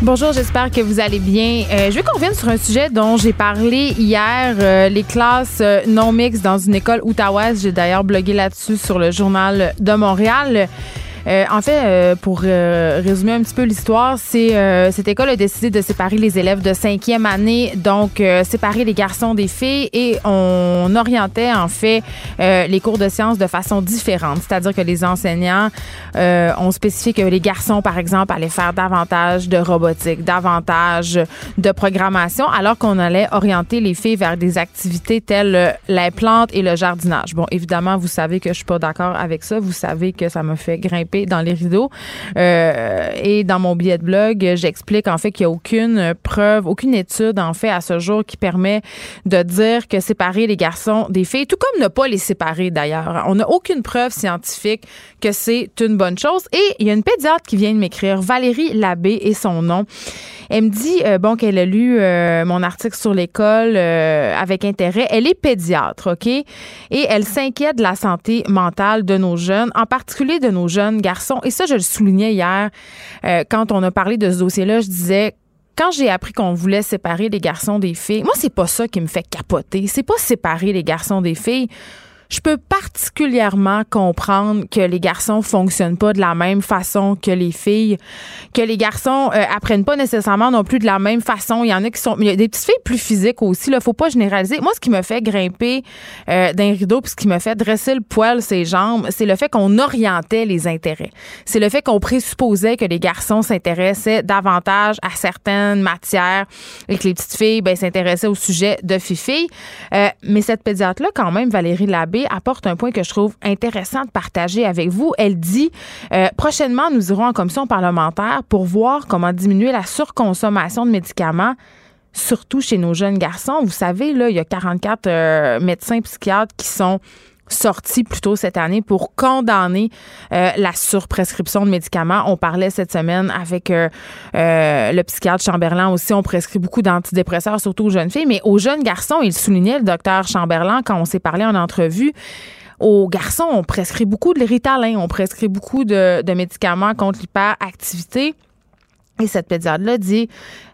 Bonjour, j'espère que vous allez bien. Euh, je veux qu'on revienne sur un sujet dont j'ai parlé hier, euh, les classes euh, non mixtes dans une école outaouaise. J'ai d'ailleurs blogué là-dessus sur le journal de Montréal. Euh, en fait, euh, pour euh, résumer un petit peu l'histoire, c'est cette école a décidé de séparer les élèves de cinquième année, donc séparer les garçons des filles, et on orientait en fait les cours de sciences de façon différente. C'est-à-dire que les enseignants ont spécifié que les garçons, par exemple, allaient faire davantage de robotique, davantage de programmation, alors qu'on allait orienter les filles vers des activités telles les plantes et le jardinage. Bon, évidemment, vous savez que je suis pas d'accord avec ça. Vous savez que ça me fait grimper dans les rideaux. Euh, et dans mon billet de blog, j'explique en fait qu'il n'y a aucune preuve, aucune étude en fait à ce jour qui permet de dire que séparer les garçons des filles, tout comme ne pas les séparer d'ailleurs. On n'a aucune preuve scientifique que c'est une bonne chose. Et il y a une pédiatre qui vient de m'écrire, Valérie Labbé et son nom. Elle me dit euh, bon qu'elle a lu euh, mon article sur l'école avec intérêt. Elle est pédiatre, OK? Et elle s'inquiète de la santé mentale de nos jeunes, en particulier de nos jeunes garçons. Et ça, je le soulignais hier euh, quand on a parlé de ce dossier-là. Je disais quand j'ai appris qu'on voulait séparer les garçons des filles, moi, c'est pas ça qui me fait capoter. C'est pas séparer les garçons des filles je peux particulièrement comprendre que les garçons fonctionnent pas de la même façon que les filles, que les garçons euh, apprennent pas nécessairement non plus de la même façon. Il y en a qui sont, il y a des petites filles plus physiques aussi. Là, faut pas généraliser. Moi, ce qui me fait grimper euh, d'un rideau, puis ce qui me fait dresser le poil ses jambes, c'est le fait qu'on orientait les intérêts. C'est le fait qu'on présupposait que les garçons s'intéressaient davantage à certaines matières et que les petites filles, ben, s'intéressaient au sujet de filles. Euh, mais cette pédiatre-là, quand même, Valérie Labbé apporte un point que je trouve intéressant de partager avec vous. Elle dit euh, prochainement, nous irons en commission parlementaire pour voir comment diminuer la surconsommation de médicaments surtout chez nos jeunes garçons. Vous savez, là, il y a 44 euh, médecins psychiatres qui sont sortis plus tôt cette année pour condamner euh, la surprescription de médicaments. On parlait cette semaine avec euh, euh, le psychiatre Chamberlain aussi. On prescrit beaucoup d'antidépresseurs, surtout aux jeunes filles, mais aux jeunes garçons, il soulignait le docteur Chamberlain quand on s'est parlé en entrevue. Aux garçons, on prescrit beaucoup de Ritalin, on prescrit beaucoup de, de médicaments contre l'hyperactivité. Et cette pédiatre-là dit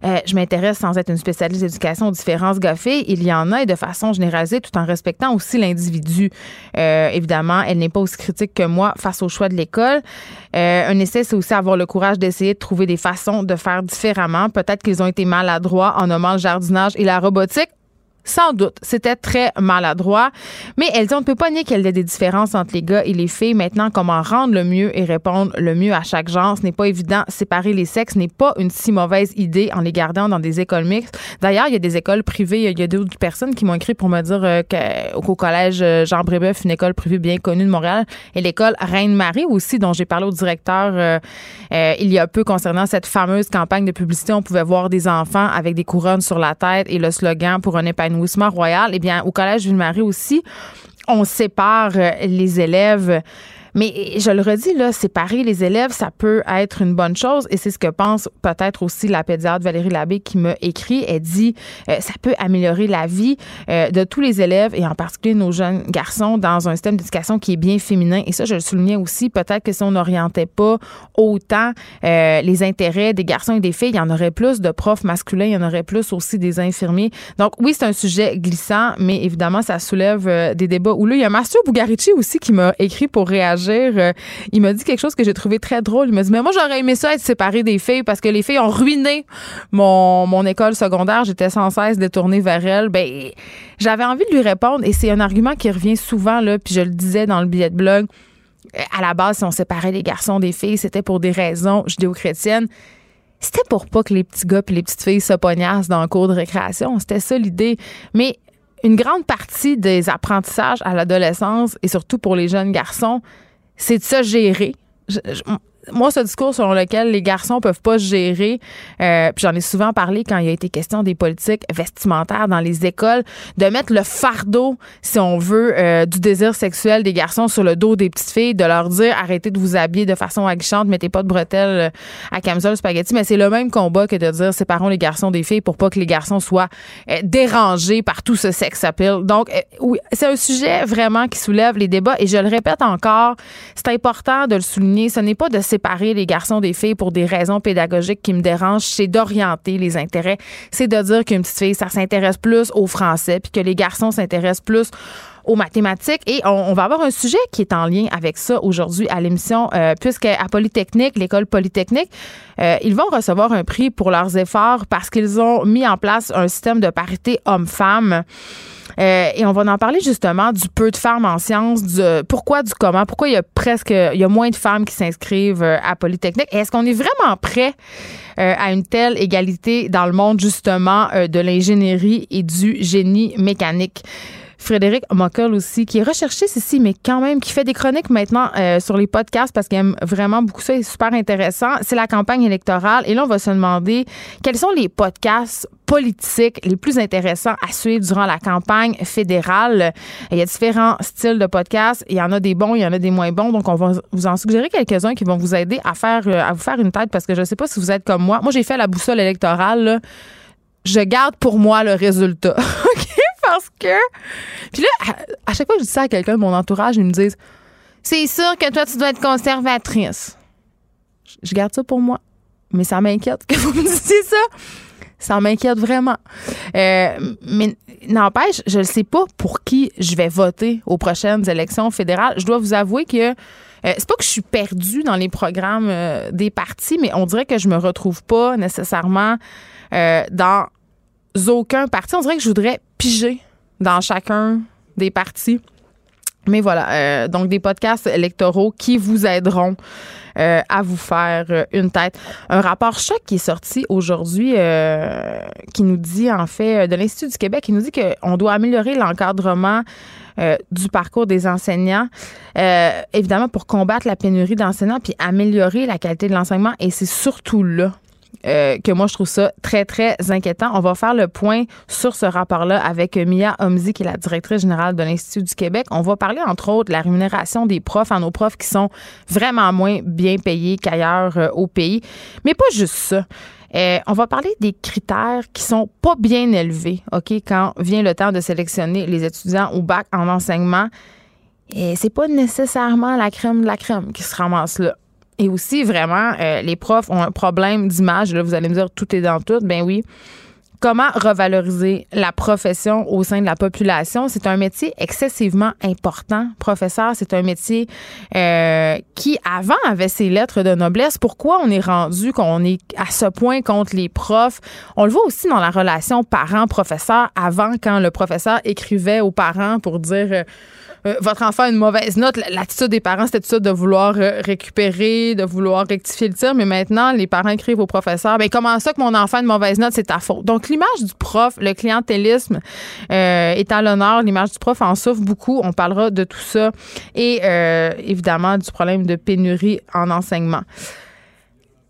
euh, Je m'intéresse sans être une spécialiste d'éducation aux différences gaffées. Il y en a de façon généralisée, tout en respectant aussi l'individu. Euh, évidemment, elle n'est pas aussi critique que moi face au choix de l'école. Euh, un essai, c'est aussi avoir le courage d'essayer de trouver des façons de faire différemment. Peut-être qu'ils ont été maladroits en nommant le jardinage et la robotique. Sans doute. C'était très maladroit. Mais elle dit, on ne peut pas nier qu'il y a des différences entre les gars et les filles. Maintenant, comment rendre le mieux et répondre le mieux à chaque genre? Ce n'est pas évident. Séparer les sexes n'est pas une si mauvaise idée en les gardant dans des écoles mixtes. D'ailleurs, il y a des écoles privées. Il y a d'autres personnes qui m'ont écrit pour me dire euh, qu'au collège euh, Jean Brébeuf, une école privée bien connue de Montréal, et l'école Reine-Marie aussi, dont j'ai parlé au directeur euh, il y a peu concernant cette fameuse campagne de publicité. On pouvait voir des enfants avec des couronnes sur la tête et le slogan pour un épanouissement royal, eh bien, au Collège Ville-Marie aussi, on sépare euh, les élèves mais je le redis, là, séparer les élèves, ça peut être une bonne chose et c'est ce que pense peut-être aussi la pédiatre Valérie Labbé qui m'a écrit. Elle dit euh, ça peut améliorer la vie euh, de tous les élèves et en particulier nos jeunes garçons dans un système d'éducation qui est bien féminin. Et ça, je le soulignais aussi, peut-être que si on n'orientait pas autant euh, les intérêts des garçons et des filles, il y en aurait plus de profs masculins, il y en aurait plus aussi des infirmiers. Donc oui, c'est un sujet glissant, mais évidemment, ça soulève des débats où là, il y a Mathieu Bugarici aussi qui m'a écrit pour réagir euh, il m'a dit quelque chose que j'ai trouvé très drôle. Il m'a dit, mais moi, j'aurais aimé ça être séparé des filles parce que les filles ont ruiné mon, mon école secondaire. J'étais sans cesse détournée vers elles. Ben, j'avais envie de lui répondre et c'est un argument qui revient souvent, là, puis je le disais dans le billet de blog. À la base, si on séparait les garçons des filles, c'était pour des raisons judéo-chrétiennes c'était pour pas que les petits gars et les petites filles se pognassent dans le cours de récréation. C'était ça l'idée. Mais une grande partie des apprentissages à l'adolescence et surtout pour les jeunes garçons, c'est de se gérer. Moi, ce discours selon lequel les garçons peuvent pas gérer, euh, puis j'en ai souvent parlé quand il a été question des politiques vestimentaires dans les écoles, de mettre le fardeau, si on veut, euh, du désir sexuel des garçons sur le dos des petites filles, de leur dire arrêtez de vous habiller de façon aguichante, mettez pas de bretelles à camisole spaghetti, mais c'est le même combat que de dire séparons les garçons des filles pour pas que les garçons soient euh, dérangés par tout ce sex appeal. Donc, oui, c'est un sujet vraiment qui soulève les débats et je le répète encore, c'est important de le souligner, ce n'est pas de séparer les garçons des filles pour des raisons pédagogiques qui me dérangent, c'est d'orienter les intérêts. C'est de dire qu'une petite fille, ça s'intéresse plus au français, puis que les garçons s'intéressent plus aux mathématiques. Et on, va avoir un sujet qui est en lien avec ça aujourd'hui à l'émission, euh, puisque à Polytechnique, l'école Polytechnique, euh, ils vont recevoir un prix pour leurs efforts parce qu'ils ont mis en place un système de parité homme-femme. Euh, et on va en parler justement du peu de femmes en sciences, du pourquoi, du comment, pourquoi il y a presque, il y a moins de femmes qui s'inscrivent à Polytechnique. Est-ce qu'on est vraiment prêt à une telle égalité dans le monde justement de l'ingénierie et du génie mécanique? Frédéric Mockel aussi, qui est recherché ici, mais quand même, qui fait des chroniques maintenant euh, sur les podcasts parce qu'il aime vraiment beaucoup ça. Il super intéressant. C'est la campagne électorale. Et là, on va se demander quels sont les podcasts politiques les plus intéressants à suivre durant la campagne fédérale. Il y a différents styles de podcasts. Il y en a des bons, il y en a des moins bons. Donc, on va vous en suggérer quelques-uns qui vont vous aider à faire, euh, une tête parce que je ne sais pas si vous êtes comme moi. Moi, j'ai fait la boussole électorale. Je garde pour moi le résultat. Parce que. Puis là, à, chaque fois que je dis ça à quelqu'un de mon entourage, ils me disent C'est sûr que toi, tu dois être conservatrice. Je, garde ça pour moi. Mais ça m'inquiète que vous me disiez ça. Ça m'inquiète vraiment. Euh, mais n'empêche, je ne sais pas pour qui je vais voter aux prochaines élections fédérales. Je dois vous avouer que euh, c'est pas que je suis perdue dans les programmes euh, des partis, mais on dirait que je me retrouve pas nécessairement dans aucun parti. On dirait que je voudrais piger dans chacun des partis. Mais voilà, euh, donc des podcasts électoraux qui vous aideront euh, à vous faire euh, une tête. Un rapport choc qui est sorti aujourd'hui, qui nous dit en fait de l'Institut du Québec, qui nous dit qu'on doit améliorer l'encadrement du parcours des enseignants, évidemment pour combattre la pénurie d'enseignants puis améliorer la qualité de l'enseignement. Et c'est surtout là euh, que moi, je trouve ça très, très inquiétant. On va faire le point sur ce rapport-là avec Mia Omzi, qui est la directrice générale de l'Institut du Québec. On va parler, entre autres, de la rémunération des profs à nos profs qui sont vraiment moins bien payés qu'ailleurs euh, au pays. Mais pas juste ça. Euh, on va parler des critères qui sont pas bien élevés, OK, quand vient le temps de sélectionner les étudiants au bac en enseignement. Et c'est pas nécessairement la crème de la crème qui se ramasse là. Et aussi, vraiment, euh, les profs ont un problème d'image. Là, vous allez me dire, tout est dans tout. Ben oui. Comment revaloriser la profession au sein de la population? C'est un métier excessivement important. Professeur, c'est un métier euh, qui, avant, avait ses lettres de noblesse. Pourquoi on est rendu qu'on est à ce point contre les profs? On le voit aussi dans la relation parent-professeur. Avant, quand le professeur écrivait aux parents pour dire... Euh, euh, votre enfant a une mauvaise note, l'attitude des parents, c'était ça de vouloir euh, récupérer, de vouloir rectifier le tir. Mais maintenant, les parents écrivent au professeur, ben comment ça que mon enfant a une mauvaise note, c'est ta faute? Donc, l'image du prof, le clientélisme euh, est à l'honneur. L'image du prof en souffre beaucoup. On parlera de tout ça. Et évidemment, du problème de pénurie en enseignement.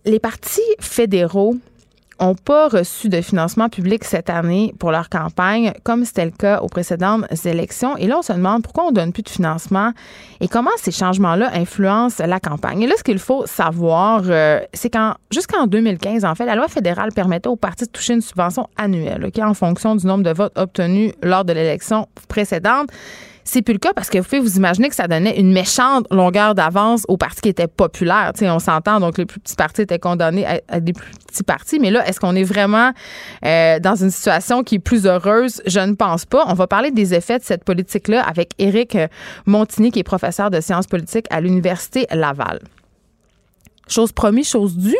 Les partis fédéraux n'ont pas reçu de financement public cette année pour leur campagne, comme c'était le cas aux précédentes élections. Et là, on se demande pourquoi on donne plus de financement et comment ces changements-là influencent la campagne. Et là, ce qu'il faut savoir, euh, c'est qu'en jusqu'en 2015, en fait, la loi fédérale permettait aux partis de toucher une subvention annuelle, qui en fonction du nombre de votes obtenus lors de l'élection précédente. C'est plus le cas parce que vous pouvez vous imaginer que ça donnait une méchante longueur d'avance aux partis qui étaient populaires. sais, on s'entend, donc les plus petits partis étaient condamnés à, des plus petits partis. Mais là, est-ce qu'on est vraiment euh, dans une situation qui est plus heureuse? Je ne pense pas. On va parler des effets de cette politique-là avec Éric Montigny, qui est professeur de sciences politiques à l'Université Laval. Chose promise, chose due.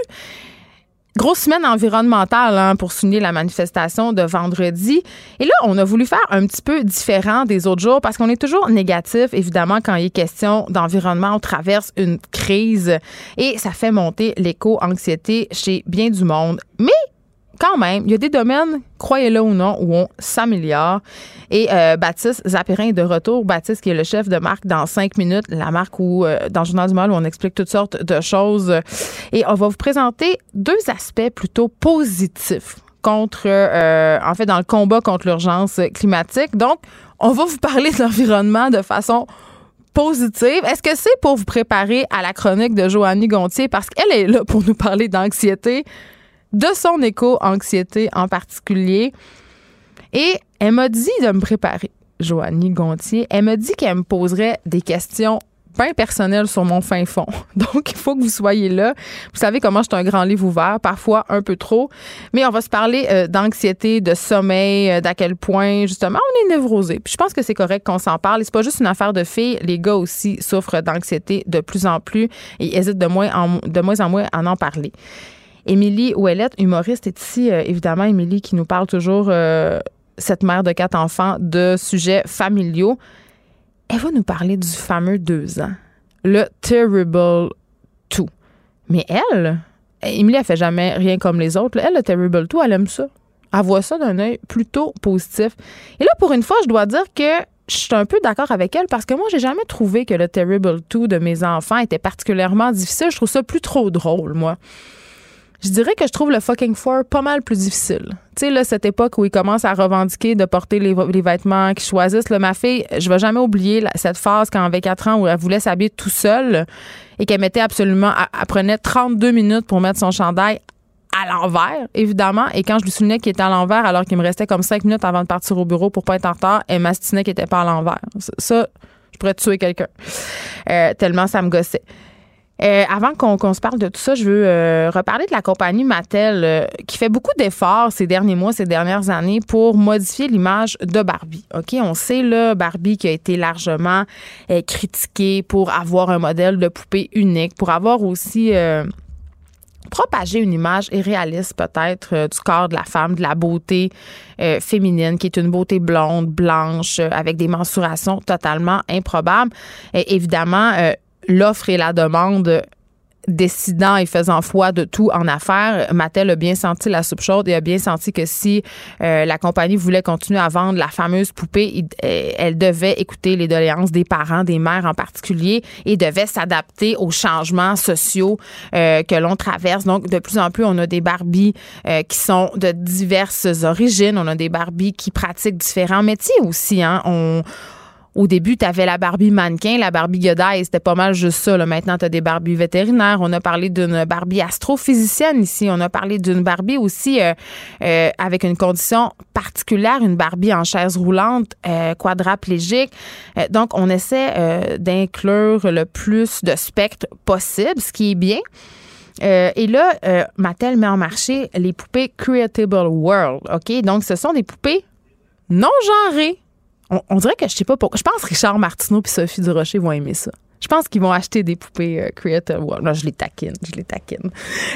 Grosse semaine environnementale hein, pour souligner la manifestation de vendredi. Et là, on a voulu faire un petit peu différent des autres jours parce qu'on est toujours négatif, évidemment, quand il est question d'environnement. On traverse une crise et ça fait monter l'éco-anxiété chez bien du monde. Mais quand même, il y a des domaines, croyez-le ou non, où on s'améliore. Et euh, Baptiste Zapirin est de retour. Baptiste, qui est le chef de marque dans cinq minutes, la marque où, euh, dans le Journal du Mal, où on explique toutes sortes de choses. Et on va vous présenter deux aspects plutôt positifs contre, euh, en fait, dans le combat contre l'urgence climatique. Donc, on va vous parler de l'environnement de façon positive. Est-ce que c'est pour vous préparer à la chronique de Joannie Gontier? Parce qu'elle est là pour nous parler d'anxiété, de son éco-anxiété en particulier. Et elle m'a dit de me préparer, Joannie Gontier. Elle m'a dit qu'elle me poserait des questions bien personnelles sur mon fin fond. Donc, il faut que vous soyez là. Vous savez comment je suis un grand livre ouvert, parfois un peu trop. Mais on va se parler euh, d'anxiété, de sommeil, euh, d'à quel point, justement, on est névrosé. Puis je pense que c'est correct qu'on s'en parle. Et c'est pas juste une affaire de filles. Les gars aussi souffrent d'anxiété de plus en plus et hésitent de moins en, de moins, en moins à en parler. Émilie Ouellette, humoriste, est ici, euh, évidemment, Émilie, qui nous parle toujours, euh, cette mère de quatre enfants, de sujets familiaux. Elle va nous parler du fameux deux ans, le Terrible Two. Mais elle, Émilie, elle fait jamais rien comme les autres. Elle, le Terrible Two, elle aime ça. Elle voit ça d'un œil plutôt positif. Et là, pour une fois, je dois dire que je suis un peu d'accord avec elle parce que moi, j'ai jamais trouvé que le Terrible Two de mes enfants était particulièrement difficile. Je trouve ça plus trop drôle, moi. Je dirais que je trouve le fucking four pas mal plus difficile. Tu sais, là, cette époque où ils commencent à revendiquer de porter les, vêtements qu'ils choisissent. Là, ma fille, je vais jamais oublier cette phase quand elle avait 4 ans où elle voulait s'habiller tout seule et qu'elle mettait absolument, elle, prenait 32 minutes pour mettre son chandail à l'envers, évidemment. Et quand je lui souvenais qu'il était à l'envers, alors qu'il me restait comme 5 minutes avant de partir au bureau pour pas être en retard, elle m'astinait qu'il était pas à l'envers. Ça, je pourrais tuer quelqu'un. Euh, tellement ça me gossait. Euh, avant qu'on se parle de tout ça, je veux euh, reparler de la compagnie Mattel euh, qui fait beaucoup d'efforts ces derniers mois, ces dernières années pour modifier l'image de Barbie. OK, on sait là Barbie qui a été largement critiquée pour avoir un modèle de poupée unique, pour avoir aussi propagé une image irréaliste peut-être du corps de la femme, de la beauté féminine, qui est une beauté blonde, blanche, avec des mensurations totalement improbables. Et évidemment, l'offre et la demande décidant et faisant foi de tout en affaires, Mattel a bien senti la soupe chaude et a bien senti que si euh, la compagnie voulait continuer à vendre la fameuse poupée, euh, elle devait écouter les doléances des parents, des mères en particulier, et devait s'adapter aux changements sociaux euh, que l'on traverse. Donc, de plus en plus, on a des Barbies qui sont de diverses origines. On a des Barbies qui pratiquent différents métiers aussi. Hein. Au début, tu avais la Barbie mannequin, la Barbie Godaille, c'était pas mal juste ça. Maintenant, tu as des Barbies vétérinaires. On a parlé d'une Barbie astrophysicienne ici. On a parlé d'une Barbie aussi euh, euh, avec une condition particulière, une Barbie en chaise roulante, euh, quadraplégique. donc, on essaie d'inclure le plus de spectres possible, ce qui est bien. et là, Mattel met en marché les poupées Creatable World. OK? Donc, ce sont des poupées non genrées on, dirait que je sais pas pourquoi. Je pense que Richard Martineau et Sophie Durocher vont aimer ça. Je pense qu'ils vont acheter des poupées euh, Creative World. je les taquine, je les taquine.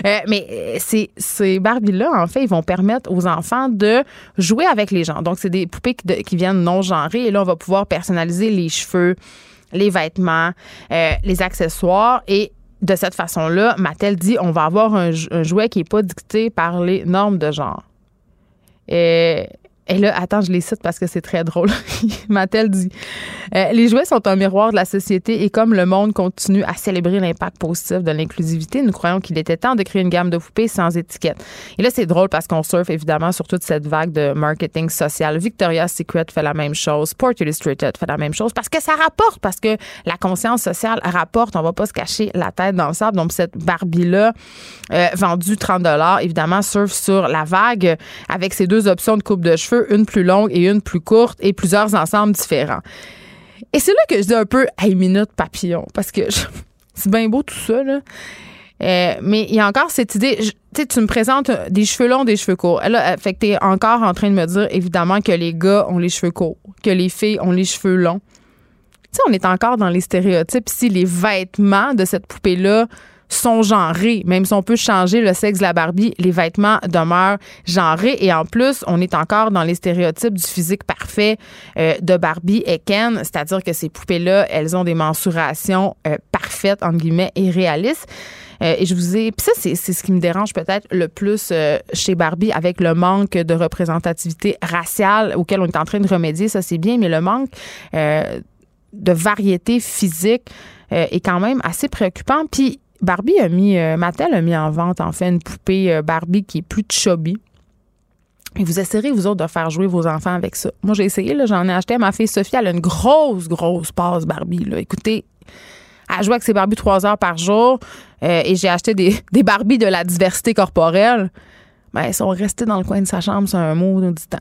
Euh, mais euh, ces, ces Barbies-là, en fait, ils vont permettre aux enfants de jouer avec les gens. Donc, c'est des poupées qui, viennent non genrées. Et là, on va pouvoir personnaliser les cheveux, les vêtements, les accessoires. Et de cette façon-là, Mattel dit on va avoir un, jouet qui n'est pas dicté par les normes de genre. Et et là, attends, je les cite parce que c'est très drôle. Mattel dit euh, Les jouets sont un miroir de la société et comme le monde continue à célébrer l'impact positif de l'inclusivité, nous croyons qu'il était temps de créer une gamme de poupées sans étiquette. Et là, c'est drôle parce qu'on surfe évidemment sur toute cette vague de marketing social. Victoria's Secret fait la même chose, Sport Illustrated fait la même chose parce que ça rapporte, parce que la conscience sociale rapporte. On va pas se cacher la tête dans le sable. Donc, cette Barbie-là, euh, vendue 30 évidemment, surfe sur la vague avec ses deux options de coupe de cheveux une plus longue et une plus courte et plusieurs ensembles différents. Et c'est là que je dis un peu, hey, minute papillon, parce que c'est bien beau tout ça, là. Euh, mais il y a encore cette idée, tu sais, tu me présentes des cheveux longs, des cheveux courts. Là, fait que t'es encore en train de me dire, évidemment, que les gars ont les cheveux courts, que les filles ont les cheveux longs. Tu sais, on est encore dans les stéréotypes. Si les vêtements de cette poupée-là sont genrés. Même si on peut changer le sexe de la Barbie, les vêtements demeurent genrés. Et en plus, on est encore dans les stéréotypes du physique parfait euh, de Barbie et Ken, c'est-à-dire que ces poupées-là, elles ont des mensurations euh, parfaites, entre guillemets, et réalistes. Euh, et je vous ai. Puis ça, c'est ce qui me dérange peut-être le plus chez Barbie avec le manque de représentativité raciale auquel on est en train de remédier. Ça, c'est bien, mais le manque de variété physique est quand même assez préoccupant. Puis Barbie a mis, euh, Mattel a mis en vente, en fait, une poupée euh, Barbie qui est plus chubby. Et vous essayerez, vous autres, de faire jouer vos enfants avec ça. Moi, j'ai essayé, j'en ai acheté à ma fille Sophie. Elle a une grosse, grosse passe Barbie. Là. Écoutez, elle joue avec ses Barbies trois heures par jour. Euh, et j'ai acheté des, des Barbies de la diversité corporelle. Ben, elles sont restées dans le coin de sa chambre, c'est un mot temps.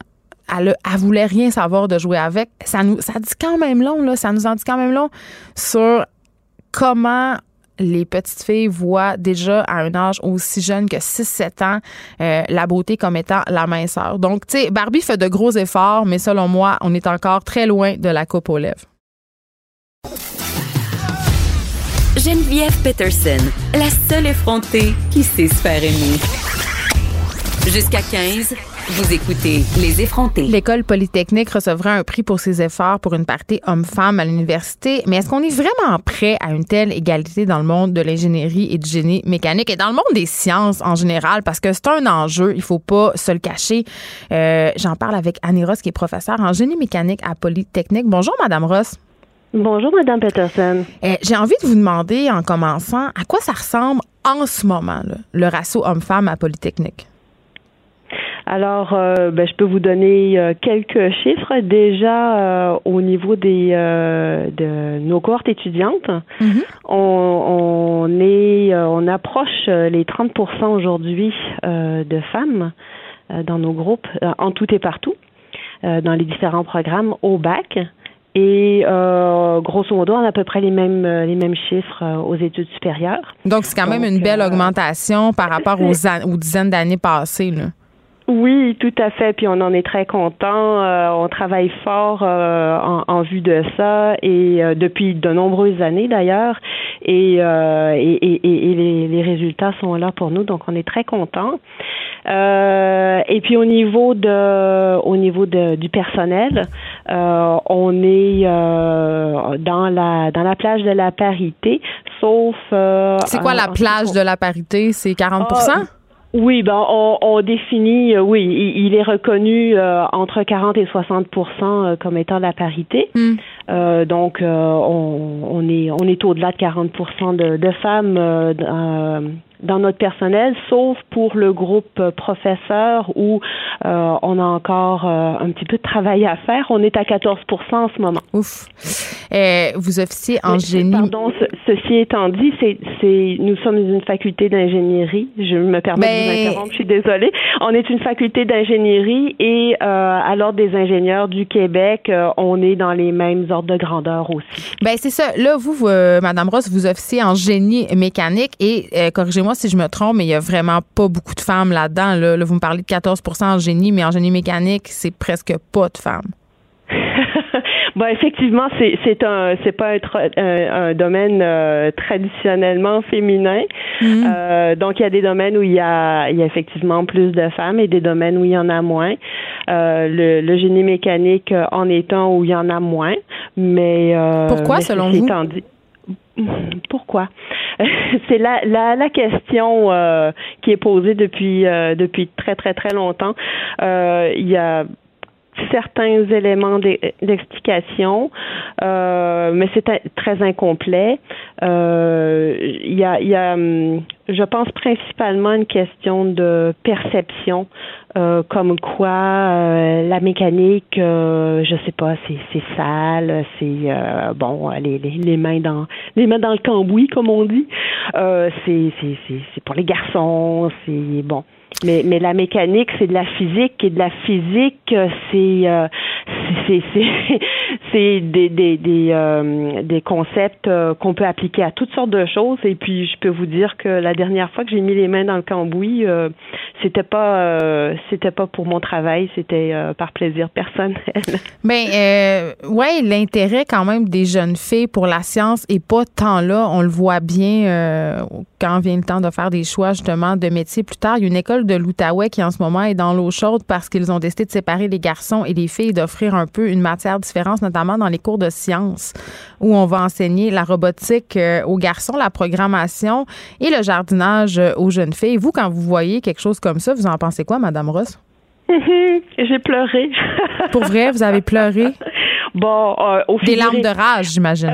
Elle, elle voulait rien savoir de jouer avec. Ça nous, ça dit quand même long, là. Ça nous en dit quand même long sur comment les petites filles voient déjà à un âge aussi jeune que 6-7 ans euh, la beauté comme étant la minceur. Donc, tu sais, Barbie fait de gros efforts, mais selon moi, on est encore très loin de la coupe aux lèvres. Geneviève Peterson, la seule effrontée qui sait se faire aimer. Jusqu'à 15. Vous écoutez Les effrontés. L'école polytechnique recevra un prix pour ses efforts pour une partie homme-femme à l'université. Mais est-ce qu'on est vraiment prêt à une telle égalité dans le monde de l'ingénierie et du génie mécanique et dans le monde des sciences en général? Parce que c'est un enjeu, il faut pas se le cacher. Euh, j'en parle avec Annie Ross, qui est professeure en génie mécanique à Polytechnique. Bonjour, Madame Ross. Bonjour, Madame Peterson. Euh, j'ai envie de vous demander, en commençant, à quoi ça ressemble en ce moment, le ratio homme-femme à Polytechnique? Alors, euh, ben, je peux vous donner euh, quelques chiffres. Déjà, euh, au niveau des de nos cohortes étudiantes, mm-hmm. on, on, est, on approche les 30% aujourd'hui de femmes dans nos groupes, en tout et partout, dans les différents programmes au bac. Et grosso modo, on a à peu près les mêmes les mêmes chiffres aux études supérieures. Donc c'est quand même une belle augmentation par rapport aux, aux dizaines d'années passées. Là. Oui, tout à fait. Puis on en est très content. Euh, on travaille fort euh, en, en, vue de ça et euh, depuis de nombreuses années d'ailleurs. Et, et, et, et les, les, résultats sont là pour nous, donc on est très content. et puis au niveau de, au niveau de, du personnel, on est dans la dans la plage de la parité, sauf. C'est quoi la plage de la parité? C'est 40 oui, ben on, on définit, euh, oui, il, est reconnu euh, entre 40 et 60% euh, comme étant la parité. Hmm. donc on, on, est on est au-delà de 40% de, de femmes dans notre personnel, sauf pour le groupe professeur où euh, on a encore euh, un petit peu de travail à faire. On est à 14% en ce moment. Ouf. Euh, vous officiez en génie. Pardon, ceci étant dit, c'est, c'est, nous sommes une faculté d'ingénierie. Je me permets de vous interrompre, je suis désolée. On est une faculté d'ingénierie et à l'ordre des ingénieurs du Québec, on est dans les mêmes ordres de grandeur aussi. Ben c'est ça. Là, vous, vous Madame Ross, vous officiez en génie mécanique et corrigez-moi moi si je me trompe, mais il y a vraiment pas beaucoup de femmes là-dedans. Là, vous me parlez de 14% en génie, mais en génie mécanique, c'est presque pas de femmes. Bon, effectivement, c'est c'est un c'est pas un, un, domaine euh, traditionnellement féminin. Mm-hmm. Euh, donc il y a des domaines où il y a il y a effectivement plus de femmes et des domaines où il y en a moins. Euh, le, le, génie mécanique en étant où il y en a moins, mais pourquoi selon vous? Pourquoi? C'est la, la, la question euh, qui est posée depuis euh, depuis très très très longtemps. Euh, il y a certains éléments d'explication, euh, mais c'est très incomplet. Euh, il y a, y a, hum, je pense principalement une question de perception, euh, comme quoi euh, la mécanique, euh, je sais pas, c'est sale, c'est bon, les, les, les mains dans les mains dans le cambouis comme on dit. c'est pour les garçons, c'est bon. Mais, mais la mécanique, c'est de la physique et de la physique, c'est euh, c'est des des des, euh, des concepts euh, qu'on peut appliquer à toutes sortes de choses. Et puis, je peux vous dire que la dernière fois que j'ai mis les mains dans le cambouis, euh, c'était pas c'était pas pour mon travail, c'était par plaisir personnel. Ben ouais, l'intérêt quand même des jeunes filles pour la science est pas tant là. On le voit bien quand vient le temps de faire des choix justement de métier plus tard. Il y a une école de l'Outaouais qui en ce moment est dans l'eau chaude parce qu'ils ont décidé de séparer les garçons et les filles, d'offrir un peu une matière différente, notamment dans les cours de sciences où on va enseigner la robotique euh, aux garçons, la programmation et le jardinage euh, aux jeunes filles. Vous, quand vous voyez quelque chose comme ça, vous en pensez quoi, Madame Ross? J'ai pleuré. Pour vrai, vous avez pleuré? Bon, euh, au Des larmes de rage, j'imagine.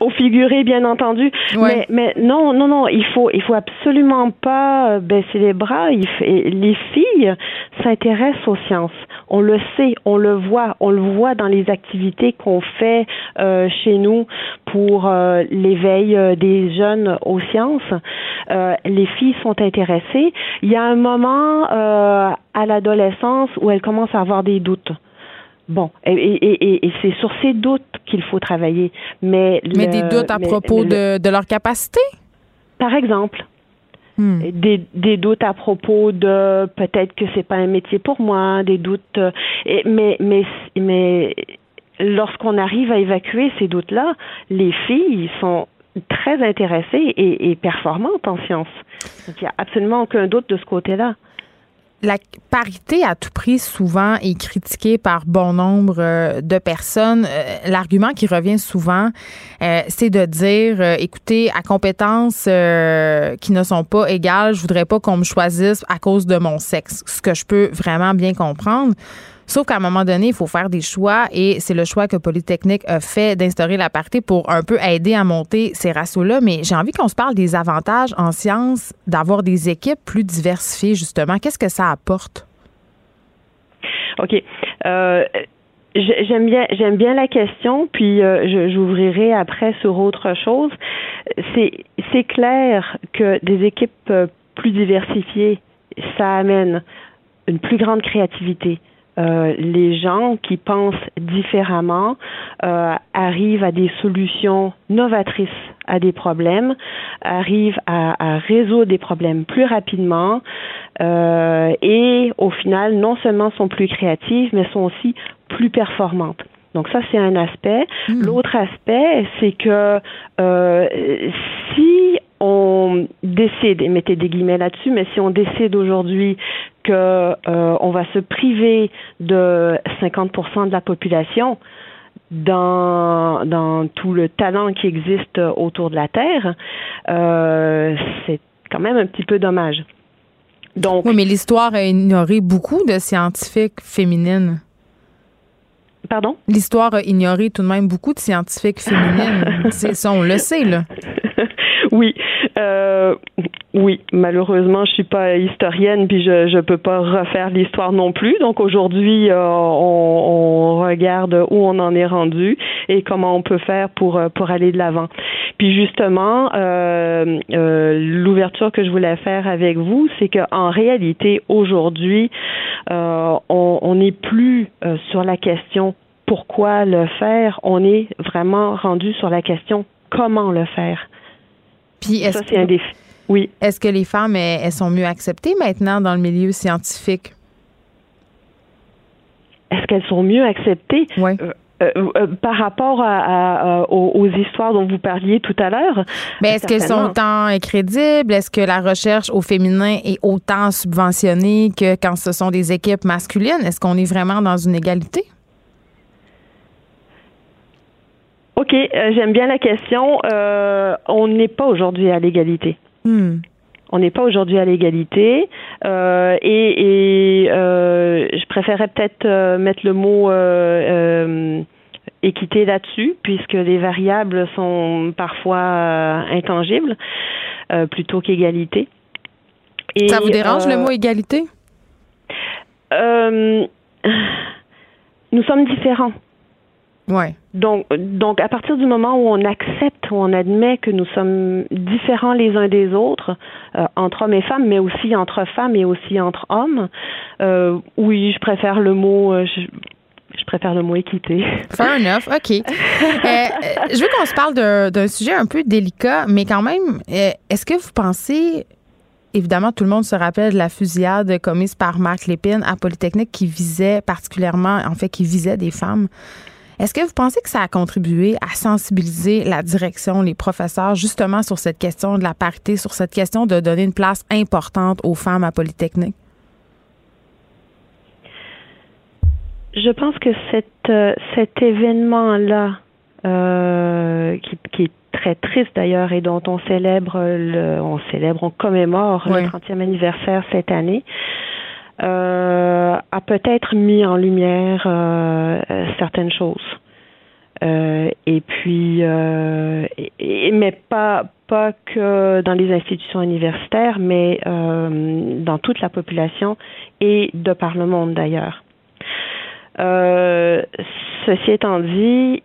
Au figuré, bien entendu. Mais, mais non, non, non, il faut, il faut absolument pas euh, baisser les bras. Il les filles s'intéressent aux sciences. On le sait, on le voit, on le voit dans les activités qu'on fait euh, chez nous pour euh, l'éveil des jeunes aux sciences. les filles sont intéressées. Il y a un moment à l'adolescence où elles commencent à avoir des doutes. Bon, et, et, et, c'est sur ces doutes qu'il faut travailler. Mais, mais des doutes à propos de, de leur capacité? Par exemple. Hmm. Des, des, doutes à propos de peut-être que c'est pas un métier pour moi, des doutes. Euh, et, mais, mais, mais lorsqu'on arrive à évacuer ces doutes-là, les filles sont très intéressées et, et performantes en sciences. Donc, il n'y a absolument aucun doute de ce côté-là la parité à tout prix souvent est critiquée par bon nombre euh, de personnes. Euh, l'argument qui revient souvent, euh, c'est de dire, écoutez, à compétences qui ne sont pas égales, je voudrais pas qu'on me choisisse à cause de mon sexe. Ce que je peux vraiment bien comprendre. Sauf qu'à un moment donné, il faut faire des choix et c'est le choix que Polytechnique a fait d'instaurer la parité pour un peu aider à monter ces ratios-là. Mais j'ai envie qu'on se parle des avantages en sciences d'avoir des équipes plus diversifiées, justement. Qu'est-ce que ça apporte? OK. Euh, j'aime bien, j'aime bien la question, puis euh, j'ouvrirai après sur autre chose. C'est, clair que des équipes euh, plus diversifiées, ça amène une plus grande créativité, euh, les gens qui pensent différemment euh, arrivent à des solutions novatrices à des problèmes, arrivent à, résoudre des problèmes plus rapidement euh, et au final non seulement sont plus créatives mais sont aussi plus performantes. Donc ça, c'est un aspect. Hmm. L'autre aspect, c'est que si on décide, et mettez des guillemets là-dessus, mais si on décide aujourd'hui que euh, va se priver de 50% de la population dans, tout le talent qui existe autour de la Terre, euh, c'est quand même un petit peu dommage. Oui, mais l'histoire a ignoré beaucoup de scientifiques féminines. Pardon? L'histoire a ignoré tout de même beaucoup de scientifiques féminines. ça, on le sait, là. oui. Euh, oui, malheureusement, je suis pas historienne, puis je je peux pas refaire l'histoire non plus. Donc aujourd'hui, euh, on, on, regarde où on en est rendu et comment on peut faire pour euh, pour aller de l'avant. Puis justement, euh, euh, l'ouverture que je voulais faire avec vous, c'est qu'en réalité, aujourd'hui, euh, on n'est plus sur la question pourquoi le faire, on est vraiment rendu sur la question comment le faire. Puis ça, c'est un défi. Oui. Est-ce que les femmes, elles, sont mieux acceptées maintenant dans le milieu scientifique? Est-ce qu'elles sont mieux acceptées? Oui. Euh, euh, euh, par rapport à, aux, histoires dont vous parliez tout à l'heure? Mais est-ce qu'elles sont autant crédibles? Est-ce que la recherche au féminin est autant subventionnée que quand ce sont des équipes masculines? Est-ce qu'on est vraiment dans une égalité? OK, j'aime bien la question. on n'est pas aujourd'hui à l'égalité. Hmm. On n'est pas aujourd'hui à l'égalité euh, et, euh, je préférerais peut-être euh, mettre le mot équité là-dessus puisque les variables sont parfois intangibles plutôt qu'égalité. Ça vous dérange le mot égalité? Nous sommes différents. Ouais. Donc, donc, à partir du moment où on accepte, où on admet que nous sommes différents les uns des autres, euh, entre hommes et femmes, mais aussi entre femmes et aussi entre hommes, euh, oui, je préfère le mot. Euh, je, préfère le mot équité. Fair enough, OK. je veux qu'on se parle d'un sujet un peu délicat, mais quand même, est-ce que vous pensez évidemment, tout le monde se rappelle de la fusillade commise par Marc Lépine à Polytechnique qui visait particulièrement, en fait, qui visait des femmes. Est-ce que vous pensez que ça a contribué à sensibiliser la direction, les professeurs, justement sur cette question de la parité, sur cette question de donner une place importante aux femmes à Polytechnique? Je pense que euh, cet événement-là, euh, qui, est très triste d'ailleurs et dont on célèbre, le, on célèbre, on commémore le 30e anniversaire cette année, a peut-être mis en lumière certaines choses. et puis, mais pas pas que dans les institutions universitaires, mais dans toute la population et de par le monde d'ailleurs. Euh, ceci étant dit,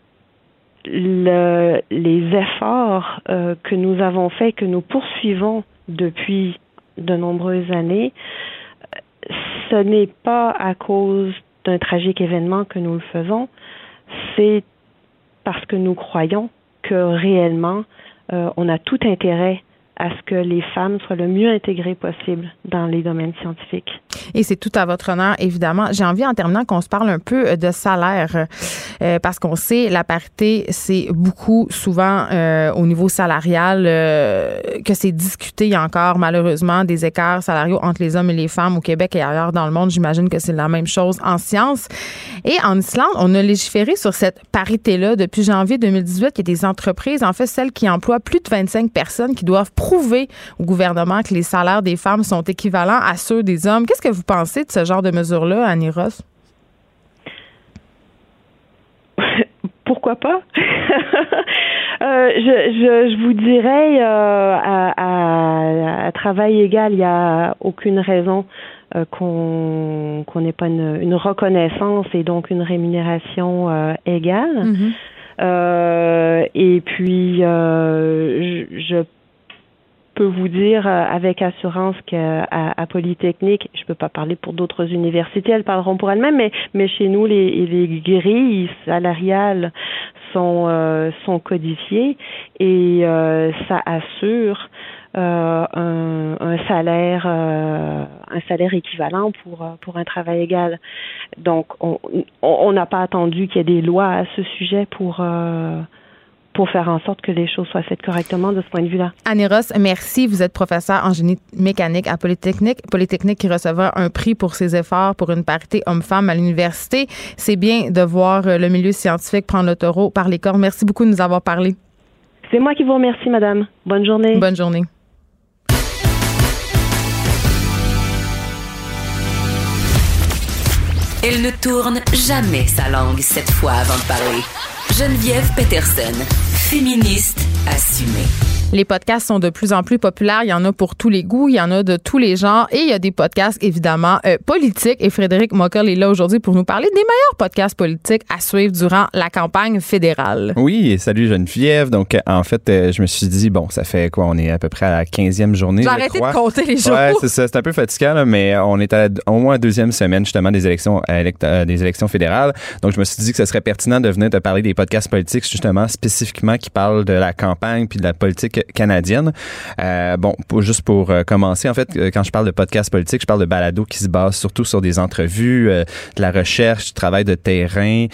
le, les efforts euh, que nous avons faits, que nous poursuivons depuis de nombreuses années, ce n'est pas à cause d'un tragique événement que nous le faisons, c'est parce que nous croyons que réellement, euh, on a tout intérêt à ce que les femmes soient le mieux intégrées possible dans les domaines scientifiques. Et c'est tout à votre honneur, évidemment. J'ai envie, en terminant, qu'on se parle un peu euh, de salaire, euh, parce qu'on sait, la parité, c'est beaucoup, souvent, euh, au niveau salarial, que c'est discuté. Encore, malheureusement, des écarts salariaux entre les hommes et les femmes au Québec et ailleurs dans le monde. J'imagine que c'est la même chose en sciences. Et en Islande, on a légiféré sur cette parité-là depuis janvier 2018. Il y des entreprises, en fait, celles qui emploient plus de 25 personnes, qui doivent prouver au gouvernement que les salaires des femmes sont équivalents à ceux des hommes. Qu'est-ce que vous pensez de ce genre de mesures-là, Annie Ross? Pourquoi pas? Euh, je, vous dirais, euh, à, travail égal, il n'y a aucune raison euh, qu'on n'ait pas une, reconnaissance et donc une rémunération égale. Mm-hmm. et puis, je, je peux vous dire euh, avec assurance qu'à à Polytechnique, je peux pas parler pour d'autres universités, elles parleront pour elles-mêmes, mais, mais chez nous, les, les grilles salariales sont, euh, sont codifiées et euh, ça assure un, un, salaire un salaire équivalent pour pour un travail égal. Donc on n'a pas attendu qu'il y ait des lois à ce sujet pour pour faire en sorte que les choses soient faites correctement de ce point de vue-là. Annie Ross, merci. Vous êtes professeur en génie mécanique à Polytechnique. Polytechnique qui recevra un prix pour ses efforts pour une parité homme-femme à l'université. C'est bien de voir euh, le milieu scientifique prendre le taureau par les corps. Merci beaucoup de nous avoir parlé. C'est moi qui vous remercie, madame. Bonne journée. Bonne journée. Elle ne tourne jamais sa langue cette fois avant de parler. Geneviève Peterson, féministe assumée. Les podcasts sont de plus en plus populaires. Il y en a pour tous les goûts, il y en a de tous les genres et il y a des podcasts évidemment euh, politiques. Et Frédéric Mockel est là aujourd'hui pour nous parler des meilleurs podcasts politiques à suivre durant la campagne fédérale. Oui, salut Geneviève. Donc en fait, euh, je me suis dit bon, ça fait quoi? On est à peu près à la 15e journée. J'ai arrêté de compter les jours. Ouais, c'est ça. C'est un peu fatigant, mais on est à au moins la deuxième semaine justement des élections euh, des élections fédérales. Donc je me suis dit que ce serait pertinent de venir te parler des podcasts politiques justement spécifiquement qui parlent de la campagne puis de la politique canadienne. Euh, bon, juste pour euh, commencer, en fait, euh, quand je parle de podcast politique, je parle de balado qui se base surtout sur des entrevues, de la recherche, du travail de terrain,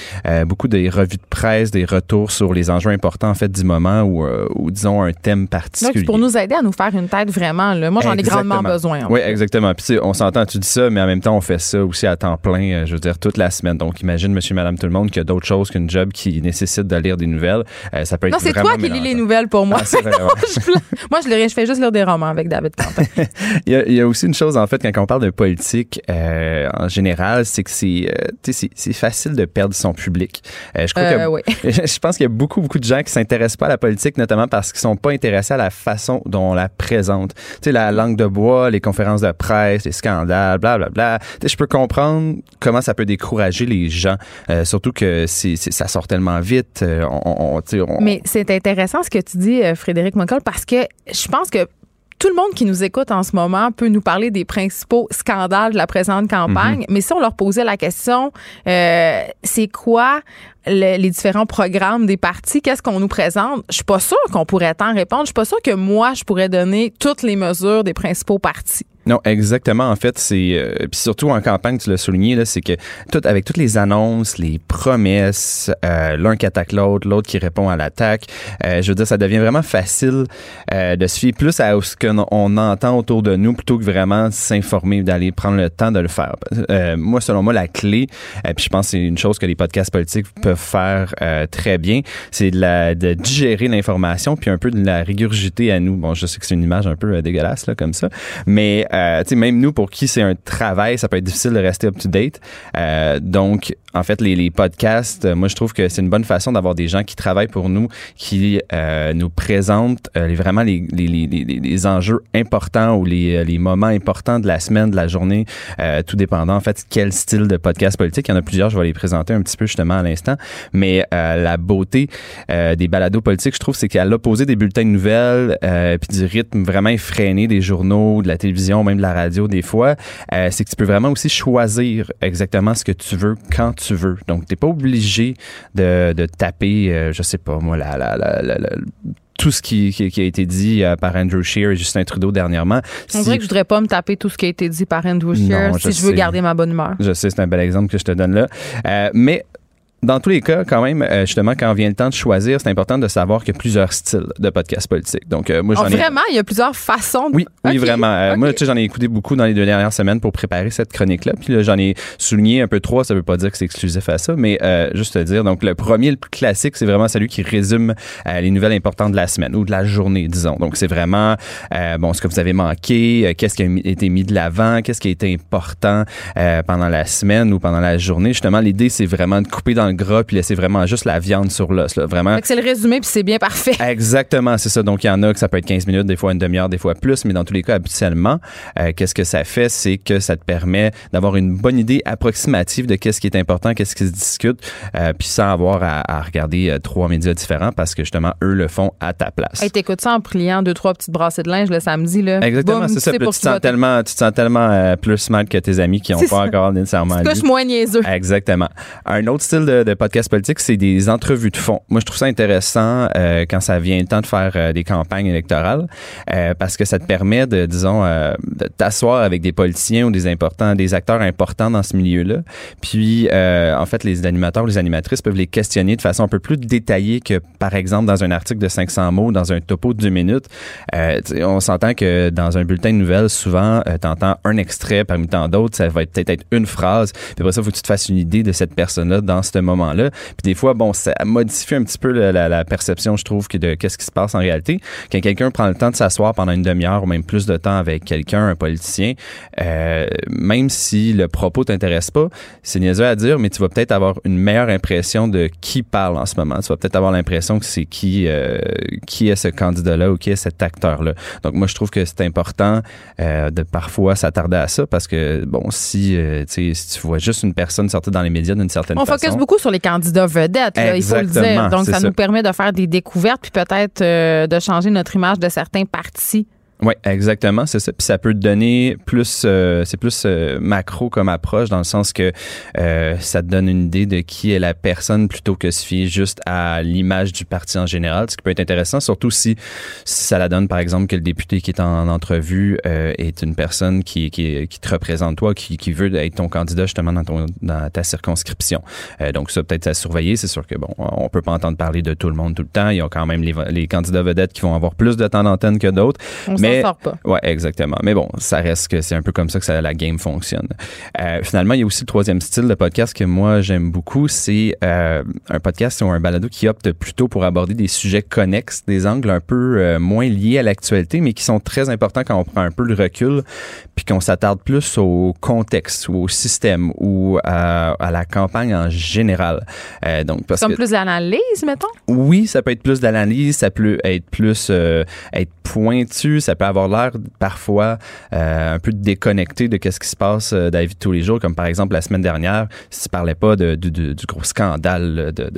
beaucoup des revues de presse, des retours sur les enjeux importants en fait du moment ou, ou disons un thème particulier. Donc, pour nous aider à nous faire une tête vraiment. Là. Moi, j'en ai grandement besoin. Oui, exactement. Puis on s'entend, tu dis ça, mais en même temps, on fait ça aussi à temps plein, je veux dire, toute la semaine. Donc, imagine, monsieur, madame, tout le monde, qu'il y a d'autres choses qu'une job qui nécessite de lire des nouvelles. ça peut être Non, c'est toi qui lis les nouvelles pour moi. Ah, Moi, je, le, je fais juste lire des romans avec David Quentin. il, y a, aussi une chose, en fait, quand on parle de politique euh, en général, c'est que c'est euh, c'est facile de perdre son public. Euh, je, crois que, je pense qu'il y a beaucoup, beaucoup de gens qui s'intéressent pas à la politique, notamment parce qu'ils sont pas intéressés à la façon dont on la présente. Tu sais, la langue de bois, les conférences de presse, les scandales, blablabla. Bla, bla. Je peux comprendre comment ça peut décourager les gens, surtout que c'est ça sort tellement vite. On, on, Mais c'est intéressant ce que tu dis, Frédéric parce que je pense que tout le monde qui nous écoute en ce moment peut nous parler des principaux scandales de la présente campagne, mhm. mais si on leur posait la question, euh, c'est quoi les différents programmes des partis, qu'est-ce qu'on nous présente, je suis pas sûre qu'on pourrait tant répondre. Je suis pas sûre que moi, je pourrais donner toutes les mesures des principaux partis. Non, exactement. En fait, c'est euh, puis surtout en campagne, tu l'as souligné là, c'est que tout avec toutes les annonces, les promesses, euh, l'un qui attaque l'autre, l'autre qui répond à l'attaque. Euh, je veux dire, ça devient vraiment facile euh, de se fier plus à ce qu'on entend autour de nous plutôt que vraiment s'informer, d'aller prendre le temps de le faire. Euh, moi, selon moi, la clé, euh, puis je pense que c'est une chose que les podcasts politiques peuvent faire très bien, c'est de, la, de digérer l'information puis un peu de la régurgiter à nous. Bon, je sais que c'est une image un peu dégueulasse là comme ça, mais euh, même nous pour qui c'est un travail, ça peut être difficile de rester up to date. Euh, donc en fait les, les podcasts, euh, moi je trouve que c'est une bonne façon d'avoir des gens qui travaillent pour nous, qui euh, nous présentent euh, vraiment les, les, les, enjeux importants ou les, euh, les moments importants de la semaine, de la journée, euh, tout dépendant en fait quel style de podcast politique. Il y en a plusieurs, je vais les présenter un petit peu justement à l'instant. Mais euh, la beauté des balados politiques, je trouve, c'est qu'à l'opposé des bulletins de nouvelles, puis du rythme vraiment effréné des journaux, de la télévision, même de la radio des fois, c'est que tu peux vraiment aussi choisir exactement ce que tu veux quand tu veux. Donc, t'es pas obligé de, de taper, euh, je sais pas moi, la, la, la, tout ce qui, qui, qui a été dit euh, par Andrew Scheer et Justin Trudeau dernièrement. On Si- dirait que je voudrais pas me taper tout ce qui a été dit par Andrew Non, si je je veux garder ma bonne humeur. Je sais, c'est un bel exemple que je te donne là. Euh, mais dans tous les cas, quand même, euh, justement, quand vient le temps de choisir, c'est important de savoir qu'il y a plusieurs styles de podcasts politiques. Donc, euh, moi, Oh, j'en ai. vraiment, il y a plusieurs façons. de- Oui, oui, vraiment. Euh. Moi, tu sais, j'en ai écouté beaucoup dans les deux dernières semaines pour préparer cette chronique-là. Puis là, j'en ai souligné un peu trois. Ça veut pas dire que c'est exclusif à ça, mais euh, juste te dire. Donc, le premier, le plus classique, c'est vraiment celui qui résume euh, les nouvelles importantes de la semaine ou de la journée, disons. Donc, c'est vraiment, euh, bon, ce que vous avez manqué, euh, qu'est-ce qui a été mis de l'avant, qu'est-ce qui a été important euh, pendant la semaine ou pendant la journée. Justement, l'idée, c'est vraiment de couper dans gras puis laisser vraiment juste la viande sur l'os. là. Vraiment. C'est le résumé puis c'est bien parfait. Exactement, c'est ça. Donc, il y en a que ça peut être 15 minutes, des fois une demi-heure, des fois plus, mais dans tous les cas, habituellement, euh, qu'est-ce que ça fait? C'est que ça te permet d'avoir une bonne idée approximative de qu'est-ce qui est important, qu'est-ce qui se discute, euh, puis sans avoir à, à regarder euh, trois médias différents parce que justement, eux le font à ta place. Hey, t'écoutes ça en pliant deux, trois petites brassées de linge le samedi, là. Exactement, c'est ça. tu, te sens tellement, tu te sens tellement plus smart que tes amis qui n'ont pas ça. encore nécessairement Tu moins niaiseux. Exactement. Un autre style de, de podcast politique, c'est des entrevues de fond. Moi, je trouve ça intéressant euh, quand ça vient le temps de faire euh, des campagnes électorales euh, parce que ça te permet de, disons, euh, de t'asseoir avec des politiciens ou des importants, des acteurs importants dans ce milieu-là. Puis, euh, en fait, les animateurs ou les animatrices peuvent les questionner de façon un peu plus détaillée que, par exemple, dans un article de 500 mots, dans un topo de deux minutes. Euh, tu sais, on s'entend que dans un bulletin de nouvelles, souvent, euh, t'entends un extrait parmi tant d'autres. Ça va être- peut-être être une phrase. Puis après ça, il faut que tu te fasses une idée de cette personne-là dans ce moment-là. Puis des fois, bon, ça modifie un petit peu la, la- la perception, je trouve, de qu'est-ce qui se passe en réalité. Quand quelqu'un prend le temps de s'asseoir pendant une demi-heure ou même plus de temps avec quelqu'un, un politicien, euh, même si le propos t'intéresse pas, c'est niaiseux à dire, mais tu vas peut-être avoir une meilleure impression de qui parle en ce moment. Tu vas peut-être avoir l'impression que c'est qui, euh, qui est ce candidat-là ou qui est cet acteur-là. Donc moi, je trouve que c'est important euh, de parfois s'attarder à ça parce que, bon, si, tu sais, si tu vois juste une personne sortir dans les médias d'une certaine On façon... focus beaucoup sur les candidats vedettes, là, il faut le dire. Donc, ça. nous permet de faire des découvertes puis peut-être euh, de changer notre image de certains partis. Oui, exactement, c'est ça. Puis ça peut te donner plus, euh, c'est plus euh, macro comme approche dans le sens que euh, ça te donne une idée de qui est la personne plutôt que se fier juste à l'image du parti en général, ce qui peut être intéressant, surtout si, si ça la donne par exemple que le député qui est en, entrevue euh, est une personne qui, qui, qui te représente toi, qui, qui veut être ton candidat justement dans ton dans ta circonscription. Euh, donc ça peut-être à surveiller. C'est sûr que bon, on peut pas entendre parler de tout le monde tout le temps. Il y a quand même les, les candidats vedettes qui vont avoir plus de temps d'antenne que d'autres. Mais- s'en sort pas. Ouais, exactement. Mais bon, ça reste que c'est un peu comme ça que ça, la game fonctionne. Euh, finalement, il y a aussi le troisième style de podcast que moi j'aime beaucoup, c'est euh, un podcast ou un balado qui opte plutôt pour aborder des sujets connexes, des angles un peu euh, moins liés à l'actualité, mais qui sont très importants quand on prend un peu le recul, puis qu'on s'attarde plus au contexte ou au système ou à, à la campagne en général. Donc parce Comme que plus d'analyse, mettons? oui, ça peut être plus d'analyse, ça peut être plus être pointu, ça peut avoir l'air parfois euh, un peu déconnecté de qu'est-ce qui se passe euh, dans la vie de tous les jours, comme par exemple la semaine dernière, si tu parlais pas de, de- de- du gros scandale de,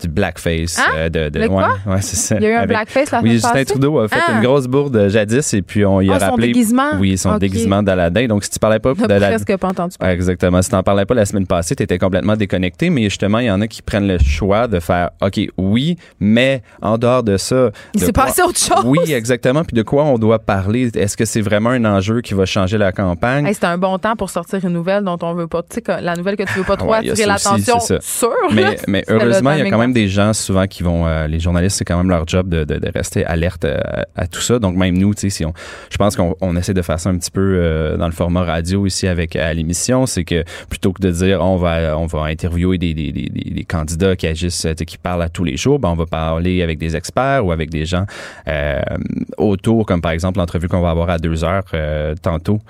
du blackface, Hein? euh, de, de Le quoi? ouais, ouais, c'est ça. Il y a eu un Avec- blackface la oui, Justin passée? Trudeau a fait Ah. une grosse bourde jadis et puis on y a Ah, son rappelé. déguisement? Oui, son déguisement d'Aladin. Donc si tu parlais pas la, presque pas entendu. Ouais, exactement. Si t'en parlais pas la semaine passée, t'étais complètement déconnecté, mais justement, il y en a qui prennent le choix de faire, OK, oui, mais en dehors de ça. Il s'est passé autre chose. Oui, exactement. Puis de quoi on doit parler? Est-ce que c'est vraiment un enjeu qui va changer la campagne? Hey, c'est un bon temps pour sortir une nouvelle dont on veut pas, tu sais, la nouvelle que tu veux pas trop Ouais, attirer l'attention sur. Mais, mais heureusement, il y a quand même des gens souvent qui vont, euh, les journalistes, c'est quand même leur job de, de, de rester alerte euh, à, tout ça. Donc même nous, tu sais, si on, je pense qu'on on essaie de faire ça un petit peu euh, dans le format radio ici avec à l'émission, c'est que plutôt que de dire on va on va interviewer des, des, des, candidats qui agissent, qui parlent à tous les jours, ben on va parler avec des experts ou avec des gens euh, autour, comme par exemple l'entrevue qu'on va avoir à deux heures euh, tantôt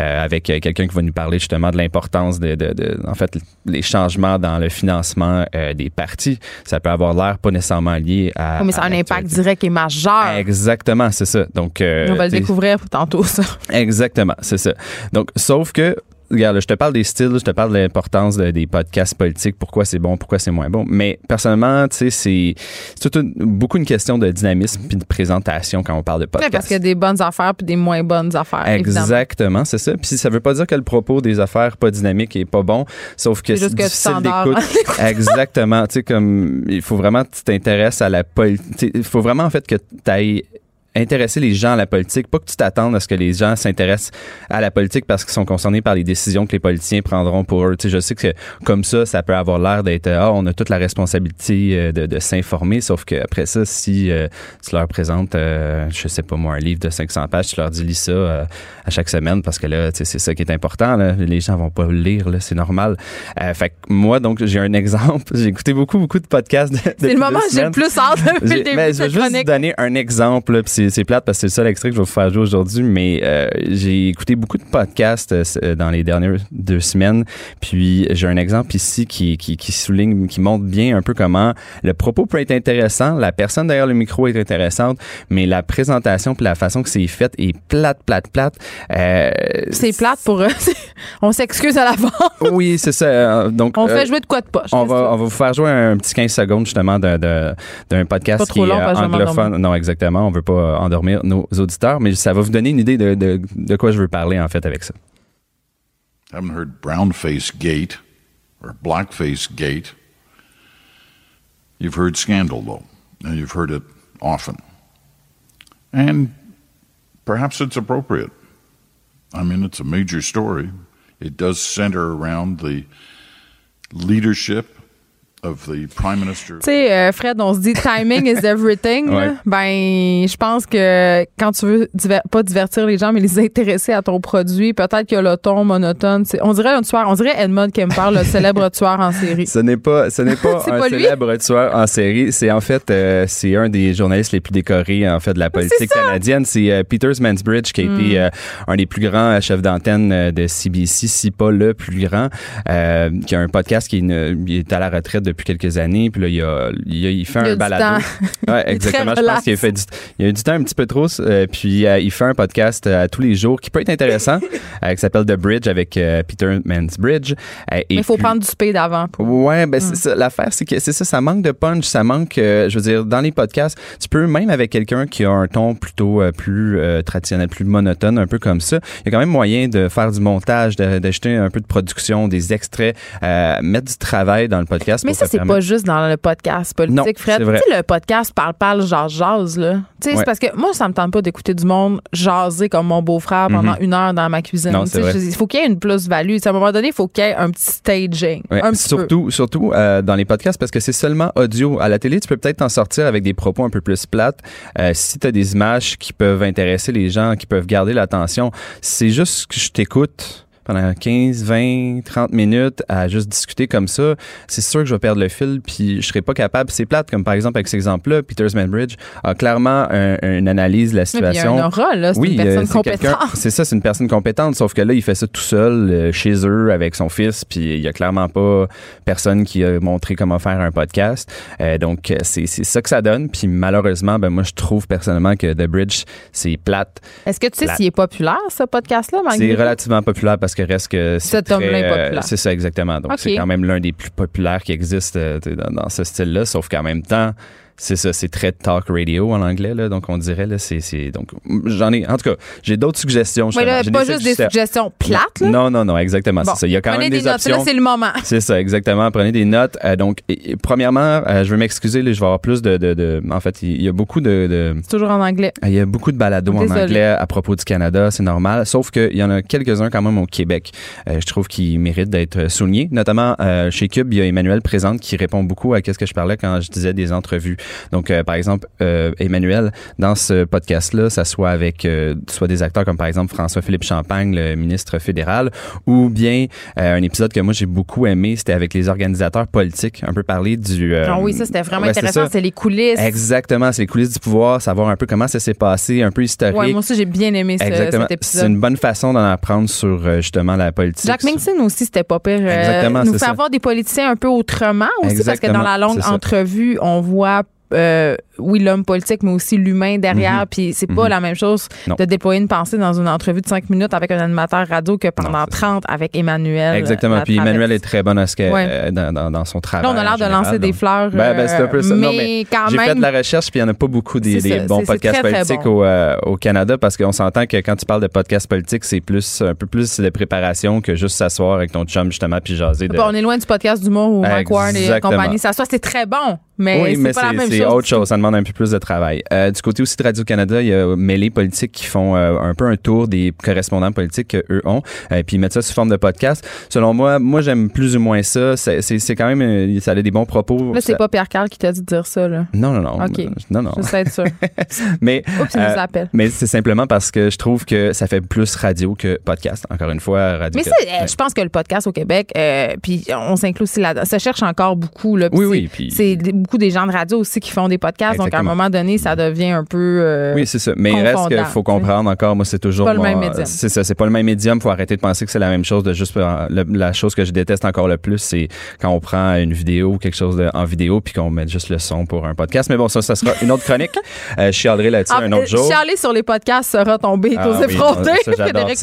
euh, avec euh, quelqu'un qui va nous parler justement de l'importance de, de, de- en fait, les changements dans le financement des partis. Ça peut avoir l'air pas nécessairement lié à. Oui, mais ça a un impact direct et majeur. Exactement, c'est ça. Donc, on va le découvrir tantôt, ça. Exactement, c'est ça. Donc, sauf que, regarde, je te parle des styles, je te parle de l'importance de- des podcasts politiques, pourquoi c'est bon, pourquoi c'est moins bon. Mais personnellement, tu sais, c'est une- beaucoup une question de dynamisme puis de présentation quand on parle de Ouais, podcast. parce qu'il y a des bonnes affaires puis des moins bonnes affaires. Exactement, c'est ça. Puis ça veut pas dire que le propos des affaires pas dynamique est pas bon, sauf que C'est c'est difficile d'écoute. Exactement, tu sais comme il faut vraiment que tu t'intéresses à la politique, il faut vraiment en fait que tu ailles intéresser les gens à la politique, pas que tu t'attendes à ce que les gens s'intéressent à la politique parce qu'ils sont concernés par les décisions que les politiciens prendront pour eux. Tu sais, je sais que comme ça, ça peut avoir l'air d'être ah, on a toute la responsabilité euh, de, de s'informer, sauf que après ça, si euh, tu leur présentes, euh, je sais pas moi, un livre de 500 pages, tu leur dis lis ça euh, à chaque semaine parce que là, tu sais, c'est ça qui est important. Là. Les gens vont pas le lire, là, c'est normal. Euh, fait que moi, donc, j'ai un exemple. J'ai écouté beaucoup, beaucoup de podcasts. de- C'est le moment où j'ai le plus hâte depuis le début mais de je vais juste donner un exemple, puis c'est plate parce que c'est le seul extrait que je vais vous faire jouer aujourd'hui, mais euh, j'ai écouté beaucoup de podcasts euh, c- dans les dernières deux semaines, puis j'ai un exemple ici qui, qui, qui souligne, qui montre bien un peu comment le propos peut être intéressant, la personne derrière le micro est intéressante, mais la présentation puis la façon que c'est fait est plate, plate, plate. Euh, C'est plate pour eux. on s'excuse à l'avance. Oui, c'est ça. euh, Donc, On euh, fait jouer de quoi de poche. on va, on va vous faire jouer un petit 15 secondes justement d'un- podcast qui est euh, anglophone. Non, exactement. On veut pas euh, Euh, endormir nos auditeurs, mais ça va vous donner une idée de, de, de quoi je veux parler en fait avec ça. haven't heard brownface gate or blackface gate. You've heard scandal, though, and you've heard it often. And perhaps it's appropriate. I mean, it's a major story. It does center around the leadership Tu sais, euh, Fred, on se dit timing is everything. là. Ouais. Ben, je pense que quand tu veux diver- pas divertir les gens, mais les intéresser à ton produit, peut-être qu'il y a le ton monotone. On dirait un tueur, on dirait Edmund Kemper, le célèbre tueur en série. Ce n'est pas, ce n'est pas un pas célèbre tueur en série. C'est en fait, euh, c'est un des journalistes les plus décorés en fait de la politique! Hmm. canadienne. C'est euh, Peter Mansbridge qui a été euh, un des plus grands euh, chefs d'antenne euh, de CBC, si pas le plus grand, euh, qui a un podcast qui est, une- est à la retraite depuis quelques années. Puis là, il, a, il, a- il fait Il a un balado. Ouais, exactement. Je pense qu'il a fait du, il a eu du temps un petit peu trop. euh, puis euh, il fait un podcast euh, à tous les jours qui peut être intéressant, euh, qui s'appelle The Bridge avec Peter Mansbridge. Mais il faut puis- prendre du speed avant. Pour... Ouais, ben c'est ça. L'affaire, c'est que c'est ça, ça manque de punch, ça manque. je veux dire, dans les podcasts, tu peux même avec quelqu'un qui a un ton plutôt plus traditionnel, plus monotone, un peu comme ça. Il y a quand même moyen de faire du montage, d'ajouter un peu de production, des extraits, euh, mettre du travail dans le podcast. Mais pour ça, c'est pas juste dans le podcast politique, Non, Fred. Tu sais, le podcast parle-parle, jase-jase, là. Tu sais, Ouais. c'est parce que moi, ça me tente pas d'écouter du monde jaser comme mon beau-frère pendant une heure dans ma cuisine. Mhm. Non, vrai. je- Il faut qu'il y ait une plus-value. À un moment donné, il faut qu'il y ait un petit staging. Ouais, un petit peu. surtout, surtout euh, dans les podcasts parce que c'est seulement audio. À la télé, tu peux peut-être t'en sortir avec des propos un peu plus plates. Euh, si tu as des images qui peuvent intéresser les gens, qui peuvent garder l'attention, c'est juste que je t'écoute pendant 15, 20, 30 minutes à juste discuter comme ça, c'est sûr que je vais perdre le fil puis je serai pas capable. C'est plate, comme par exemple avec cet exemple-là, Peter Manbridge a clairement un- une analyse de la Oui, puis Il y a situation. un aura, là. C'est Oui, une euh, personne compétente. C'est ça, c'est une personne compétente, sauf que là, il fait ça tout seul euh, chez eux avec son fils, puis il y a clairement pas personne qui a montré comment faire un podcast. Euh, donc, c'est ça que ça donne. Puis malheureusement, ben moi, je trouve personnellement que The Bridge, c'est plate. Est-ce que tu sais s'il est populaire, ce podcast-là, C'est relativement populaire parce que reste que c'est Cet homme-là euh, C'est ça, exactement. Donc, c'est quand même l'un des plus populaires qui existe euh, dans, dans ce style-là, sauf qu'en même temps, C'est ça, c'est très talk radio en anglais, là, donc on dirait, là, c'est, c'est donc, j'en ai, en tout cas, j'ai d'autres suggestions. Oui, là, J'ai pas des juste des suggestions plates, là? Non, non, non, exactement, Bon, c'est ça. Il y a quand prenez même des, notes. options. Là, c'est le moment. C'est ça, exactement. Prenez des notes. Euh, donc, et- et premièrement, euh, je veux m'excuser, là, je vais avoir plus de, de, de- en fait, il y a beaucoup de, toujours en anglais. il y a beaucoup de balados en anglais à propos du Canada, c'est normal. Sauf qu'il y en a quelques-uns quand même au Québec. Euh, je trouve qu'ils méritent d'être soulignés. Notamment chez Cube, il y a Emmanuel Présente qui répond beaucoup à ce que je parlais quand je disais des entrevues. Donc, euh, par exemple, euh, Emmanuel, dans ce podcast-là, ça soit avec euh, soit des acteurs comme par exemple François-Philippe Champagne, le ministre fédéral, ou bien un épisode que moi j'ai beaucoup aimé, c'était avec les organisateurs politiques, un peu parler du... Ah oui, ça, c'était vraiment ouais, c'est intéressant. C'est les coulisses. Exactement, c'est les coulisses du pouvoir, savoir un peu comment ça s'est passé, un peu historique. Ouais, moi aussi, j'ai bien aimé ce- Exactement. cet C'est épisode. une bonne façon d'en apprendre sur justement la politique. Jack Minson aussi, c'était pas pire. Exactement, nous c'est faire ça. voir des politiciens un peu autrement aussi, parce que dans la longue c'est entrevue, on voit. Euh, oui, l'homme politique, mais aussi l'humain derrière. Puis c'est pas Mhm. la même chose Non. de déployer une pensée dans une entrevue de cinq minutes avec un animateur radio que pendant Non, c'est ça. 30 avec Emmanuel. Exactement. la Puis Emmanuel est très bon à ce que, Ouais. euh, dans, dans, dans son travail. Là, on a l'air de lancer des fleurs. Ben, ben, c'est un peu ça. euh, Non, mais, quand J'ai même. fait de la recherche, puis il n'y en a pas beaucoup des, C'est des ça, bons podcasts très, très politiques bon. au, euh, au Canada parce qu'on s'entend que quand tu parles de podcasts politiques, c'est plus un peu plus de préparation que juste s'asseoir avec ton chum justement puis jaser de. Bon, on est loin du podcast d'humour où Mike Ward et compagnie. Ça soit, c'est très bon, mais oui, c'est mais pas la même c'est chose. autre chose. Ça demande un peu plus de travail. Euh, du côté aussi de Radio-Canada, il y a Mêlée Politique qui font euh, un peu un tour des correspondants politiques qu'eux ont, euh, puis ils mettent ça sous forme de podcast. Selon moi, moi, j'aime plus ou moins ça. C'est quand même, euh, ça a des bons propos. Là, c'est Ça- pas Pierre Carl qui t'a dit de dire ça, là. Non, non, non. OK. Non, non. Je sais être sûr. Mais, Oups, nous mais c'est simplement parce que je trouve que ça fait plus radio que podcast. Encore une fois, radio. Mais je pense que le podcast au Québec, puis on s'inclut aussi là Ça cherche encore beaucoup. Là, Oui, oui, puis- C'est beaucoup des gens de radio aussi qui font des podcasts. Donc, à un moment donné, ça devient un peu. euh, Oui, c'est ça. Mais il reste qu'il faut comprendre encore, moi, c'est toujours. pas le même médium. C'est ça, c'est pas le même médium. faut arrêter de penser que c'est la même chose. De juste, euh, le- la chose que je déteste encore le plus, c'est quand on prend une vidéo ou quelque chose de- en vidéo puis qu'on met juste le son pour un podcast. Mais bon, ça, ça sera une autre chronique. euh, je chialerai là-dessus un autre jour. Chialer sur les podcasts sera tombé Ah oui, Frédéric.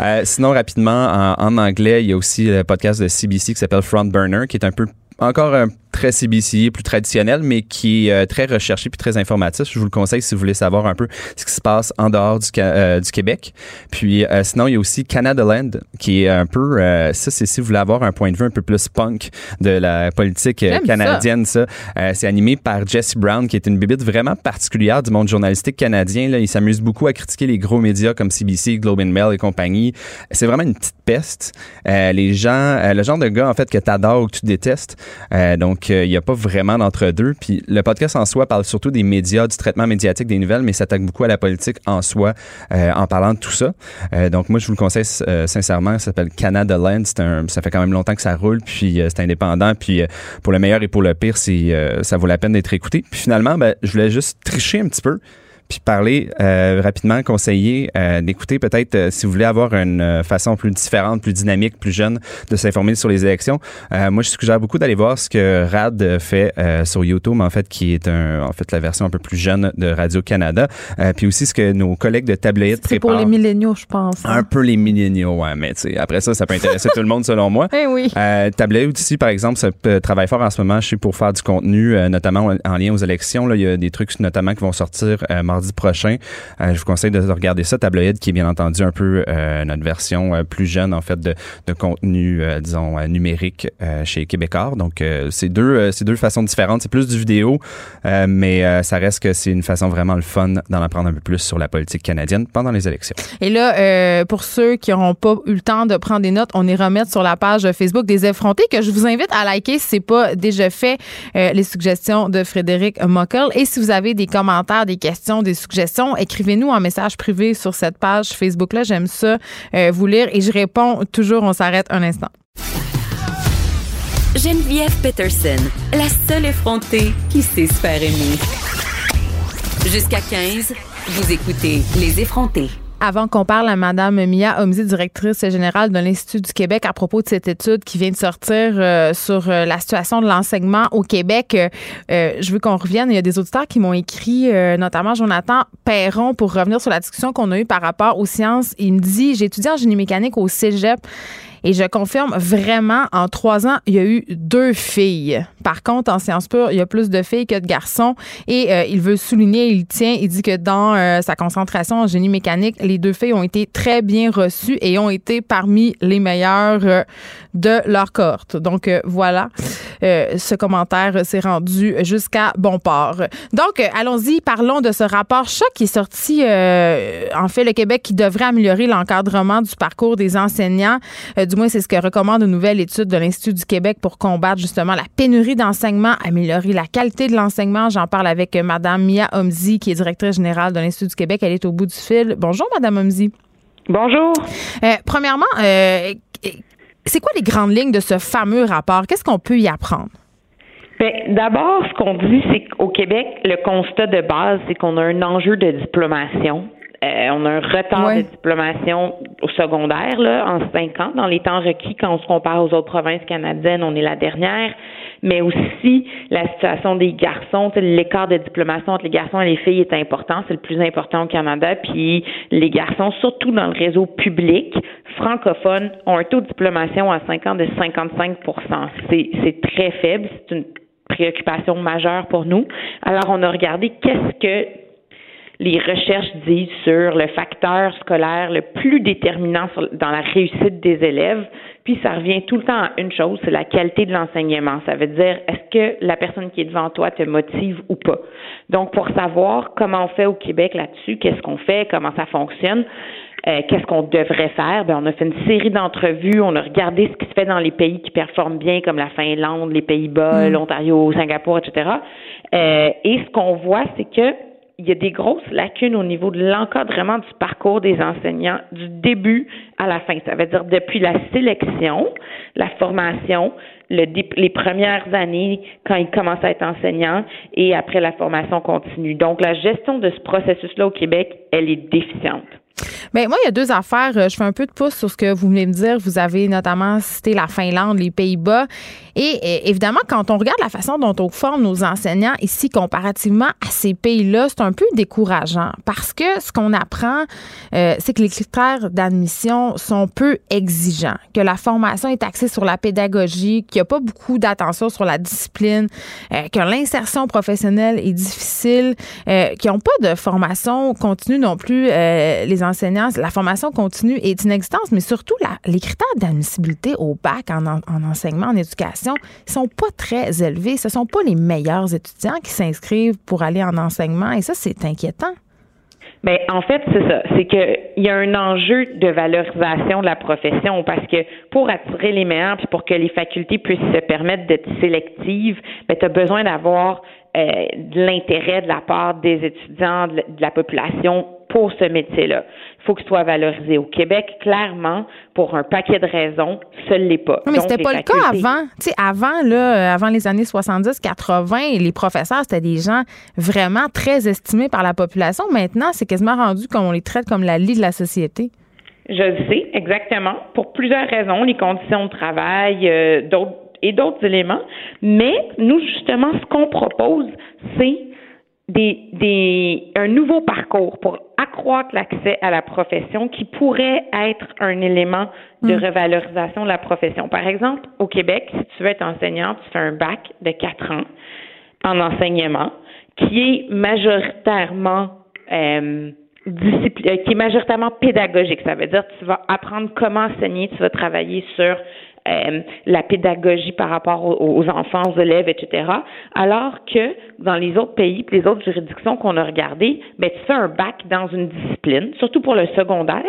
Euh, sinon, rapidement, en, en anglais, il y a aussi le podcast de CBC qui s'appelle Front Burner, qui est un peu encore un très CBC, plus traditionnel, mais qui est euh, très recherché puis très informatif. Je vous le conseille si vous voulez savoir un peu ce qui se passe en dehors du, euh, du Québec. Puis euh, sinon, il y a aussi Canada Land, qui est un peu, euh, ça c'est si vous voulez avoir un point de vue un peu plus punk de la politique ça. canadienne, ça. C'est animé par Jesse Brown, qui est une bibite vraiment particulière du monde journalistique canadien. Là. Il s'amuse beaucoup à critiquer les gros médias comme CBC, Globe and Mail et compagnie. C'est vraiment une petite peste. Les gens, le genre de gars en fait que t'adores ou que tu détestes. Euh, donc il n'y a pas vraiment d'entre-deux. Puis le podcast en soi parle surtout des médias, du traitement médiatique des nouvelles, mais s'attaque beaucoup à la politique en soi euh, en parlant de tout ça. Euh, donc moi je vous le conseille euh, sincèrement. Ça s'appelle Canada Land. Un, ça fait quand même longtemps que ça roule, puis c'est indépendant. Puis pour le meilleur et pour le pire, c'est ça vaut la peine d'être écouté. Puis finalement, ben, je voulais juste tricher un petit peu puis parler euh, rapidement, conseiller euh, d'écouter peut-être euh, si vous voulez avoir une euh, façon plus différente, plus dynamique, plus jeune de s'informer sur les élections. Euh, moi, je suggère beaucoup d'aller voir ce que Rad fait euh, sur YouTube, en fait, qui est un, en fait la version un peu plus jeune de Radio Canada, euh, puis aussi ce que nos collègues de Tabloïd C'est pour préparent. les milléniaux, je pense. hein. un peu les milléniaux, ouais, mais tu sais, après ça, ça peut intéresser tout le monde selon moi. Eh oui. Euh, Tabloïd aussi, par exemple, ça travaille fort en ce moment, je sais, pour faire du contenu, euh, notamment en, en lien aux élections. Là, il y a des trucs notamment qui vont sortir euh, mardi prochain. Euh, je vous conseille de regarder ça. Tabloïd, qui est bien entendu un peu euh, notre version euh, plus jeune, en fait, de, contenu, disons, numérique chez Québécois. Donc, c'est deux, c'est deux façons différentes. C'est plus du vidéo, mais ça reste que c'est une façon vraiment le fun d'en apprendre un peu plus sur la politique canadienne pendant les élections. Et là, pour ceux qui n'auront pas eu le temps de prendre des notes, on est remettre sur la page Facebook des effrontés que je vous invite à liker si c'est pas déjà fait les suggestions de Frédéric Mockel. Et si vous avez des commentaires, des questions, des suggestions, écrivez-nous en message privé sur cette page Facebook-là. J'aime ça euh, vous lire et je réponds toujours. On s'arrête un instant. Geneviève Peterson, la seule effrontée qui sait se faire aimer. Jusqu'à 15, vous écoutez Les effrontés. Avant qu'on parle à Madame Mia Omzi, directrice générale de l'Institut du Québec, à propos de cette étude qui vient de sortir euh, sur euh, la situation de l'enseignement au Québec, euh, euh, je veux qu'on revienne. Il y a des auditeurs qui m'ont écrit, euh, notamment Jonathan Perron, pour revenir sur la discussion qu'on a eue par rapport aux sciences. Il me dit, j'ai étudié en génie mécanique au cégep. Et je confirme vraiment, en trois ans, il y a eu deux filles. Par contre, en sciences pures, il y a plus de filles que de garçons. Et euh, il veut souligner, il tient, il dit que dans euh, sa concentration en génie mécanique, les deux filles ont été très bien reçues et ont été parmi les meilleures euh, de leur cohorte. Donc voilà, ce commentaire s'est rendu jusqu'à bon port. Donc, allons-y, parlons de ce rapport choc qui est sorti, en fait, le Québec qui devrait améliorer l'encadrement du parcours des enseignants. du moins, c'est ce que recommande une nouvelle étude de l'Institut du Québec pour combattre justement la pénurie d'enseignement, améliorer la qualité de l'enseignement. J'en parle avec Mme Mia Omzi, qui est directrice générale de l'Institut du Québec. Elle est au bout du fil. Bonjour, Mme Omzi. Bonjour. Euh, premièrement, euh, c'est quoi les grandes lignes de ce fameux rapport? Qu'est-ce qu'on peut y apprendre? Ben, d'abord, ce qu'on dit, c'est qu'au Québec, le constat de base, c'est qu'on a un enjeu de diplomation. Euh, on a un retard de diplomation au secondaire là, en cinq ans. Dans les temps requis, quand on se compare aux autres provinces canadiennes, on est la dernière. Mais aussi la situation des garçons, l'écart de diplomation entre les garçons et les filles est important. C'est le plus important au Canada. Puis les garçons, surtout dans le réseau public francophone, ont un taux de diplomation à 5 ans de 55 C'est très faible. C'est une préoccupation majeure pour nous. Alors, on a regardé qu'est-ce que les recherches disent sur le facteur scolaire le plus déterminant dans la réussite des élèves. Puis ça revient tout le temps à une chose, c'est la qualité de l'enseignement. Ça veut dire est-ce que la personne qui est devant toi te motive ou pas? Donc pour savoir comment on fait au Québec là-dessus, qu'est-ce qu'on fait, comment ça fonctionne, euh, qu'est-ce qu'on devrait faire? Ben, on a fait une série d'entrevues, on a regardé ce qui se fait dans les pays qui performent bien, comme la Finlande, les Pays-Bas, mm. l'Ontario, Singapour, etc. Euh, et ce qu'on voit, c'est que il y a des grosses lacunes au niveau de l'encadrement du parcours des enseignants du début à la fin. Ça veut dire depuis la sélection, la formation, le, les premières années quand ils commencent à être enseignants et après la formation continue. Donc, la gestion de ce processus-là au Québec, elle est déficiente. Bien, moi, il y a deux affaires. Euh, je fais un peu de pouce sur ce que vous venez me dire. Vous avez notamment cité la Finlande, les Pays-Bas. Et, évidemment, quand on regarde la façon dont on forme nos enseignants ici comparativement à ces pays-là, c'est un peu décourageant parce que ce qu'on apprend, euh, c'est que les critères d'admission sont peu exigeants, que la formation est axée sur la pédagogie, qu'il n'y a pas beaucoup d'attention sur la discipline, euh, que l'insertion professionnelle est difficile, qu'ils n'ont pas de formation continue non plus, les enseignants, la formation continue est inexistante, mais surtout les critères d'admissibilité au bac en, enseignement, en éducation, sont pas très élevés. Ce sont pas les meilleurs étudiants qui s'inscrivent pour aller en enseignement et ça, c'est inquiétant. Mais ben, en fait, c'est ça. C'est qu'il y a un enjeu de valorisation de la profession parce que pour attirer les meilleurs puis pour que les facultés puissent se permettre d'être sélectives, ben, tu as besoin d'avoir euh, de l'intérêt de la part des étudiants, de la population pour ce métier-là. Il faut qu'il soit valorisé. Au Québec, clairement, pour un paquet de raisons, ce ne l'est pas. mais c'était pas le cas avant. Tu sais, avant, là, avant les années 70-80, les professeurs, c'était des gens vraiment très estimés par la population. Maintenant, c'est quasiment rendu qu'on les traite comme la lie de la société. Je le sais, exactement. Pour plusieurs raisons, les conditions de travail, euh, d'autres et d'autres éléments. Mais nous, justement, ce qu'on propose, c'est des, des, un nouveau parcours pour accroître l'accès à la profession qui pourrait être un élément de mm. revalorisation de la profession. Par exemple, au Québec, si tu veux être enseignant, tu fais un bac de quatre ans en enseignement qui est majoritairement euh, euh, qui est majoritairement pédagogique. Ça veut dire que tu vas apprendre comment enseigner, tu vas travailler sur euh, la pédagogie par rapport aux, enfants, aux élèves, etc. Alors que dans les autres pays, les autres juridictions qu'on a regardées, ben tu fais un bac dans une discipline, surtout pour le secondaire,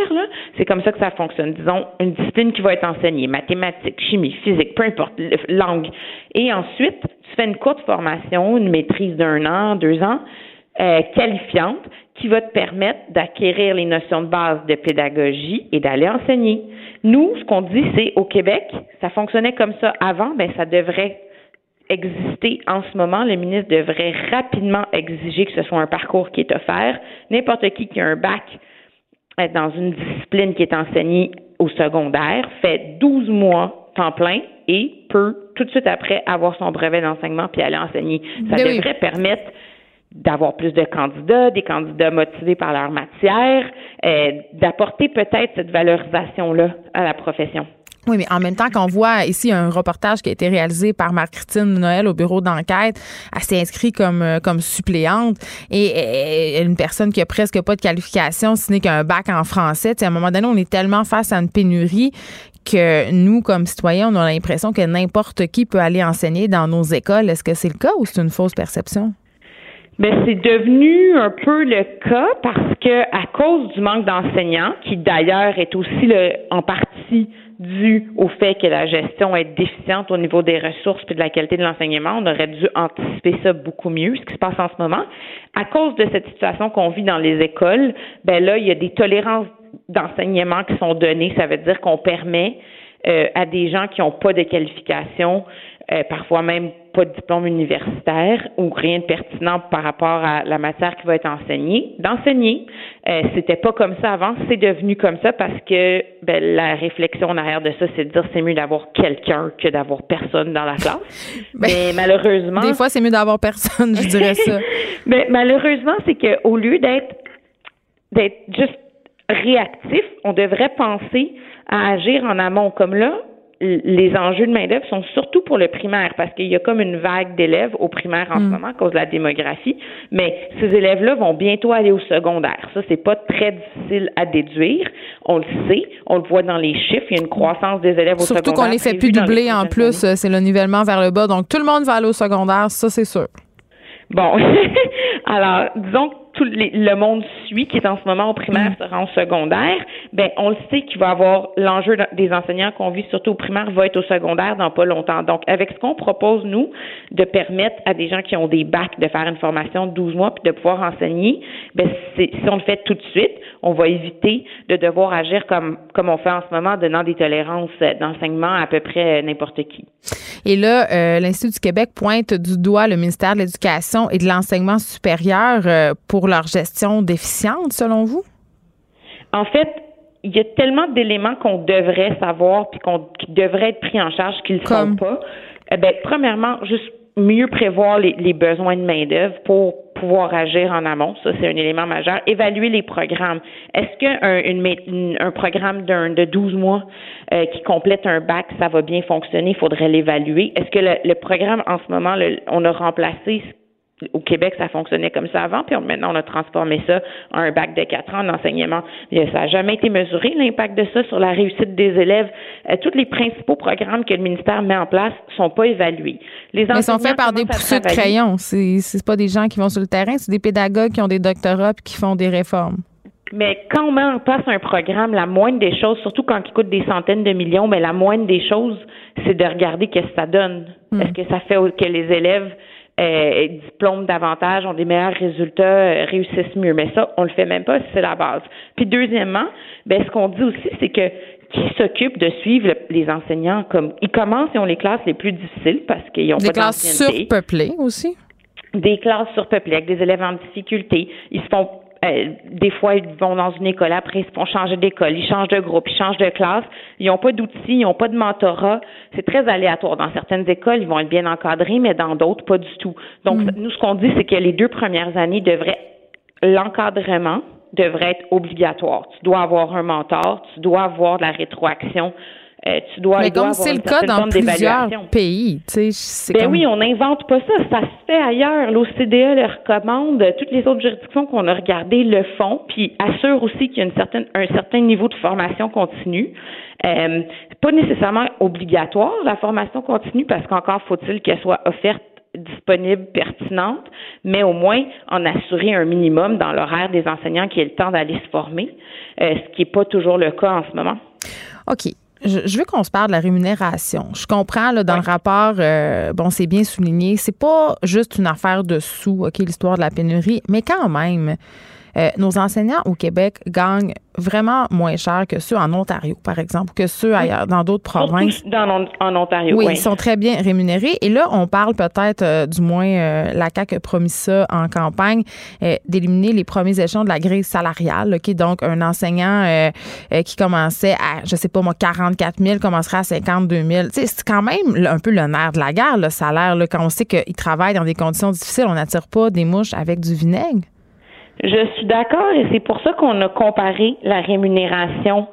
c'est comme ça que ça fonctionne. Disons une discipline qui va être enseignée, mathématiques, chimie, physique, peu importe, langue. Et ensuite, tu fais une courte formation, une maîtrise d'un an, deux ans, euh, qualifiante, qui va te permettre d'acquérir les notions de base de pédagogie et d'aller enseigner. Nous, ce qu'on dit, c'est au Québec, ça fonctionnait comme ça avant, ben ça devrait exister en ce moment. Le ministre devrait rapidement exiger que ce soit un parcours qui est offert. N'importe qui qui a un bac dans une discipline qui est enseignée au secondaire fait 12 mois temps plein et peut tout de suite après avoir son brevet d'enseignement puis aller enseigner. Ça ben devrait permettre d'avoir plus de candidats, des candidats motivés par leur matière, euh, d'apporter peut-être cette valorisation-là à la profession. Oui, mais en même temps qu'on voit ici un reportage qui a été réalisé par Marc-Christine Noël au bureau d'enquête, elle s'est inscrite comme, euh, comme suppléante et, une personne qui a presque pas de qualification, ce n'est qu'un bac en français. à un moment donné, on est tellement face à une pénurie que nous, comme citoyens, on a l'impression que n'importe qui peut aller enseigner dans nos écoles. Est-ce que c'est le cas ou c'est une fausse perception? Mais ben, c'est devenu un peu le cas parce que à cause du manque d'enseignants, qui d'ailleurs est aussi le, en partie dû au fait que la gestion est déficiente au niveau des ressources et de la qualité de l'enseignement. On aurait dû anticiper ça beaucoup mieux, ce qui se passe en ce moment. À cause de cette situation qu'on vit dans les écoles, ben là, il y a des tolérances d'enseignement qui sont données. Ça veut dire qu'on permet euh, à des gens qui n'ont pas de qualification euh, parfois même pas de diplôme universitaire ou rien de pertinent par rapport à la matière qui va être enseignée, d'enseigner. Euh, c'était pas comme ça avant, c'est devenu comme ça parce que ben, la réflexion en arrière de ça, c'est de dire c'est mieux d'avoir quelqu'un que d'avoir personne dans la classe. Ben, mais malheureusement, des fois c'est mieux d'avoir personne, je dirais ça. mais malheureusement, c'est que au lieu d'être d'être juste réactif, on devrait penser à agir en amont. Comme là, les enjeux de main-d'œuvre sont surtout pour le primaire parce qu'il y a comme une vague d'élèves au primaire en ce mm. moment à cause de la démographie, mais ces élèves-là vont bientôt aller au secondaire. Ça, c'est pas très difficile à déduire. On le sait, on le voit dans les chiffres. Il y a une croissance des élèves au secondaire. Surtout qu'on les fait plus doubler en plus, c'est le nivellement vers le bas. Donc, tout le monde va aller au secondaire, ça, c'est sûr. Bon, alors, disons que tout le monde suit, qui est en ce moment au primaire, mm. sera en secondaire, ben on le sait qu'il va avoir l'enjeu des enseignants qu'on vit surtout au primaire va être au secondaire dans pas longtemps. Donc, avec ce qu'on propose, nous, de permettre à des gens qui ont des bacs de faire une formation de 12 mois puis de pouvoir enseigner, ben si on le fait tout de suite, on va éviter de devoir agir comme, comme on fait en ce moment, donnant des tolérances d'enseignement à, peu près n'importe qui. Et là, euh, l'Institut du Québec pointe du doigt le ministère de l'Éducation et de l'Enseignement supérieur euh, pour leur gestion déficiente, selon vous? En fait, il y a tellement d'éléments qu'on devrait savoir puis qu'on qui devraient être pris en charge qu'ils ne sont pas. Eh ben, premièrement, juste mieux prévoir les, besoins de main-d'œuvre pour pouvoir agir en amont. Ça, c'est un élément majeur. Évaluer les programmes. Est-ce qu'un un programme d'un, de 12 mois euh, qui complète un bac, ça va bien fonctionner? Il faudrait l'évaluer. Est-ce que le, le programme, en ce moment, on a remplacé au Québec, ça fonctionnait comme ça avant, puis maintenant on a transformé ça en un bac de quatre ans d'enseignement. Ça n'a jamais été mesuré, l'impact de ça sur la réussite des élèves. Euh, tous les principaux programmes que le ministère met en place sont pas évalués. Les Mais sont faits par des pousseux de crayon. C'est, c'est pas des gens qui vont sur le terrain, c'est des pédagogues qui ont des doctorats et qui font des réformes. Mais quand on met en place un programme, la moindre des choses, surtout quand il coûte des centaines de millions, mais la moindre des choses, c'est de regarder qu'est-ce que ça donne. Hmm. Est-ce que ça fait que les élèves euh, diplôment davantage, ont des meilleurs résultats, euh, réussissent mieux. Mais ça, on le fait même pas, c'est la base. Puis deuxièmement, ben ce qu'on dit aussi, c'est que qui s'occupe de suivre les enseignants comme ils commencent et ont les classes les plus difficiles parce qu'ils ont des classes surpeuplées aussi? Des classes surpeuplées avec des élèves en difficulté. Ils se font euh, des fois, ils vont dans une école, après, ils se font changer d'école, ils changent de groupe, ils changent de classe. Ils n'ont pas d'outils, ils n'ont pas de mentorat. C'est très aléatoire. Dans certaines écoles, ils vont être bien encadrés, mais dans d'autres, pas du tout. Donc, mm. nous, ce qu'on dit, c'est que les deux premières années devraient, l'encadrement devrait être obligatoire. Tu dois avoir un mentor, tu dois avoir de la rétroaction euh, tu dois, Mais comme c'est le cas dans plusieurs pays, tu sais, ben oui, on n'invente pas ça, ça se fait ailleurs. L'OCDE le recommande, toutes les autres juridictions qu'on a regardées le font, puis assure aussi qu'il y a une certaine, un certain niveau de formation continue. Euh, pas nécessairement obligatoire la formation continue parce qu'encore faut-il qu'elle soit offerte disponible, pertinente, mais au moins en assurer un minimum dans l'horaire des enseignants qui aient le temps d'aller se former, euh, ce qui n'est pas toujours le cas en ce moment. OK je, veux qu'on se parle de la rémunération. Je comprends là, dans le rapport, euh, bon, c'est bien souligné, c'est pas juste une affaire de sous, ok, l'histoire de la pénurie, mais quand même, euh, nos enseignants au Québec gagnent vraiment moins cher que ceux en Ontario, par exemple, que ceux ailleurs, dans d'autres provinces. Dans, en Ontario, oui, ils sont très bien rémunérés. Et là, on parle peut-être, euh, du moins, euh, la CAQ a promis ça en campagne, d'éliminer les premiers échelons de la grille salariale. OK? Donc, un enseignant qui commençait à, je sais pas moi, 44 000 commencerait à 52 000. C'est quand même un peu le nerf de la guerre, le salaire. Là, quand on sait qu'ils travaillent dans des conditions difficiles, on n'attire pas des mouches avec du vinaigre. Je suis d'accord et c'est pour ça qu'on a comparé la rémunération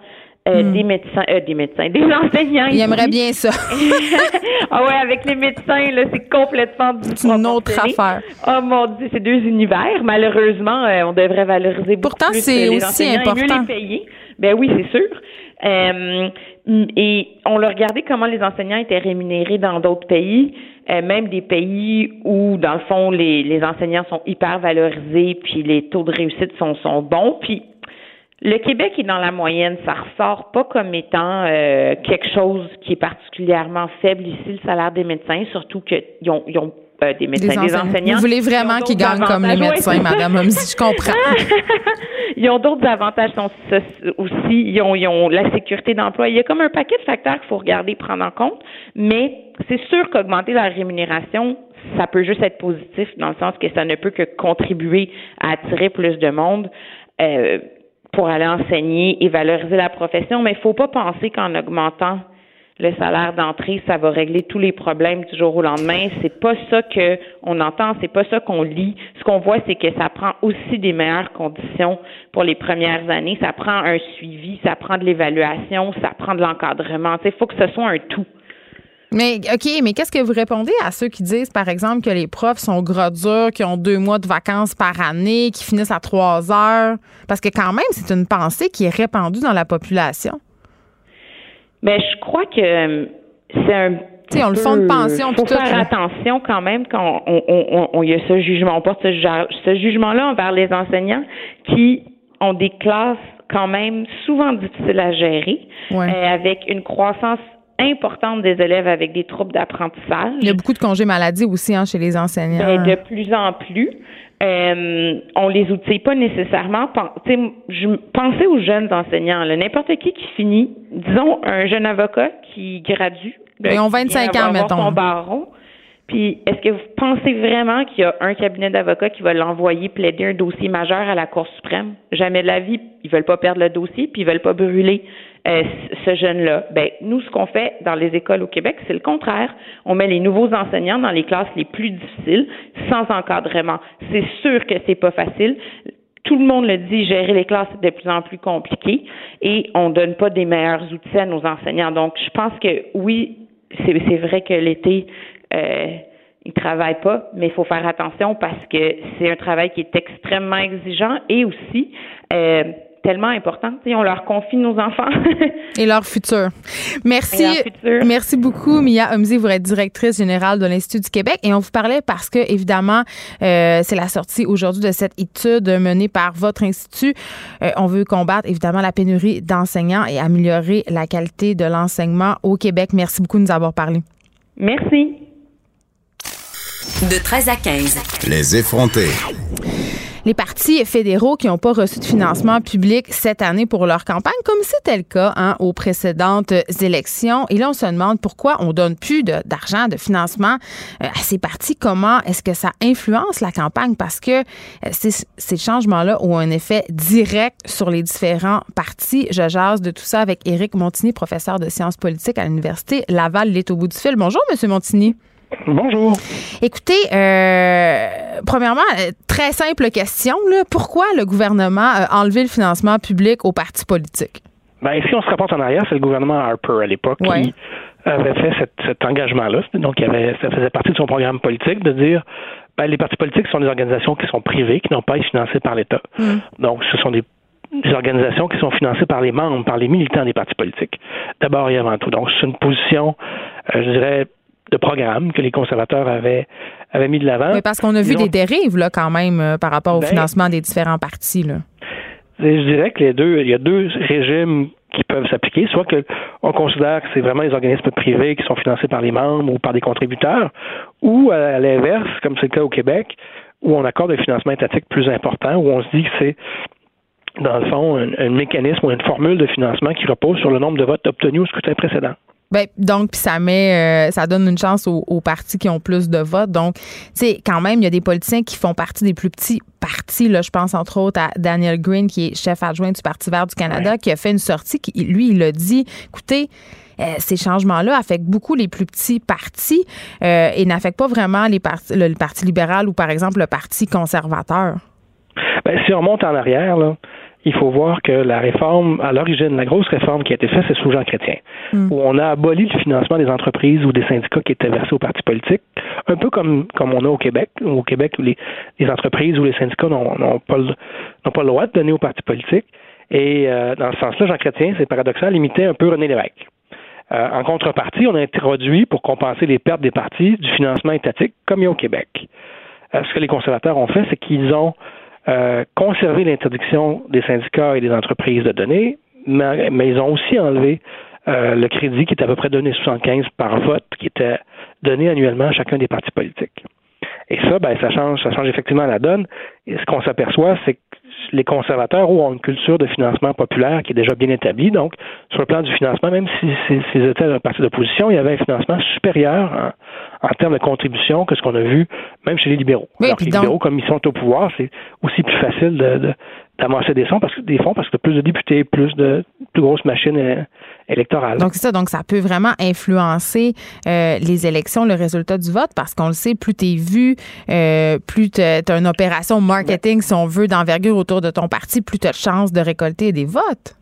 euh, hmm. des médecins, euh, des médecins, des enseignants. Il aimerait bien ça. ah ouais, avec les médecins, là, c'est complètement C'est une autre affaire. Oh mon Dieu, c'est deux univers. Malheureusement, euh, on devrait valoriser beaucoup Pourtant, c'est aussi important. Et mieux les payer. Ben oui, c'est sûr. Et on a regardé comment les enseignants étaient rémunérés dans d'autres pays, euh, même des pays où, dans le fond, les, les enseignants sont hyper valorisés, puis les taux de réussite sont, sont bons. Puis le Québec est dans la moyenne, ça ressort pas comme étant euh, quelque chose qui est particulièrement faible ici, le salaire des médecins, surtout qu'ils ont, ils ont euh, des médecins, des, enseignants. Vous voulez vraiment qu'ils gagnent comme les médecins, Madame je comprends. ils ont d'autres avantages aussi. Ils ont, ils ont la sécurité d'emploi. Il y a comme un paquet de facteurs qu'il faut regarder, prendre en compte. Mais c'est sûr qu'augmenter la rémunération, ça peut juste être positif dans le sens que ça ne peut que contribuer à attirer plus de monde. Euh, pour aller enseigner et valoriser la profession, mais il ne faut pas penser qu'en augmentant le salaire d'entrée, ça va régler tous les problèmes du jour au lendemain. C'est pas ça que on entend, c'est pas ça qu'on lit. Ce qu'on voit, c'est que ça prend aussi des meilleures conditions pour les premières années. Ça prend un suivi, ça prend de l'évaluation, ça prend de l'encadrement. Il faut que ce soit un tout. Mais OK, mais qu'est-ce que vous répondez à ceux qui disent, par exemple, que les profs sont gros durs, qui ont deux mois de vacances par année, qui finissent à trois heures? Parce que quand même, c'est une pensée qui est répandue dans la population. Mais je crois que euh, c'est un sais, on le de pension. faut faire attention quand même quand on, on, on, y a ce jugement, on porte ce, jugement-là envers les enseignants qui ont des classes quand même souvent difficiles à gérer, euh, avec une croissance importante des élèves avec des troubles d'apprentissage. Il y a beaucoup de congés maladie aussi hein, chez les enseignants. Ben, de plus en plus. Euh, on les outille pas nécessairement. Je pensais aux jeunes enseignants. N'importe qui qui finit, disons un jeune avocat qui gradue. Ils ont 25 ans, mettons. Son baron. Puis, est-ce que vous pensez vraiment qu'il y a un cabinet d'avocats qui va l'envoyer plaider un dossier majeur à la Cour suprême? Jamais de la vie. Ils veulent pas perdre le dossier, puis ils veulent pas brûler euh, ce jeune-là. Ben, nous, ce qu'on fait dans les écoles au Québec, c'est le contraire. On met les nouveaux enseignants dans les classes les plus difficiles, sans encadrement. C'est sûr que c'est pas facile tout le monde le dit, gérer les classes est de plus en plus compliqué et on donne pas des meilleurs outils à nos enseignants. Donc, je pense que oui, c'est vrai que l'été, euh, ils travaillent pas, mais il faut faire attention parce que c'est un travail qui est extrêmement exigeant et aussi euh, tellement important. on leur confie nos enfants. Et leur futur. Merci. Merci beaucoup, Mia Omzi. Vous êtes directrice générale de l'Institut du Québec. Et on vous parlait parce que, évidemment, euh, c'est la sortie aujourd'hui de cette étude menée par votre institut. Euh, on veut combattre, évidemment, la pénurie d'enseignants et améliorer la qualité de l'enseignement au Québec. Merci beaucoup de nous avoir parlé. Merci. De 13 à 15. Les effrontés les partis fédéraux qui n'ont pas reçu de financement public cette année pour leur campagne, comme c'était le cas hein, aux précédentes élections. Et là, on se demande pourquoi on donne plus d'argent, de, financement euh, à ces partis. Comment est-ce que ça influence la campagne? Parce que euh, ces changements-là ont un effet direct sur les différents partis. Je jase de tout ça avec Éric Montigny, professeur de sciences politiques à l'Université Laval. Il est au bout du fil. Bonjour, Monsieur Montigny. Bonjour. Écoutez, euh, premièrement, euh, très simple question. Pourquoi le gouvernement a enlevé le financement public aux partis politiques? Ben, si on se rapporte en arrière, c'est le gouvernement Harper à l'époque qui avait fait cet engagement-là. Donc, il avait, ça faisait partie de son programme politique de dire ben, les partis politiques sont des organisations qui sont privées, qui n'ont pas être financées par l'État. Hmm. Donc, ce sont des, organisations qui sont financées par les membres, par les militants des partis politiques, d'abord et avant tout. Donc, c'est une position, euh, je dirais, de programme que les conservateurs avaient, avaient mis de l'avant. Mais parce qu'on a vu des dérives là, quand même euh, par rapport au ben, financement des différents partis. Là. Je dirais que les deux, il y a deux régimes qui peuvent s'appliquer, soit que on considère que c'est vraiment les organismes privés qui sont financés par les membres ou par des contributeurs, ou à l'inverse, comme c'est le cas au Québec, où on accorde un financement étatique plus important, où on se dit que c'est dans le fond un, mécanisme ou une formule de financement qui repose sur le nombre de votes obtenus au scrutin précédent. Ben, donc, puis ça met, euh, ça donne une chance aux, partis qui ont plus de votes. Donc, tu sais, quand même, il y a des politiciens qui font partie des plus petits partis. Là, je pense entre autres à Daniel Green, qui est chef adjoint du Parti vert du Canada, qui a fait une sortie. Qui, lui, il a dit, écoutez, euh, ces changements-là affectent beaucoup les plus petits partis euh, et n'affectent pas vraiment les partis, le, Parti libéral ou, par exemple, le Parti conservateur. Ben, si on remonte en arrière, là, il faut voir que la réforme, à l'origine, la grosse réforme qui a été faite, c'est sous Jean Chrétien, mm. où on a aboli le financement des entreprises ou des syndicats qui étaient versés aux partis politiques, un peu comme, comme on a au Québec, au Québec où les, les entreprises ou les syndicats n'ont pas, le, pas le droit de donner aux partis politiques. Et euh, dans ce sens-là, Jean Chrétien, c'est paradoxal, imitait un peu René Lévesque. Euh, en contrepartie, on a introduit, pour compenser les pertes des partis, du financement étatique, comme il y a au Québec. Euh, ce que les conservateurs ont fait, c'est qu'ils ont euh, conservé l'interdiction des syndicats et des entreprises de donner, mais, ils ont aussi enlevé le crédit qui est à peu près donné 75 par vote, qui était donné annuellement à chacun des partis politiques. Et ça, ben, ça change, ça change effectivement la donne. Et ce qu'on s'aperçoit, c'est que les conservateurs ont une culture de financement populaire qui est déjà bien établie. Donc, sur le plan du financement, même si ils étaient un parti d'opposition, il y avait un financement supérieur en, termes de contribution que ce qu'on a vu même chez les libéraux. Alors les libéraux, comme ils sont au pouvoir, c'est aussi plus facile de, d'amasser des fonds parce que des fonds parce que plus de députés, plus de plus grosses machines Donc c'est ça, donc ça peut vraiment influencer euh, les élections, le résultat du vote, parce qu'on le sait, plus tu es vu, euh, plus tu as une opération marketing, si on veut, d'envergure autour de ton parti, plus tu as de chances de récolter des votes.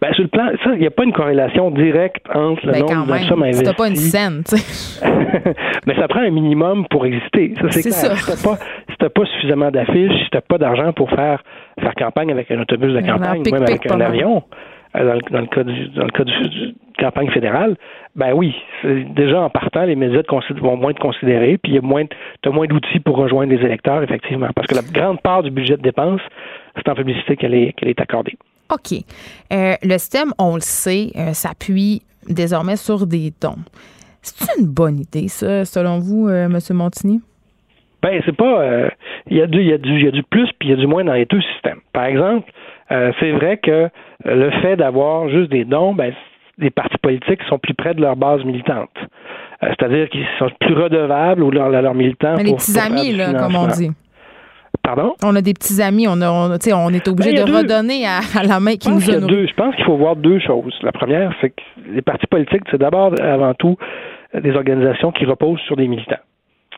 Ben, sur le plan, ça, il n'y a pas une corrélation directe entre le ben, nombre de sommes investies. pas une scène, tu sais. Mais ça prend un minimum pour exister. Ça, c'est clair. Si t'as pas, si pas suffisamment d'affiches, si t'as pas d'argent pour faire, faire campagne avec un autobus de campagne, même avec un avion, dans le, dans le, cas du dans le cas du, campagne fédérale, ben oui, déjà en partant, les médias vont moins te considérer, puis il y a moins, as moins d'outils pour rejoindre les électeurs, effectivement, parce que la grande part du budget de dépenses, c'est en publicité qu'elle est, qu'elle est accordée. OK. Euh, le système, on le sait, euh, s'appuie désormais sur des dons. C'est une bonne idée, ça, selon vous, euh, M. Montigny? Ben, c'est pas. Il y, a du, y, a du, y a du plus puis il y a du moins dans les deux systèmes. Par exemple, c'est vrai que le fait d'avoir juste des dons, ben, les partis politiques sont plus près de leur base militante. C'est-à-dire qu'ils sont plus redevables ou leurs leur militants. Mais les petits amis, là, comme on dit. Pardon? On a des petits amis, on, a, on, on est obligé ben, de redonner à, la main qui nous a deux, Je pense qu'il faut voir deux choses. La première, c'est que les partis politiques, c'est d'abord, avant tout, des organisations qui reposent sur des militants.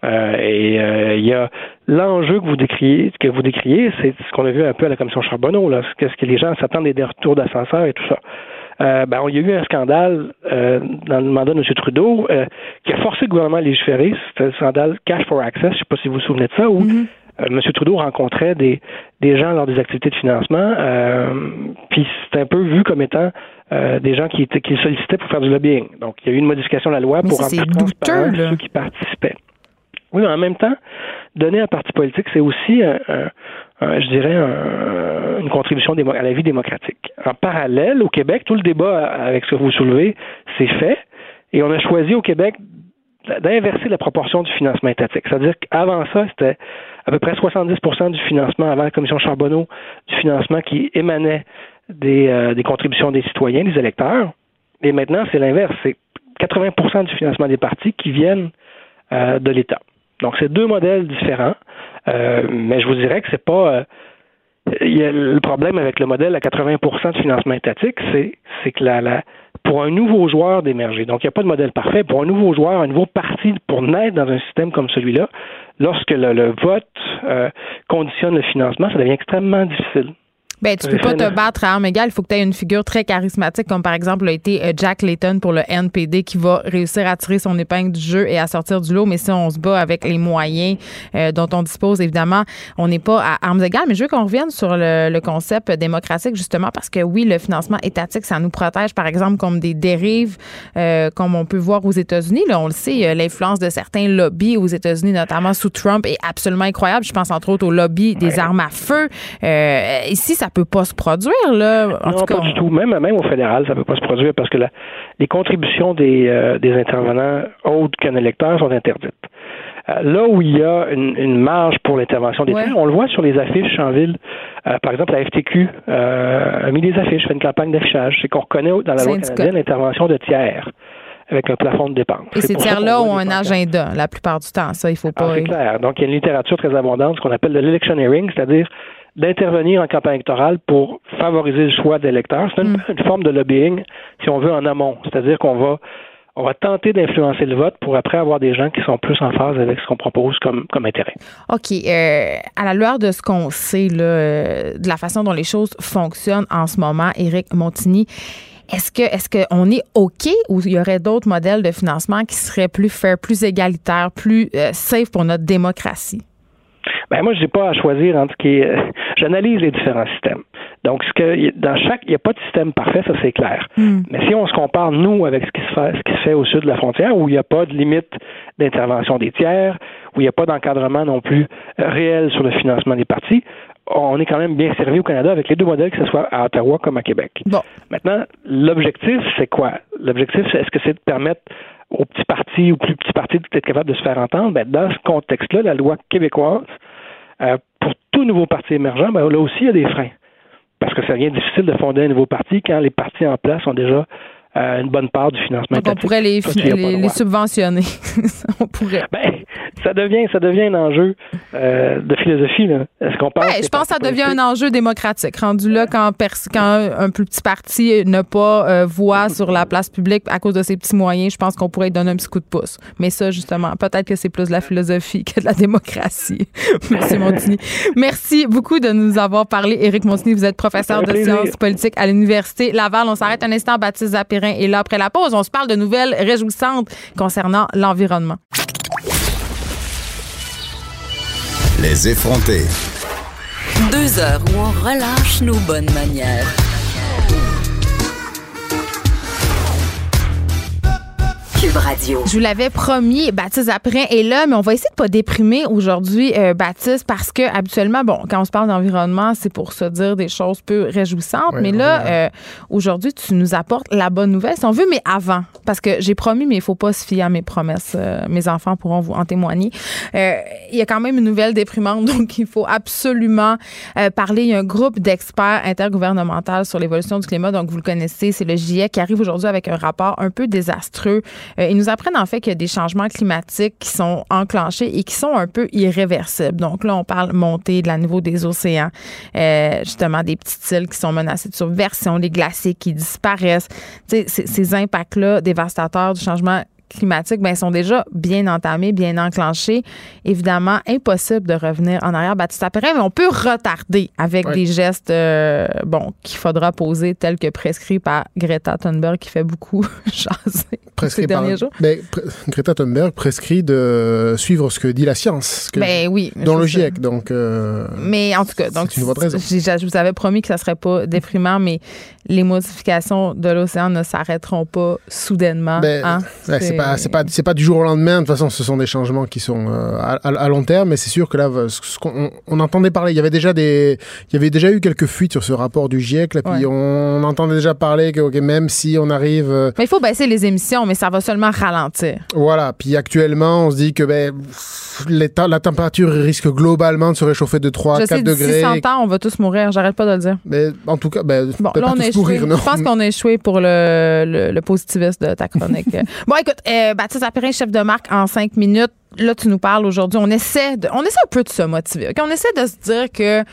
Euh, et euh, il y a l'enjeu que vous décriez, que vous décriez, c'est ce qu'on a vu un peu à la commission Charbonneau, là, ce que les gens s'attendent des retours d'ascenseur et tout ça. Euh, ben, il y a eu un scandale dans le mandat de M. Trudeau qui a forcé le gouvernement à légiférer. C'était le scandale Cash for Access. Je ne sais pas si vous vous souvenez de ça, où mm-hmm. Euh, M. Trudeau rencontrait des, des gens lors des activités de financement, euh, puis c'est un peu vu comme étant euh, des gens qui, étaient, qui sollicitaient pour faire du lobbying. Donc, il y a eu une modification de la loi pour rendre plus transparent ceux qui participaient. Oui, mais en même temps, donner un parti politique, c'est aussi, je dirais, une contribution à la vie démocratique. En parallèle, au Québec, tout le débat avec ce que vous soulevez, c'est fait, et on a choisi au Québec d'inverser la proportion du financement étatique. C'est-à-dire qu'avant ça, c'était à peu près 70 du financement avant la commission Charbonneau, du financement qui émanait des, euh, contributions des citoyens, des électeurs. Et maintenant, c'est l'inverse. C'est 80% du financement des partis qui viennent euh, de l'État. Donc, c'est deux modèles différents. Euh, mais je vous dirais que c'est pas. Il y a le problème avec le modèle à 80% de financement étatique, c'est, que la, la, pour un nouveau joueur d'émerger. Donc, il n'y a pas de modèle parfait. Pour un nouveau joueur, un nouveau parti, pour naître dans un système comme celui-là, lorsque le, vote euh, conditionne le financement, ça devient extrêmement difficile. Ben, tu peux pas te battre à armes égales. Il faut que tu aies une figure très charismatique, comme par exemple a été euh, Jack Layton pour le NPD, qui va réussir à tirer son épingle du jeu et à sortir du lot. Mais si on se bat avec les moyens euh, dont on dispose, évidemment, on n'est pas à armes égales. Mais je veux qu'on revienne sur le, concept démocratique, justement, parce que oui, le financement étatique, ça nous protège, par exemple, comme des dérives, euh, comme on peut voir aux États-Unis. Là, on le sait, l'influence de certains lobbies aux États-Unis, notamment sous Trump, est absolument incroyable. Je pense entre autres au lobby des armes à feu. ici, ça peut pas se produire, là. non, pas du tout. Même, même au fédéral, ça peut pas se produire parce que les contributions des, euh, des intervenants autres qu'un électeur sont interdites. Euh, là où il y a une, marge pour l'intervention des tiers, on le voit sur les affiches en ville. Euh, par exemple, la FTQ a mis des affiches, fait une campagne d'affichage. C'est qu'on reconnaît dans la loi canadienne l'intervention de tiers avec un plafond de dépenses. Et ces tiers-là ont un agenda la plupart du temps. Ça, il faut pas. Ah, c'est clair. Donc, il y a une littérature très abondante, ce qu'on appelle de l'electioneering, c'est-à-dire d'intervenir en campagne électorale pour favoriser le choix des électeurs. C'est une, mm. forme de lobbying, si on veut, en amont. C'est-à-dire qu'on va on va tenter d'influencer le vote pour après avoir des gens qui sont plus en phase avec ce qu'on propose comme, comme intérêt. OK. Euh, à la lueur de ce qu'on sait, là, euh, de la façon dont les choses fonctionnent en ce moment, Éric Montigny, est-ce que est-ce qu'on est OK ou il y aurait d'autres modèles de financement qui seraient plus fair, plus égalitaires, plus euh, safe pour notre démocratie? Ben moi, je n'ai pas à choisir entre ce qui est. J'analyse les différents systèmes. Donc, ce que dans chaque, il n'y a pas de système parfait, ça c'est clair. Hmm. Mais si on se compare nous avec ce qui se fait, ce qui se fait au sud de la frontière, où il n'y a pas de limite d'intervention des tiers, où il n'y a pas d'encadrement non plus réel sur le financement des partis, on est quand même bien servi au Canada avec les deux modèles, que ce soit à Ottawa comme à Québec. Bon. Maintenant, l'objectif, c'est quoi? L'objectif, est-ce que c'est de permettre aux petits partis ou plus petits partis d'être capables de se faire entendre? Ben, dans ce contexte-là, la loi québécoise, euh, pour tout nouveau parti émergent, ben, là aussi, il y a des freins. Parce que ça devient difficile de fonder un nouveau parti quand les partis en place ont déjà euh, une bonne part du financement. Donc on pourrait les, les, subventionner. on pourrait. Ben, ça devient, ça devient un enjeu euh, de philosophie. Est-ce qu'on ben, Je pense que ça devient un enjeu démocratique. Rendu là, quand, quand un plus petit parti n'a pas euh, voix sur la place publique à cause de ses petits moyens, je pense qu'on pourrait donner un petit coup de pouce. Mais ça, justement, peut-être que c'est plus de la philosophie que de la démocratie. Merci, Montigny. Merci beaucoup de nous avoir parlé. Éric Montigny, vous êtes professeur de sciences politiques à l'Université Laval. On s'arrête un instant. Baptiste Zapérin et là, après la pause, on se parle de nouvelles réjouissantes concernant l'environnement. Les effrontés. Deux heures où on relâche nos bonnes manières. Je vous l'avais promis, Baptiste après est là, mais on va essayer de pas déprimer aujourd'hui, euh, Baptiste, parce que habituellement, bon, quand on se parle d'environnement, c'est pour se dire des choses peu réjouissantes. mais là, euh, aujourd'hui, tu nous apportes la bonne nouvelle, si on veut, mais avant, parce que j'ai promis, mais il faut pas se fier à mes promesses. Euh, mes enfants pourront vous en témoigner. Il y a quand même une nouvelle déprimante, donc il faut absolument parler. Il y a un groupe d'experts intergouvernemental sur l'évolution du climat, donc vous le connaissez, c'est le GIEC qui arrive aujourd'hui avec un rapport un peu désastreux euh, ils nous apprennent en fait qu'il y a des changements climatiques qui sont enclenchés et qui sont un peu irréversibles. Donc là, on parle montée de la niveau des océans, euh, justement des petites îles qui sont menacées de subversion, des glaciers qui disparaissent. Sais, ces impacts-là dévastateurs du changement climatiques ben, sont déjà bien entamés, bien enclenchés. Évidemment, impossible de revenir en arrière. Baptiste Perrin, mais on peut retarder avec des gestes euh, bon, qu'il faudra poser, tels que prescrits par Greta Thunberg, qui fait beaucoup jaser prescrit ces derniers jours. Ben, Greta Thunberg prescrit de suivre ce que dit la science. Que, ben, oui. Dans le GIEC, donc... Euh, mais en tout cas, donc, une. Je vous avais promis que ça serait pas déprimant, mais les modifications de l'océan ne s'arrêteront pas soudainement. Ben, hein? c'est pas c'est pas c'est pas du jour au lendemain. De toute façon, ce sont des changements qui sont euh, à, long terme, mais c'est sûr que là, ce on entendait parler, il y avait déjà des il y avait déjà eu quelques fuites sur ce rapport du GIEC. Là, puis on, entendait déjà parler que même si on arrive, euh, mais il faut baisser les émissions, mais ça va seulement ralentir. Voilà. Puis actuellement, on se dit que ben la température risque globalement de se réchauffer de 3 à 4 degrés. 600 ans, on va tous mourir. J'arrête pas de le dire. Mais en tout cas, ben, bon, là, on est mourir, non? Je pense qu'on a échoué pour le, le, positivisme de ta chronique. bon, écoute, euh, Baptiste Apérin, chef de marque en cinq minutes. Là, tu nous parles aujourd'hui. On essaie, de, on essaie un peu de se motiver. On essaie de se dire que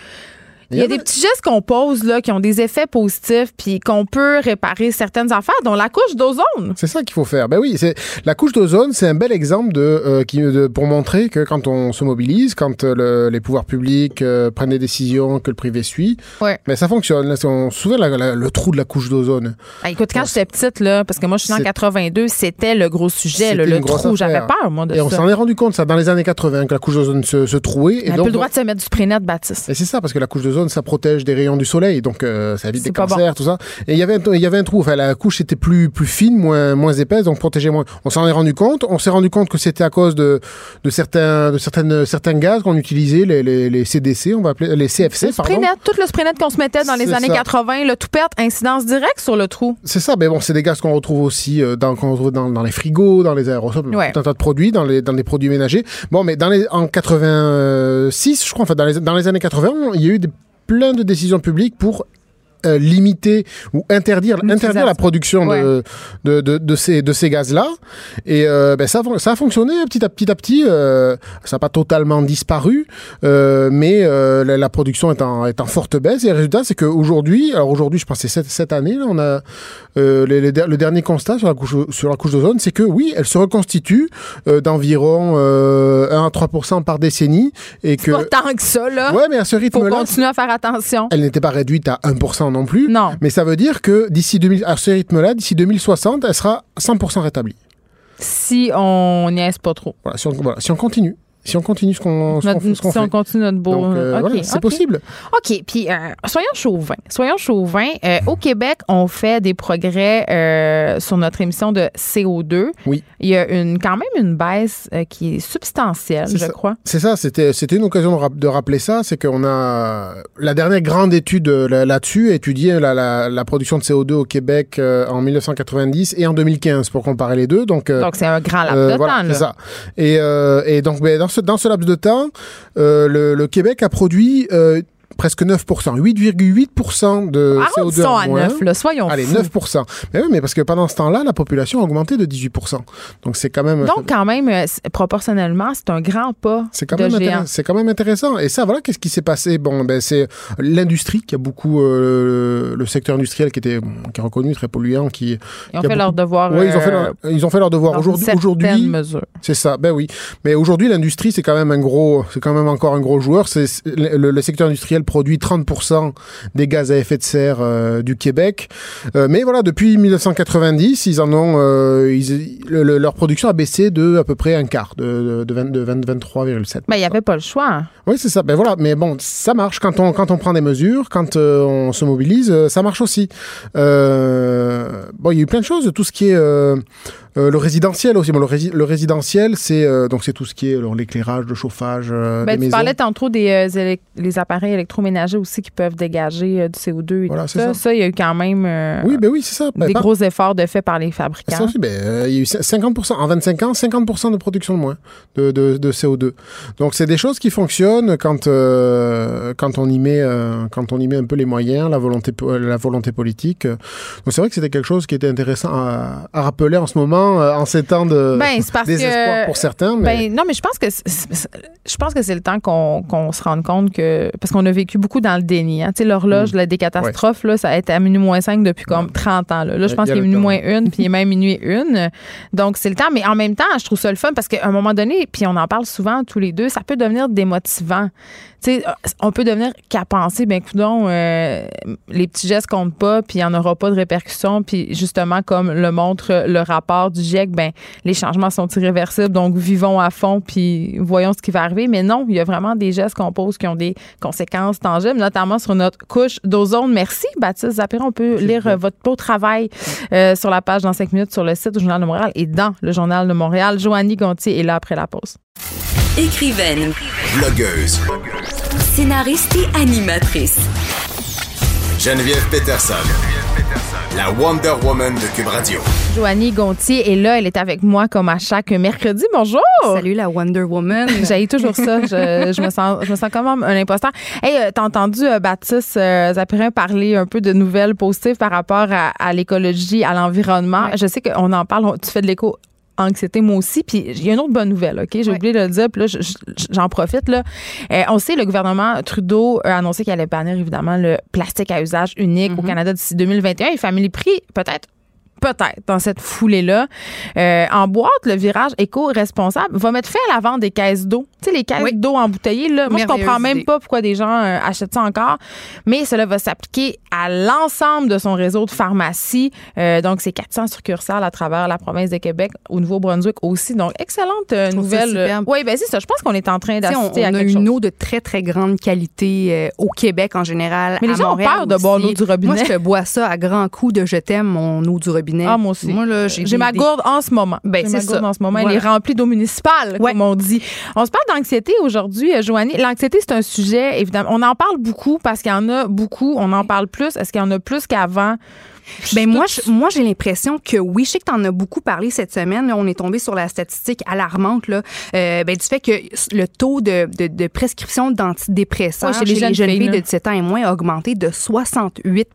il y a des petits gestes qu'on pose là qui ont des effets positifs puis qu'on peut réparer certaines affaires, dont la couche d'ozone. C'est ça qu'il faut faire. Ben oui, c'est la couche d'ozone, c'est un bel exemple de, euh, qui, de, pour montrer que quand on se mobilise, quand euh, les pouvoirs publics euh, prennent des décisions que le privé suit, ouais. ben ça fonctionne. Là, on se souvient le trou de la couche d'ozone. Ah, écoute, quand j'étais petite là, parce que moi je suis en 82, c'était le gros sujet, le trou. J'avais peur moi de et ça. Et on s'en est rendu compte ça dans les années 80 que la couche d'ozone se, se trouait. On a plus le droit de se mettre du spray net, Baptiste. Et c'est ça parce que la couche d'ozone ça protège des rayons du soleil, donc euh, ça évite des cancers, tout ça. Et il y avait un, il y avait un trou. Enfin, la couche était plus plus fine, moins moins épaisse, donc protégeait moins. On s'en est rendu compte. On s'est rendu compte que c'était à cause de de certains de certaines certains gaz qu'on utilisait, les, les, les, CDC, on va appeler les CFC. Le pardon. tout le spray net qu'on se mettait dans les années 80, le tout perte, incidence directe sur le trou. C'est ça. Mais bon, c'est des gaz qu'on retrouve aussi euh, dans qu'on retrouve dans, dans, les frigos, dans les aérosols, ouais. tout un tas de produits, dans les dans les produits ménagers. Bon, mais dans les en 86, je crois, enfin dans les dans les années 80, il y a eu des plein de décisions publiques pour euh, limiter ou interdire, interdire la production de, de, de, de, ces, de ces gaz-là. Et euh, ben ça, ça a fonctionné petit à petit à petit. Euh, ça n'a pas totalement disparu, mais la, la, production est en, est en forte baisse. Et le résultat, c'est qu'aujourd'hui, alors aujourd'hui, je pense que c'est cette, cette année, là, on a les, les, le dernier constat sur la couche, sur la couche d'ozone, c'est que oui, elle se reconstitue d'environ 1 à 3% par décennie. Et que, pas tant que ça, là. Ouais, mais à ce rythme-là. Faut continuer à faire attention. Elle n'était pas réduite à 1 non plus. Non. Mais ça veut dire que d'ici 2000, à ce rythme-là, d'ici 2060, elle sera 100% rétablie. Si on n'y est pas trop. Voilà si, on, voilà, si on continue. Si on continue ce qu'on qu qu Si on fait. continue notre beau. Euh, okay, voilà, c'est okay. possible. OK. Puis, euh, soyons chauvins. Soyons chauvins. Euh, au Québec, on fait des progrès euh, sur notre émission de CO2. Oui. Il y a une, quand même une baisse euh, qui est substantielle, est je ça. crois. C'est ça. C'était une occasion de, rap de rappeler ça. C'est qu'on a. La dernière grande étude euh, là-dessus étudié la, la, la, production de CO2 au Québec euh, en 1990 et en 2015 pour comparer les deux. Donc, donc c'est un grand laps de voilà, temps. C'est ça. Et, et donc, ben, dans, dans ce laps de temps, euh, le, le, Québec a produit euh, presque 9 8,8 de ah, CO2 en moins. à 9, là, soyons Allez, fous. 9 mais oui, mais parce que pendant ce temps-là, la population a augmenté de 18% Donc c'est quand même Donc quand même euh, proportionnellement, c'est un grand pas c'est quand de même géant. c'est quand même intéressant. Et ça voilà qu'est-ce qui s'est passé? Bon ben c'est l'industrie qui a beaucoup euh, le secteur industriel qui était qui est reconnu très polluant qui ils ont qui fait beaucoup... leur devoir Oui, ils ont fait leur, ils ont fait leur devoir aujourd'hui aujourd'hui. C'est ça. Ben oui. Mais aujourd'hui l'industrie c'est quand même un gros c'est quand même encore un gros joueur, c'est le, le secteur industriel produit 30% des gaz à effet de serre euh, du Québec. Euh, mais voilà, depuis 1990, ils en ont, euh, ils, le, le, leur production a baissé de à peu près un quart, de, de, 20, de 20, 23,7. Mais il n'y avait pas le choix. Oui, c'est ça. Ben voilà, mais bon, ça marche quand on quand on prend des mesures, quand on se mobilise, ça marche aussi. bon, il y a eu plein de choses, tout ce qui est euh, le résidentiel aussi. Bon, le, rési le, résidentiel, c'est euh, donc c'est tout ce qui est l'éclairage, le chauffage ben, des tu maisons. parlais tantôt des euh, les appareils électroménagers aussi qui peuvent dégager euh, du CO2 et voilà, tout ça. ça. Ça, il y a eu quand même euh, oui, ben oui, c'est ça. des ben, gros efforts de fait par les fabricants. Ça aussi, ben, il y a eu 50 en 25 ans, 50 de production de moins de, de, de CO2. Donc c'est des choses qui fonctionnent quand quand on y met quand on y met un peu les moyens, la volonté la volonté politique. Donc c'est vrai que c'était quelque chose qui était intéressant à, à rappeler en ce moment en ces temps de ben, parce désespoir que, pour certains. Mais... Ben, non, mais je pense que je pense que c'est le temps qu'on qu se rende compte que parce qu'on a vécu beaucoup dans le déni. Hein. Tu sais, l'horloge mmh. des catastrophes, ouais. là, ça a été à minuit moins 5 depuis comme 30 ans. Là, là je pense qu'il est minuit moins 1, puis il est même minuit 1. Donc, c'est le temps. Mais en même temps, je trouve ça le fun parce qu'à un moment donné, puis on en parle souvent tous les deux, ça peut devenir démotivant. Tu sais, on peut devenir qu'à penser, ben coudon, euh, les petits gestes comptent pas, puis il n'y en aura pas de répercussions. Puis justement, comme le montre le rapport du GIEC, ben les changements sont irréversibles, donc vivons à fond, puis voyons ce qui va arriver. Mais non, il y a vraiment des gestes qu'on pose qui ont des conséquences tangibles, notamment sur notre couche d'ozone. Merci, Baptiste Zapiron. On peut lire bien. votre beau travail euh, sur la page dans 5 minutes sur le site du Journal de Montréal et dans le Journal de Montréal. Joannie Gontier est là après la pause. Écrivaine. Blogueuse. Scénariste et animatrice. Geneviève Peterson. La Wonder Woman de Cube Radio. Joannie Gontier est là. Elle est avec moi comme à chaque mercredi. Bonjour! Salut, la Wonder Woman. J'ai toujours ça. Je, je, me sens, je me sens quand même un imposteur. Hey, t'as entendu euh, Baptiste euh, Zapirin parler un peu de nouvelles positives par rapport à, à l'écologie, à l'environnement? Ouais. Je sais qu'on en parle. Tu fais de l'écho anxiété, moi aussi. Puis il y a une autre bonne nouvelle, OK? J'ai oublié de le dire, puis là, je- je- j'en profite. Là. Euh, on sait, le gouvernement Trudeau a annoncé qu'il allait bannir, évidemment, le plastique à usage unique au Canada d'ici 2021. Il famille pris peut-être peut-être dans cette foulée-là. Euh, en boîte, le virage éco-responsable va mettre fin à la vente des caisses d'eau. Tu sais, les caisses Oui. d'eau embouteillées, là. Moi, je comprends même idée. pas pourquoi des gens euh, achètent ça encore. Mais cela va s'appliquer à l'ensemble de son réseau de pharmacies. Euh, donc, c'est 400 succursales à travers la province de Québec, au Nouveau-Brunswick aussi. Donc, excellente euh, nouvelle. superbe. Oui, ben c'est ça. Je pense qu'on est en train d'assister à on a quelque une chose. eau de très, très grande qualité euh, au Québec en général. Mais les à gens ont peur de boire l'eau du robinet. Moi, je bois ça à grands coups de je t'aime, mon eau du robinet. Ah, moi aussi. Moi, là, j'ai ma gourde en ce moment. Ben, c'est ça. en ce moment. Elle est remplie d'eau municipale, comme on dit. On se parle d'anxiété aujourd'hui, euh, Joanie. L'anxiété, c'est un sujet, évidemment. On en parle beaucoup parce qu'il y en a beaucoup. On en parle plus. Est-ce qu'il y en a plus qu'avant? Ben moi, moi j'ai l'impression que oui, je sais que tu en as beaucoup parlé cette semaine. on est tombé sur la statistique alarmante là, euh, ben, du fait que le taux de, de, de prescription d'antidépresseurs chez, les jeunes, filles, de 17 ans et moins a augmenté de 68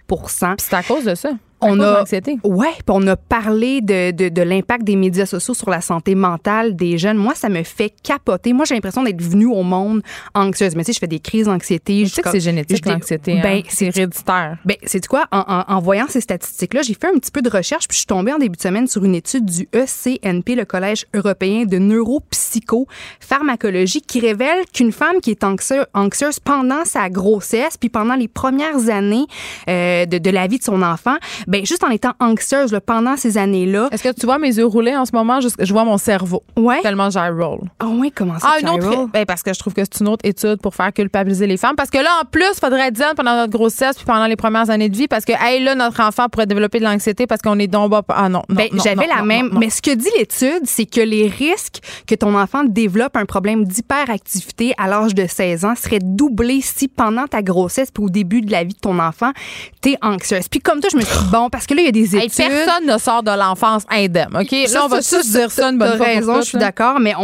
C'est à cause de ça on a ouais, on a parlé de, de, de l'impact des médias sociaux sur la santé mentale des jeunes. Moi, ça me fait capoter. Moi, j'ai l'impression d'être venue au monde anxieuse. Mais tu sais, je fais des crises d'anxiété. Je sais que c'est génétique l'anxiété. Hein? Ben, c'est héréditaire. Ben, c'est quoi? En, en, en, voyant ces statistiques-là, j'ai fait un petit peu de recherche puis je suis tombée en début de semaine sur une étude du ECNP, le Collège européen de neuropsychopharmacologie, qui révèle qu'une femme qui est anxieuse, anxieuse pendant sa grossesse puis pendant les premières années euh, de, de la vie de son enfant ben juste en étant anxieuse pendant ces années-là. Est-ce que tu vois mes yeux rouler en ce moment? Je, vois mon cerveau. Ouais. Tellement j'y roll. Ah oui, comment ça? Ah, une autre. Ben, parce que je trouve que c'est une autre étude pour faire culpabiliser les femmes. Parce que là, en plus, il faudrait dire pendant notre grossesse puis pendant les premières années de vie, parce que, hey, là, notre enfant pourrait développer de l'anxiété parce qu'on est donc Ah non. ben, j'avais la même. Mais ce que dit l'étude, c'est que les risques que ton enfant développe un problème d'hyperactivité à l'âge de 16 ans seraient doublés si pendant ta grossesse puis au début de la vie de ton enfant, t'es anxieuse. Puis comme toi, je me suis dit, bon, parce que là, il y a des études. personne ne sort de l'enfance indemne, OK? là, on va tous dire ça une bonne raison, je suis d'accord, mais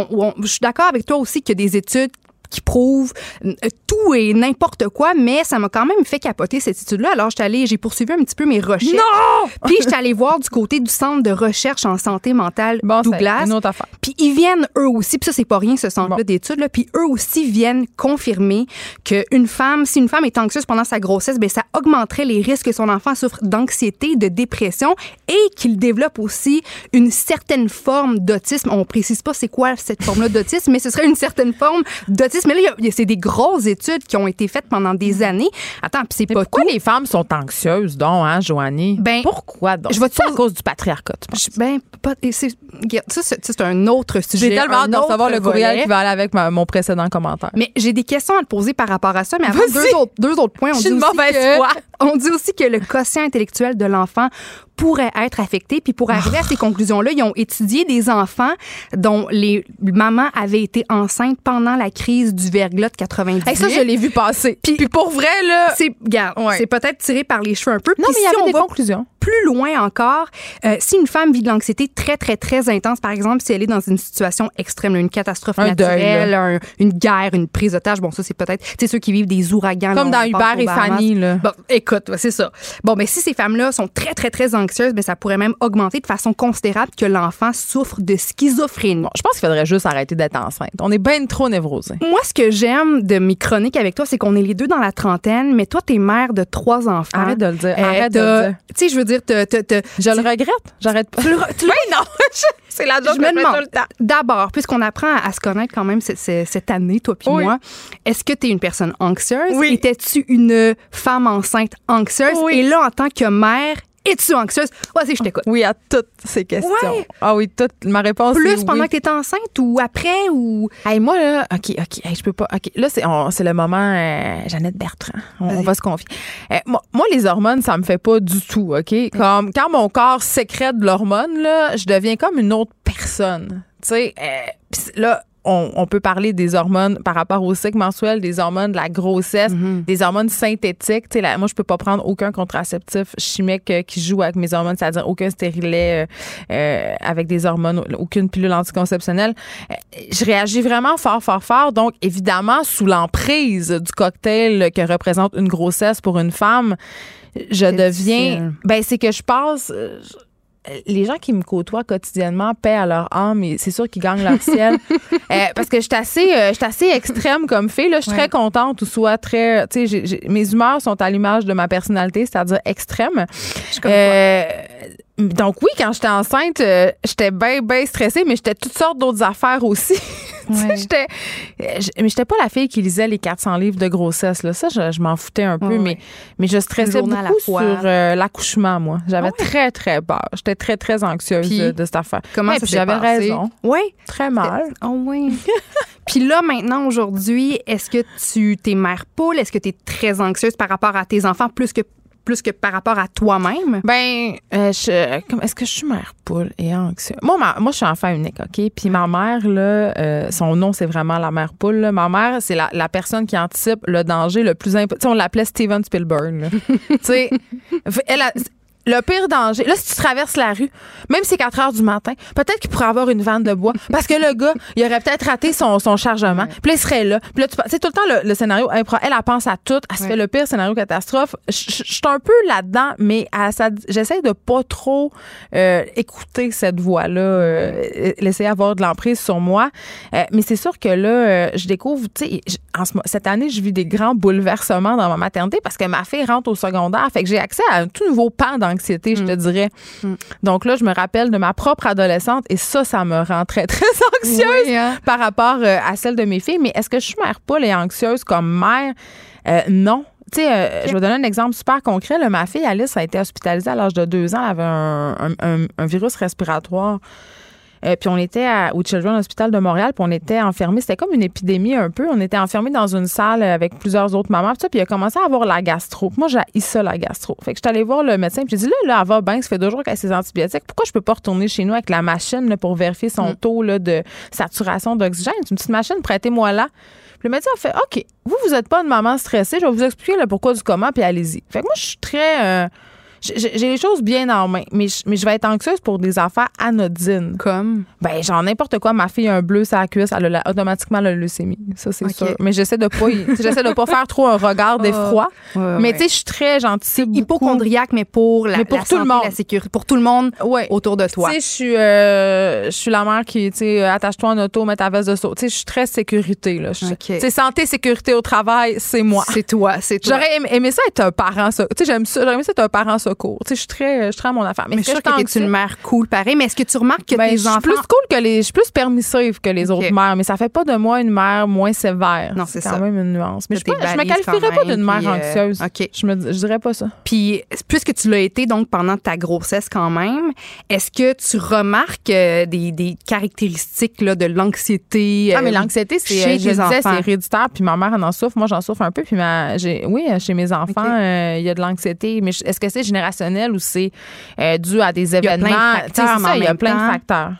je suis d'accord avec toi aussi qu'il y a des études qui prouve euh, tout et n'importe quoi, mais ça m'a quand même fait capoter cette étude-là. Alors, allée, j'ai poursuivi un petit peu mes recherches. Non! Puis, j'étais allée voir du côté du Centre de recherche en santé mentale bon, Douglas. Une autre affaire. Puis, ils viennent eux aussi, puis ça, c'est pas rien, ce centre-là d'études, là, puis eux aussi viennent confirmer qu'une femme, si une femme est anxieuse pendant sa grossesse, ben ça augmenterait les risques que son enfant souffre d'anxiété, de dépression et qu'il développe aussi une certaine forme d'autisme. On précise pas c'est quoi cette forme-là d'autisme, mais ce serait une certaine forme d'autisme mais là, c'est des grosses études qui ont été faites pendant des années. Attends, puis c'est pas pourquoi les femmes sont anxieuses, donc, hein, Joanie? Ben, pourquoi donc? Je vais à cause du patriarcat, Ben, pas, c'est, ça, c'est un autre sujet. J'ai tellement hâte de recevoir le courriel qui va aller avec mon précédent commentaire. Mais j'ai des questions à te poser par rapport à ça. Mais avant, deux autres, deux autres points. On dit, on dit aussi que le quotient intellectuel de l'enfant pourraient être affectés. Puis pour arriver à ces conclusions-là, ils ont étudié des enfants dont les mamans avaient été enceintes pendant la crise du verglas de 90. Et ça, je l'ai vu passer. Puis, pour vrai, là... C'est, c'est peut-être tiré par les cheveux un peu. Non, mais il y avait des conclusions plus loin encore, euh, si une femme vit de l'anxiété très, très, très intense, par exemple, si elle est dans une situation extrême, une catastrophe naturelle, une guerre, une prise d'otage, bon, ça, c'est peut-être, c'est ceux qui vivent des ouragans. Comme dans Hubert et Fanny, là. Bon, écoute, c'est ça. Bon, mais si ces femmes-là sont très, très, très anxieuses, mais ça pourrait même augmenter de façon considérable que l'enfant souffre de schizophrénie. Bon, je pense qu'il faudrait juste arrêter d'être enceinte. On est bien trop névrosés. Moi, ce que j'aime de mes chroniques avec toi, c'est qu'on est les deux dans la trentaine, mais toi, t'es mère de trois enfants. Arrête de le dire. Arrête de le dire. Tu sais, je veux dire, je le regrette. J'arrête pas. Tu le, non, c'est la joke je me demande. D'abord, puisqu'on apprend à, se connaître quand même cette, année, toi puis moi, est-ce que tu es une personne anxieuse? Oui. Étais-tu une femme enceinte anxieuse? Et là, en tant que mère, es-tu anxieuse? Vas-y, je t'écoute. Oui, à toutes ces questions. Ah oui, toute ma réponse Plus pendant que tu étais enceinte ou après ou? Hey, moi, là, OK, OK, je peux pas. OK, là, c'est le moment euh, Jeannette Bertrand. On, va se confier. Euh, moi, les hormones, ça me fait pas du tout, OK? Comme quand mon corps sécrète de l'hormone, là, je deviens comme une autre personne. Tu sais, euh, là, on, peut parler des hormones par rapport au cycle mensuel, des hormones de la grossesse, mhm. des hormones synthétiques. Là, moi, je peux pas prendre aucun contraceptif chimique euh, qui joue avec mes hormones, c'est-à-dire aucun stérilet euh, euh, avec des hormones, aucune pilule anticonceptionnelle. je réagis vraiment fort, fort, fort. Donc, évidemment, sous l'emprise du cocktail que représente une grossesse pour une femme, je deviens. Ben, c'est que je passe les gens qui me côtoient quotidiennement paient à leur âme et c'est sûr qu'ils gagnent leur ciel. Euh, parce que je suis assez, euh, assez extrême comme fille. Là. Je suis très contente ou soit très. Tu sais, mes humeurs sont à l'image de ma personnalité, c'est-à-dire extrême. Euh, donc oui, quand j'étais enceinte, j'étais bien, bien stressée, mais j'étais toutes sortes d'autres affaires aussi. j'étais, mais j'étais pas la fille qui lisait les 400 livres de grossesse. Là. Ça, je, m'en foutais un peu, mais, mais je stressais beaucoup sur euh, l'accouchement, moi. J'avais ah très, très peur. J'étais très, très anxieuse de, cette affaire. Comment ça J'avais raison. Oui. Très mal. Oh oui. puis là, maintenant, aujourd'hui, est-ce que tu t'es mère poule? Est-ce que tu es très anxieuse par rapport à tes enfants plus que plus que par rapport à toi-même? Ben, euh, est-ce que je suis mère poule et anxieuse? Moi, moi, je suis enfant unique, OK? Puis ma mère, là, euh, son nom, c'est vraiment la mère poule. Ma mère, c'est la, la, personne qui anticipe le danger le plus important. On l'appelait Steven Spielberg. tu sais, elle le pire danger, là, si tu traverses la rue, même si c'est 4 heures du matin, peut-être qu'il pourrait avoir une vanne de bois. Parce que le gars, il aurait peut-être raté son, son chargement. Puis là, il serait là. Puis là, tu c'est tout le temps le, scénario. Elle, elle, pense à tout. Elle se fait le pire scénario catastrophe. Je suis un peu là-dedans, mais j'essaie de pas trop euh, écouter cette voix-là, euh, laisser avoir de l'emprise sur moi. Euh, mais c'est sûr que là, euh, je découvre, tu sais, cette année, je vis des grands bouleversements dans ma maternité parce que ma fille rentre au secondaire. Fait que j'ai accès à un tout nouveau pan dans anxiété, je te mm. dirais. Mm. Donc là, je me rappelle de ma propre adolescente et ça, ça me rend très, très anxieuse hein. par rapport euh, à celle de mes filles. Mais est-ce que je suis mère pas et anxieuse comme mère? Euh, non. Tu sais, euh, je vais donner un exemple super concret. ma fille Alice a été hospitalisée à l'âge de deux ans. Elle avait un virus respiratoire. Euh, puis on était au Children's Hospital de Montréal, puis on était enfermés. C'était comme une épidémie un peu. On était enfermés dans une salle avec plusieurs autres mamans. Puis, puis il a commencé à avoir la gastro. Moi, j'ai ça, la gastro. Fait que je suis allée voir le médecin, puis j'ai dit, là, là, elle va bien, ça fait deux jours qu'elle a ses antibiotiques. Pourquoi je peux pas retourner chez nous avec la machine là, pour vérifier son mm. taux là, de saturation d'oxygène? C'est une petite machine, prêtez-moi là. Puis le médecin a fait, OK, vous, vous n'êtes pas une maman stressée, je vais vous expliquer le pourquoi du comment, puis allez-y. Fait que moi, je suis très... Euh, j'ai les choses bien en main, mais je, mais je vais être anxieuse pour des affaires anodines. Comme? Ben, genre n'importe quoi. Ma fille a un bleu sur la cuisse, elle a automatiquement la leucémie. Ça, c'est sûr. Mais j'essaie de pas, j'essaie de pas faire trop un regard d'effroi. mais tu sais, je suis très gentille. Hypochondriaque, mais pour la, pour tout le monde. la sécurité, pour tout le monde autour de toi. Tu sais, je suis, euh, je suis la mère qui, tu sais, attache-toi en auto, mets ta veste de saut. Tu sais, je suis très sécurité, là. Tu sais, santé, sécurité au travail, c'est moi. C'est toi, c'est toi. J'aurais aimé, ça être un parent, Tu sais, j'aime ça, j'aurais aimé ça être un parent secours. Tu sais, je suis très, je suis à mon affaire. Mais, je suis que tu es une mère cool, pareil. Mais est-ce que tu remarques que ben, tes enfants. Je suis plus cool que les. Je suis plus permissive que les autres mères, mais ça fait pas de moi une mère moins sévère. Non, c'est quand même une nuance. Mais je, je, me qualifierais pas d'une mère euh, anxieuse. OK. Je, me, je dirais pas ça. Puis, puisque tu l'as été donc pendant ta grossesse quand même, est-ce que tu remarques euh, des, des caractéristiques là, de l'anxiété? Ah, mais euh, l'anxiété, c'est. Je disais, c'est héréditaire, puis ma mère en souffre. Moi, j'en souffre un peu. Puis, ma, oui, chez mes enfants, il y a de l'anxiété. Mais est-ce que c'est générationnel ou c'est euh, dû à des événements? Il y a plein de facteurs.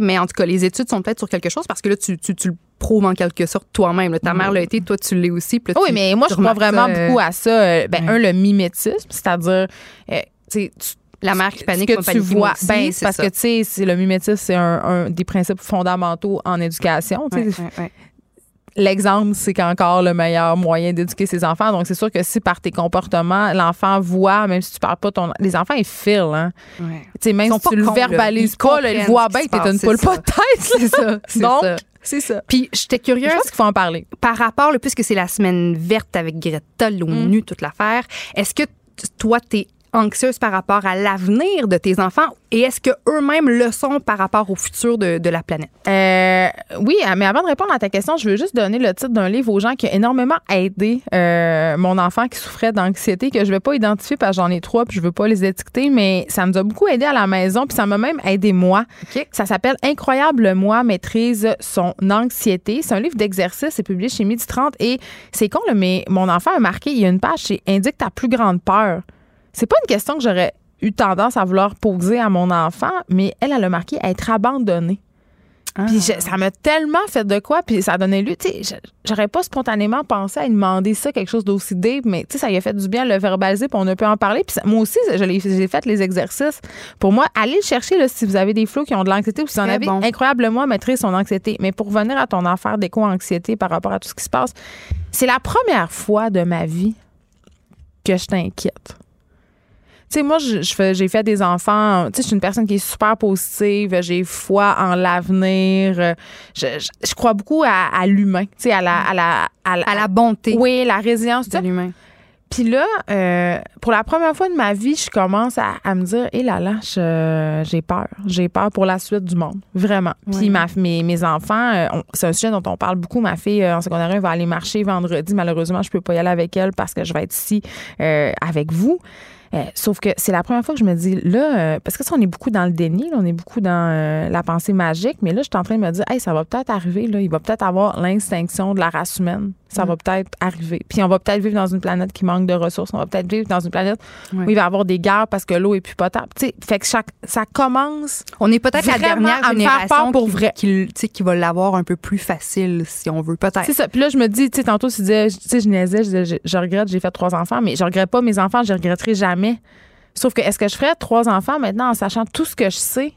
Mais en tout cas, les études sont peut-être sur quelque chose parce que là, tu, tu, tu le prouves en quelque sorte toi-même. Ta mère l'a été, toi, tu l'es aussi. oui, mais moi, je crois vraiment beaucoup à ça. Euh, ben, un, le mimétisme, c'est-à-dire, euh, tu la mère qui panique, que tu vois, ben, parce que tu sais, le mimétisme, c'est un, des principes fondamentaux en éducation l'exemple, c'est qu'encore le meilleur moyen d'éduquer ses enfants. Donc, c'est sûr que si par tes comportements, l'enfant voit, même si tu parles pas ton. Les enfants, ils filent, hein. Ouais. Tu sais, même si tu le verbalises pas, ils voient bien que t'es une poule pas de tête. C'est ça. Donc, c'est ça. Puis j'étais curieuse. Je pense qu'il faut en parler. Par rapport, le puisque c'est la semaine verte avec Greta, l'ONU, mm. toute l'affaire, est-ce que toi, t'es anxieuse par rapport à l'avenir de tes enfants et est-ce que eux-mêmes le sont par rapport au futur de, de la planète? Euh, oui, mais avant de répondre à ta question, je veux juste donner le titre d'un livre aux gens qui a énormément aidé euh, mon enfant qui souffrait d'anxiété, que je vais pas identifier parce que j'en ai trois puis je veux pas les étiqueter, mais ça nous a beaucoup aidé à la maison puis ça m'a même aidé moi. Ça s'appelle Incroyable moi maîtrise son anxiété. C'est un livre d'exercice, c'est publié chez Midi 30 et c'est con, mais mon enfant a marqué, il y a une page qui indique ta plus grande peur. C'est pas une question que j'aurais eu tendance à vouloir poser à mon enfant, mais elle, elle a marqué être abandonnée. Puis ah. ça m'a tellement fait de quoi, puis ça a donné lui, tu sais, j'aurais pas spontanément pensé à lui demander ça, quelque chose d'aussi deep, mais tu sais, ça lui a fait du bien de le verbaliser, puis on a pu en parler. Puis moi aussi, j'ai fait les exercices. Pour moi, allez le chercher là, si vous avez des flots qui ont de l'anxiété ou si vous en avez incroyablement maîtrisé son anxiété. Mais pour revenir à ton affaire d'éco-anxiété par rapport à tout ce qui se passe, c'est la première fois de ma vie que je t'inquiète. Tu sais, moi, j'ai fait des enfants. Tu sais, je suis une personne qui est super positive. J'ai foi en l'avenir. Je, crois beaucoup à, l'humain. Tu sais, à la, à la, à, la bonté. Oui, la résilience de l'humain. Puis là, euh, pour la première fois de ma vie, je commence à, me dire, hé là là, j'ai peur. J'ai peur pour la suite du monde. Vraiment. Puis mes, mes enfants, euh, c'est un sujet dont on parle beaucoup. Ma fille euh, en secondaire 1 va aller marcher vendredi. Malheureusement, je peux pas y aller avec elle parce que je vais être ici avec vous. Euh, sauf que c'est la première fois que je me dis, là, euh, parce que ça, on est beaucoup dans le déni, on est beaucoup dans euh, la pensée magique, mais là, je suis en train de me dire, hey, ça va peut-être arriver, là, il va peut-être avoir l'extinction de la race humaine. Ça va peut-être arriver. Puis on va peut-être vivre dans une planète qui manque de ressources. On va peut-être vivre dans une planète où il va y avoir des guerres parce que l'eau est plus potable. fait que chaque, ça commence. On est peut-être la dernière génération pour qui, vrai. Qui, qui va l'avoir un peu plus facile, si on veut, peut-être. C'est ça. Puis là, je me dis, tu sais, tantôt, tu disais, tu sais, je niaisais, je, je regrette, j'ai fait trois enfants, mais je regrette pas mes enfants, je regretterai jamais. Sauf que est-ce que je ferais trois enfants maintenant en sachant tout ce que je sais?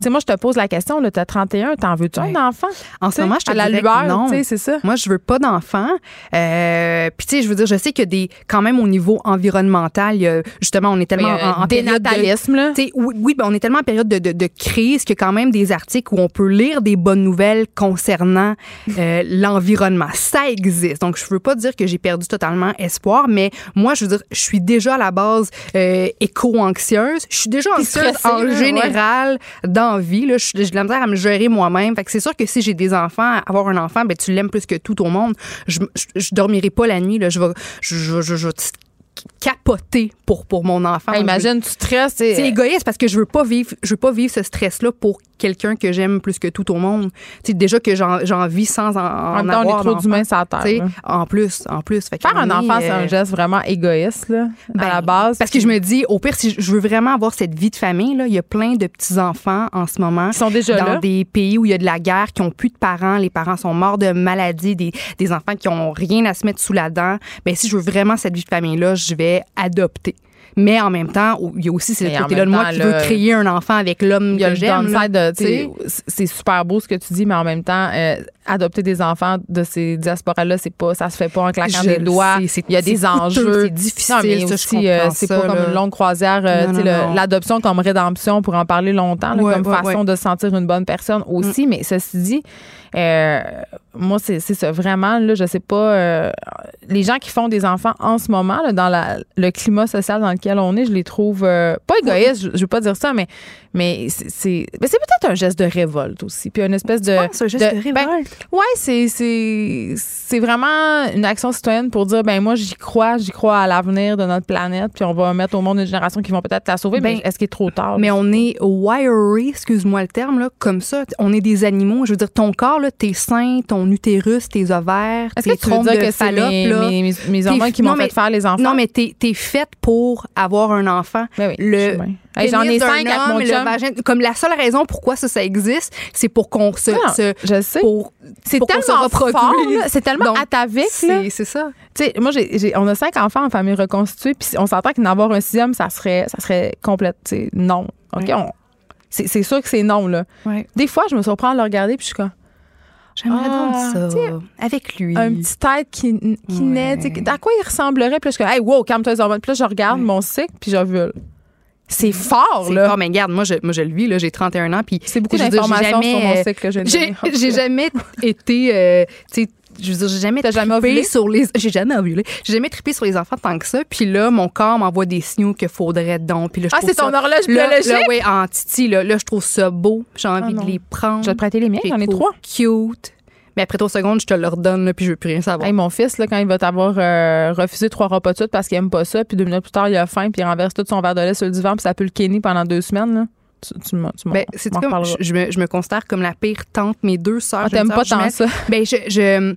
Tu sais, moi, je te pose la question, tu as 31, t'en veux-tu un enfant? En ce moment, je te à la lueur, non. c'est ça. Moi, je veux pas d'enfant. Euh, puis, tu sais, je veux dire, je sais que des, quand même, au niveau environnemental, il y a, justement, on est tellement en, en dénatalisme, là. Oui, oui ben, on est tellement en période de, de, de crise qu'il y a quand même des articles où on peut lire des bonnes nouvelles concernant euh, l'environnement. Ça existe. Donc, je veux pas dire que j'ai perdu totalement espoir, mais moi, je veux dire, je suis déjà à la base euh, éco-anxieuse. Je suis déjà anxieuse en général dans envie. Là, j'ai de la misère à me gérer moi-même. Fait que c'est sûr que si j'ai des enfants, avoir un enfant, ben tu l'aimes plus que tout au monde. Je, je, dormirai pas la nuit. Là. Je vais, je, je, je, capoter pour, pour mon enfant. imagine, tu stresses. C'est égoïste parce que je veux pas vivre, je veux pas vivre ce stress-là pour quelqu'un que j'aime plus que tout au monde. Déjà que j'en vis sans en, en, en avoir. on est trop d'humains sur la terre. En plus, en plus. Faire un enfant, c'est un euh, geste vraiment égoïste, là, à la ben, base. Parce que je me dis, au pire, si je veux vraiment avoir cette vie de famille, là, il y a plein de petits-enfants en ce moment. Qui sont déjà dans des pays où il y a de la guerre, qui ont plus de parents. Les parents sont morts de maladie, des, des enfants qui ont rien à se mettre sous la dent. Ben, si je veux vraiment cette vie de famille-là, je vais adopter. Mais en même temps, il y a aussi ce côté-là de moi qui veut créer un enfant avec l'homme que j'aime. C'est super beau ce que tu dis, mais en même temps, euh, adopter des enfants de ces diasporas-là, c'est pas, ça se fait pas en claquant des doigts. Il y a des enjeux. C'est difficile. aussi, euh, c'est pas comme une longue croisière. Euh, l'adoption comme rédemption, pour en parler longtemps, comme façon de se sentir une bonne personne aussi. Mm. Mais ceci dit, euh, moi, c'est ça. Vraiment, là, je sais pas. Euh, les gens qui font des enfants en ce moment, là, dans la, le climat social dans lequel on est, je les trouve euh, pas égoïstes, je, je, veux pas dire ça, mais, mais c'est peut-être un geste de révolte aussi. Puis une espèce de. un geste de, ben, révolte? ouais, c'est vraiment une action citoyenne pour dire, ben moi, j'y crois, j'y crois à l'avenir de notre planète, puis on va mettre au monde une génération qui vont peut-être la sauver, mais ben, est-ce qu'il est trop tard? Mais on est wiry, excuse-moi le terme, là, comme ça. On est des animaux. Je veux dire, ton corps, là, tes seins, ton utérus, tes ovaires, tes que trompes de que fallope, mes, mes, mes, hormones qui m'ont fait faire les enfants? Non, mais t'es es faite pour avoir un enfant. Ben oui, le, J'en ai cinq avec mon chum. Vagin, comme la seule raison pourquoi ça, ça existe, c'est pour qu'on se, se, je sais. Pour, c'est tellement fort, c'est tellement atavique. C'est ça. Tu sais, moi, j'ai, on a cinq enfants en famille reconstituée, puis on s'entend qu'en avoir un sixième, ça serait, ça serait complète. Non. OK, on, c'est, sûr que c'est non, là. Des fois, je me surprends à le regarder, puis je suis comme, J'aimerais ah, ça. Avec lui. Un petit tête qui, qui naît. À quoi il ressemblerait? Puis je suis hey, wow, calme-toi. Puis là, je regarde mon cycle, puis je veux. C'est fort, là. Fort, mais regarde, moi, je, moi, je le vis, là, j'ai 31 ans, puis... C'est beaucoup d'informations sur mon cycle, J'ai, j'ai jamais été, euh, tu sais, je veux dire, j'ai jamais, jamais sur les, j'ai jamais ovulé. J'ai jamais trippé sur les enfants tant que ça. Puis là, mon corps m'envoie des signaux qu'il faudrait donc. Puis là, je ah, c'est ton horloge biologique? Là, oui, en titi, là, là, je trouve ça beau. J'ai envie ah, de les prendre. Je vais te prêter les miens, j'en ai trois. Cute. Mais après trois secondes, je te le redonne, puis je veux plus rien savoir. Hey, mon fils, là, quand il va t'avoir euh, refusé trois repas de suite parce qu'il aime pas ça, puis deux minutes plus tard, il a faim, puis il renverse tout son verre de lait sur le divan, puis ça peut le kenny pendant deux semaines, là. Tu, tu, tu ben, c'est comme je, me, je me considère comme la pire tante mes deux sœurs ah, t'aimes pas tant ça. Ben je, je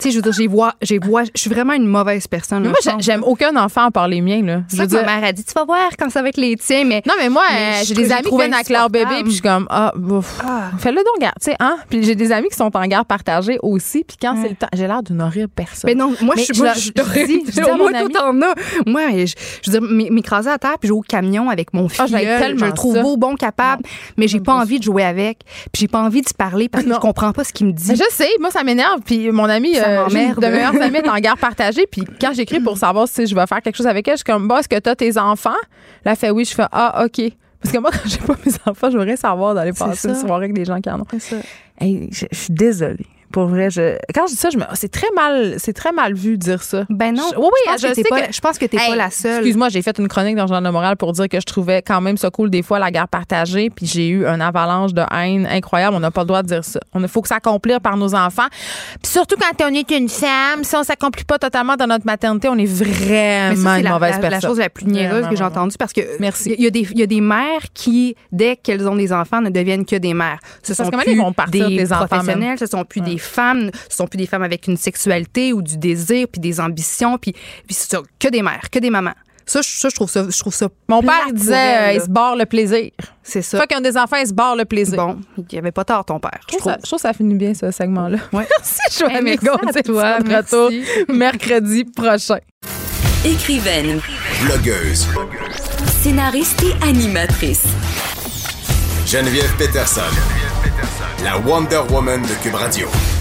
tu sais, je veux dire, j'ai vois, j'ai vois, je suis vraiment une mauvaise personne. moi, j'aime aucun enfant à part les miens, là. Dire, ma mère a dit, tu vas voir quand ça va être les tiens, mais. Non, mais moi, euh, j'ai des amis qui viennent avec leur bébé, puis je suis comme, ah, ah. fais-le donc, garde, tu sais, hein. Puis j'ai des amis qui sont en garde partagée aussi, puis quand c'est le temps, j'ai l'air d'une horrible personne. Mais non, moi, je suis, je dis, je dis moi, tout en a. Moi, je, je veux dire, m'écraser à terre, puis jouer au camion avec mon fils. Ah, je le trouve beau, bon, capable, mais j'ai pas envie de jouer avec, puis j'ai pas envie d'y parler parce que je comprends pas ce qu'il me dit. Je sais, moi, ça m'énerve, puis mon ami, euh, meilleures amies en garde partagée. Puis quand j'écris pour savoir si je vais faire quelque chose avec elle, je suis comme, bah, est-ce que tu as tes enfants? Là, elle fait oui. Je fais, ah, OK. Parce que moi, quand j'ai pas mes enfants, je voudrais savoir d'aller passer une soirée avec des gens qui en ont. Ça. Hey, je, suis désolée. Pour vrai, je, quand je dis ça, je me, c'est très mal, c'est très mal vu de dire ça. Ben non. Je- oui, oui, je pense je sais pas, que- je pense que t'es Hey, pas la seule. Excuse-moi, j'ai fait une chronique dans Journal de Montréal pour dire que je trouvais quand même ça cool des fois la guerre partagée, puis j'ai eu un avalanche de haine incroyable. On n'a pas le droit de dire ça. On faut que s'accomplir par nos enfants. Puis surtout quand on est une femme, si on s'accomplit pas totalement dans notre maternité, on est vraiment c'est une la, mauvaise la- personne. la chose la plus niaiseuse que j'ai entendue parce que Merci. il y, a des- il y a des mères qui, dès qu'elles ont des enfants, ne deviennent que des mères. Ce Parce sont plus ils vont des des enfants, professionnels, même. ce sont plus des femmes, ce sont plus des femmes avec une sexualité ou du désir, puis des ambitions, puis, puis c'est ça, que des mères, que des mamans. Ça, je, ça, je trouve ça, je trouve ça. Mon père disait, euh, il se barre le plaisir. c'est ça. Qu'ils ont des enfants, ils se barrent le plaisir. Bon, il avait pas tort, ton père. Je trouve, ça, je trouve ça finit bien, ce segment-là. Ouais. Merci, Joanne Hey, merci à Gontier. toi, merci. retour mercredi prochain. Écrivaine, Blogueuse. scénariste et animatrice. Geneviève Peterson. La Wonder Woman de Cube Radio.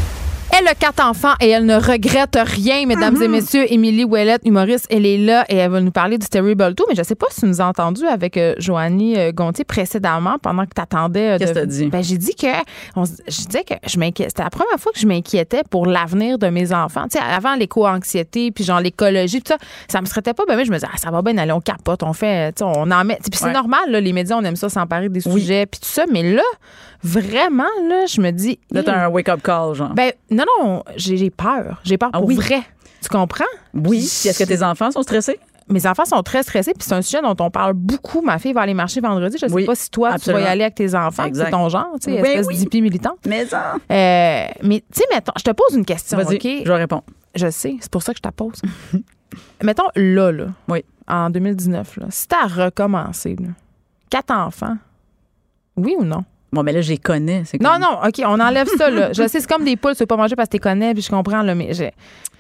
Elle a quatre enfants et elle ne regrette rien, mesdames et messieurs. Émilie Ouellette, humoriste, elle est là et elle va nous parler du Terrible 2. Mais je sais pas si tu nous as entendu avec euh, Joanie euh, Gontier précédemment pendant que tu attendais. Qu'est-ce que t'as dit? Ben, j'ai dit que, on je disais que je m'inquiétais. C'était la première fois que je m'inquiétais pour l'avenir de mes enfants. Tu sais, avant l'éco-anxiété, puis genre l'écologie, tout ça, ça me serait pas, ben, mais je me disais, ah, ça va bien aller, on capote, on fait, tu sais, on en met. Puis c'est Ouais. normal, là, les médias, on aime ça s'emparer des Oui. sujets, puis tout ça. Mais là, vraiment, là, je me dis. Là, t'as un wake-up call, genre. Ben, non, non, j'ai j'ai peur. J'ai peur Ah pour oui? vrai. Tu comprends? oui. Est-ce que tes enfants sont stressés? Mes enfants sont très stressés, puis c'est un sujet dont on parle beaucoup. Ma fille va aller marcher vendredi. Je sais Oui, pas si toi, tu vas y aller avec tes enfants. C'est ton genre, tu sais, espèce oui. d'hippie militant. Mais ça. Euh, mais, tu sais, mettons, je te pose une question, OK? je réponds. Je sais, c'est pour ça que je te la pose. mettons, là, là, Oui. en 2019, là, si t'as recommencé, là, quatre enfants, oui ou non? Bon, mais là, je les connais. Non, non, OK, on enlève ça, là. Je sais, c'est comme des poules, tu veux pas manger parce que tu les connais, puis je comprends, là, mais j'ai...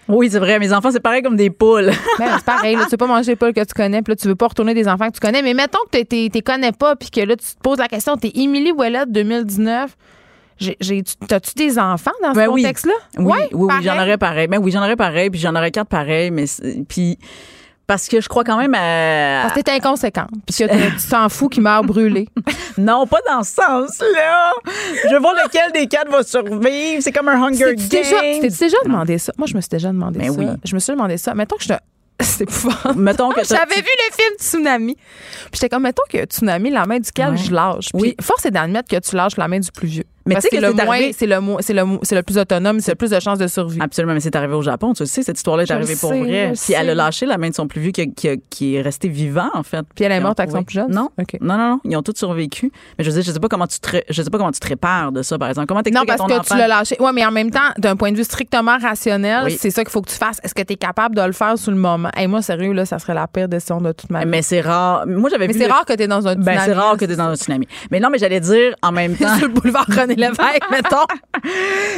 Oui, c'est vrai. Mes enfants, c'est pareil comme des poules. Ben, c'est pareil, là, tu veux pas manger les poules que tu connais, puis là, tu veux pas retourner des enfants que tu connais. Mais mettons que tu t'es connais pas, puis que là, tu te poses la question, t'es Émilie Ouellette 2019. J'ai- j'ai- T'as-tu des enfants dans ce Ben contexte-là? Oui, Ouais, oui, oui, j'en aurais pareil. Ben oui, j'en aurais pareil, puis j'en aurais quatre pareils, mais puis parce que je crois quand même à Parce que t'es inconséquente, puis que t'es- tu t'en fous qui meurt brûlé. non, pas dans ce sens-là. Je voir lequel des quatre va survivre. C'est comme un Hunger déjà, Games. t'es-tu déjà demandé ça? Moi, je me suis déjà demandé Ben ça. oui. Je me suis demandé ça. Mettons que je te. C'est épouvantable. Mettons que J'avais vu le film Tsunami. Puis j'étais comme, mettons que Tsunami, la main duquel Ouais. je lâche. Puis Oui. force est d'admettre que tu lâches la main du plus vieux. Mais tu sais que c'est moins, arrivé- c'est le, mo- c'est le, le plus autonome, c'est le plus de chances de survie. Absolument, mais c'est arrivé au Japon, tu le sais, cette histoire-là est arrivée pour sais, vrai. Puis elle a lâché la main de son plus vieux qui, a- qui a- qui est resté vivant, en fait. Puis elle est morte avec son plus jeune? Non. OK. non, non, non, ils ont tous survécu. Mais je veux dire, je sais pas comment tu te, je sais pas comment tu te répares de ça, par exemple. Comment Non, à parce ton que enfant? tu l'as lâché. Oui, mais en même temps, d'un point de vue strictement rationnel, Oui. c'est ça qu'il faut que tu fasses. Est-ce que tu es capable de le faire sur le moment? Et moi, sérieux, là, ça serait la pire décision de toute ma vie. Mais c'est rare. Moi, j'avais Mais c'est rare que tu es dans un Ben, c'est rare que tu es dans un tsunami. Mais non, mais j'allais dire en même temps. le boulevard René Lévesque, mettons.